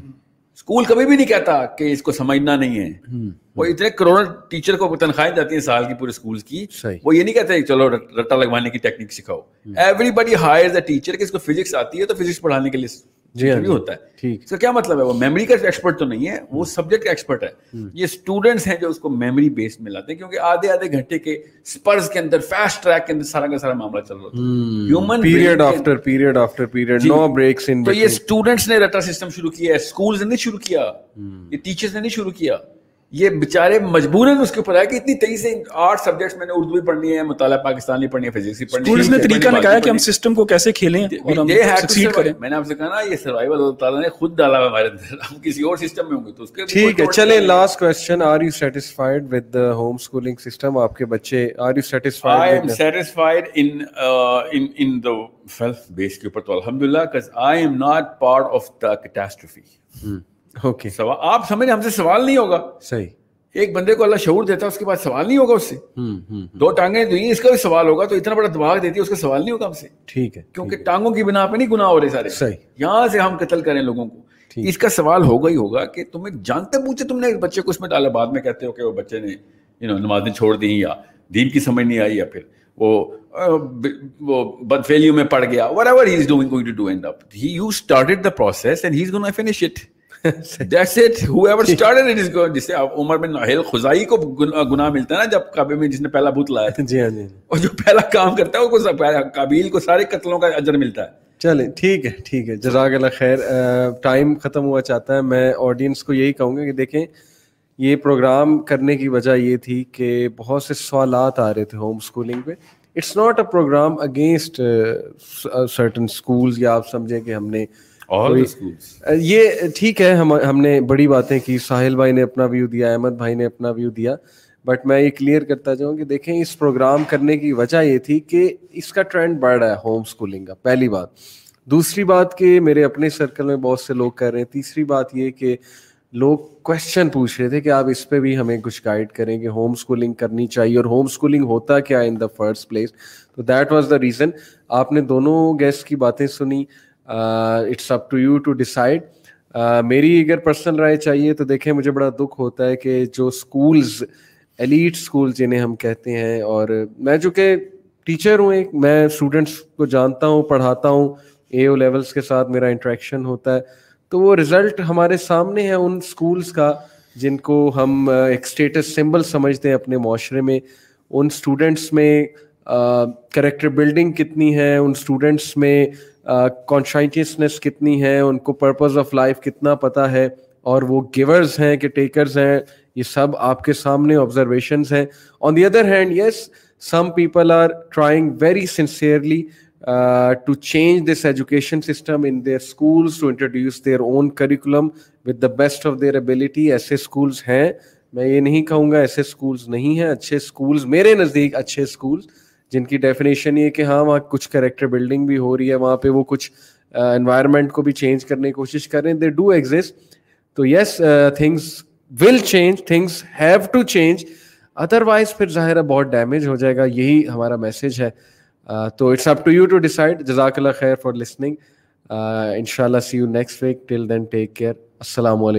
[SPEAKER 2] اسکول کبھی بھی نہیں کہتا کہ اس کو سمجھنا نہیں ہے۔ وہ اتنے کروڑوں ٹیچر کو تنخواہیں جاتی ہیں سال کی پورے اسکول کی۔ وہ یہ نہیں کہتے چلو رٹا لگوانے کی ٹیکنیک سکھاؤ۔ ایوری بڈی ہائر ٹیچر کہ اس کو فزکس آتی ہے تو فزکس پڑھانے کے لیے جی بھی ہوتا ہے۔ اس کا کیا مطلب ہے؟ وہ میموری کا ایکسپرٹ تو نہیں ہے وہ سبجیکٹ کا ایکسپرٹ ہے۔ یہ اسٹوڈنٹس ہیں جو اس کو میموری بیسڈ میں لاتے ہیں کیونکہ آدھے آدھے گھنٹے کے اسپرز کے اندر فاسٹ ٹریک کے اندر سارا کا سارا معاملہ چل رہا ہے۔ Human
[SPEAKER 1] period after period after period no breaks in
[SPEAKER 2] تو یہ اسٹوڈنٹس نے رٹا سسٹم شروع کیا ہے اسکولز نے نہیں شروع کیا۔ یہ ٹیچرز نے نہیں شروع کیا۔ یہ بےچارے مجبور ہیں اس کے اوپر ہے کہ اتنی تیزی سے آٹھ سبجیکٹس میں نے اردو بھی پڑھنی ہے مطالعہ پاکستانی پڑھنی ہے فزکس بھی پڑھنی
[SPEAKER 3] ہے نے طریقہ نکالا کہ ہم سسٹم کو کیسے کھیلیں اور ہم
[SPEAKER 2] سکسیڈ کریں۔ میں نے آپ سے کہا نا یہ سروائیول اللہ تعالیٰ نے خود ڈالا ہے ہمارے اندر۔ ہم کسی اور سسٹم میں ہوں گے تو اس کے
[SPEAKER 1] ٹھیک ہے چلیں last question are you satisfied with home schooling system آپ کے بچے are you satisfied
[SPEAKER 2] I am satisfied in in in base کے اوپر تو الحمدللہ cause I am not part of the catastrophe
[SPEAKER 1] okay
[SPEAKER 2] آپ سمجھ ہم سے سوال نہیں ہوگا۔
[SPEAKER 1] صحیح۔
[SPEAKER 2] ایک بندے کو اللہ شعور دیتا ہے اس کے بعد سوال نہیں ہوگا اس سے۔ دو ٹانگیں دی اس کا بھی سوال ہوگا تو اتنا بڑا دماغ دیتی ہے اس کا سوال نہیں ہوگا ہم سے۔
[SPEAKER 1] ٹھیک ہے
[SPEAKER 2] کیونکہ ٹانگوں کی بنا پہ نہیں گناہ ہو رہے سارے۔
[SPEAKER 1] صحیح۔
[SPEAKER 2] یہاں سے ہم قتل کریں لوگوں کو۔ اس کا سوال ہوگا ہی ہوگا کہ تمہیں جانتے پوچھے تم نے بچے کو اس میں ڈالا بعد میں کہتے ہو کہ وہ بچے نے یو نو نمازیں چھوڑ دی یا دین کی سمجھ نہیں آئی یا پھر وہ وہ بدفیلیوں میں پڑ گیا۔ Whatever he is doing going to do and up he you started the process and he is gonna finish it Umar bin ناہل خزائی کو گناہ ملتا ہے نا جب کعبے میں جس نے پہلا بت لایا
[SPEAKER 1] جی ہاں جی
[SPEAKER 2] اور جو پہلا کام کرتا ہے وہ قابیل کو سارے قتلوں کا اجر ملتا ہے۔
[SPEAKER 1] چلیں ٹھیک ہے ٹھیک ہے۔ جزاک اللہ خیر ٹائم ختم ہوا چاہتا ہے۔ میں آڈینس کو یہی کہوں گا کہ دیکھیں یہ پروگرام کرنے کی وجہ یہ تھی کہ بہت سے سوالات آ رہے تھے ہوم اسکولنگ پہ۔ It's not a program against certain schools یا آپ سمجھیں کہ ہم نے یہ ٹھیک ہے ہم نے بڑی باتیں کی۔ ساحل بھائی نے اپنا ویو دیا احمد بھائی نے اپنا ویو دیا۔ بٹ میں یہ کلیئر کرتا جاؤں کہ دیکھیں اس پروگرام کرنے کی وجہ یہ تھی کہ اس کا ٹرینڈ بڑھ رہا ہے ہوم اسکولنگ کا پہلی بات۔ دوسری بات کہ میرے اپنے سرکل میں بہت سے لوگ کر رہے ہیں۔ تیسری بات یہ کہ لوگ کوشچن پوچھ رہے تھے کہ آپ اس پہ بھی ہمیں کچھ گائڈ کریں کہ ہوم اسکولنگ کرنی چاہیے اور ہوم اسکولنگ ہوتا کیا ان دا فرسٹ پلیس تو دیٹ واز دا ریزن آپ نے دونوں گیسٹ کی باتیں سنی۔ It's up to you to decide میری اگر پرسنل رائے چاہیے تو دیکھیں مجھے بڑا دکھ ہوتا ہے کہ جو اسکولز ایلیٹ اسکول جنہیں ہم کہتے ہیں اور میں جو کہ ٹیچر ہوں ایک میں اسٹوڈنٹس کو جانتا ہوں پڑھاتا ہوں اے او لیولس کے ساتھ میرا انٹریکشن ہوتا ہے تو وہ رزلٹ ہمارے سامنے ہے ان اسکولس کا جن کو ہم ایک اسٹیٹس سمبل سمجھتے ہیں اپنے معاشرے میں ان اسٹوڈنٹس میں کریکٹر بلڈنگ کتنی ہے ان اسٹوڈنٹس میں کانشائنٹیسنیس کتنی ہے، ان کو پرپز آف لائف کتنا پتہ ہے، اور وہ گیورز ہیں کہ ٹیکرز ہیں، یہ سب آپ کے سامنے آبزرویشنز ہیں۔ On the other hand yes some people are trying very sincerely to change this education system in their schools to introduce their own curriculum with the best of their ability ایسے schools ہیں، میں یہ نہیں کہوں گا ایسے schools نہیں ہیں، اچھے اسکولس میرے نزدیک اچھے اسکولس جن کی ڈیفینیشن یہ کہ ہاں وہاں کچھ کریکٹر بلڈنگ بھی ہو رہی ہے، وہاں پہ وہ کچھ انوائرمنٹ کو بھی چینج کرنے کی کوشش کر رہے ہیں۔ دے ڈو ایگزسٹ تو yes things will change things have to change otherwise پھر ظاہر ہے بہت ڈیمیج ہو جائے گا۔ یہی ہمارا میسج ہے۔ تو it's up to you to decide جزاک اللہ خیر فار لسننگ ان شاء اللہ see you next week till then take care السلام علیکم۔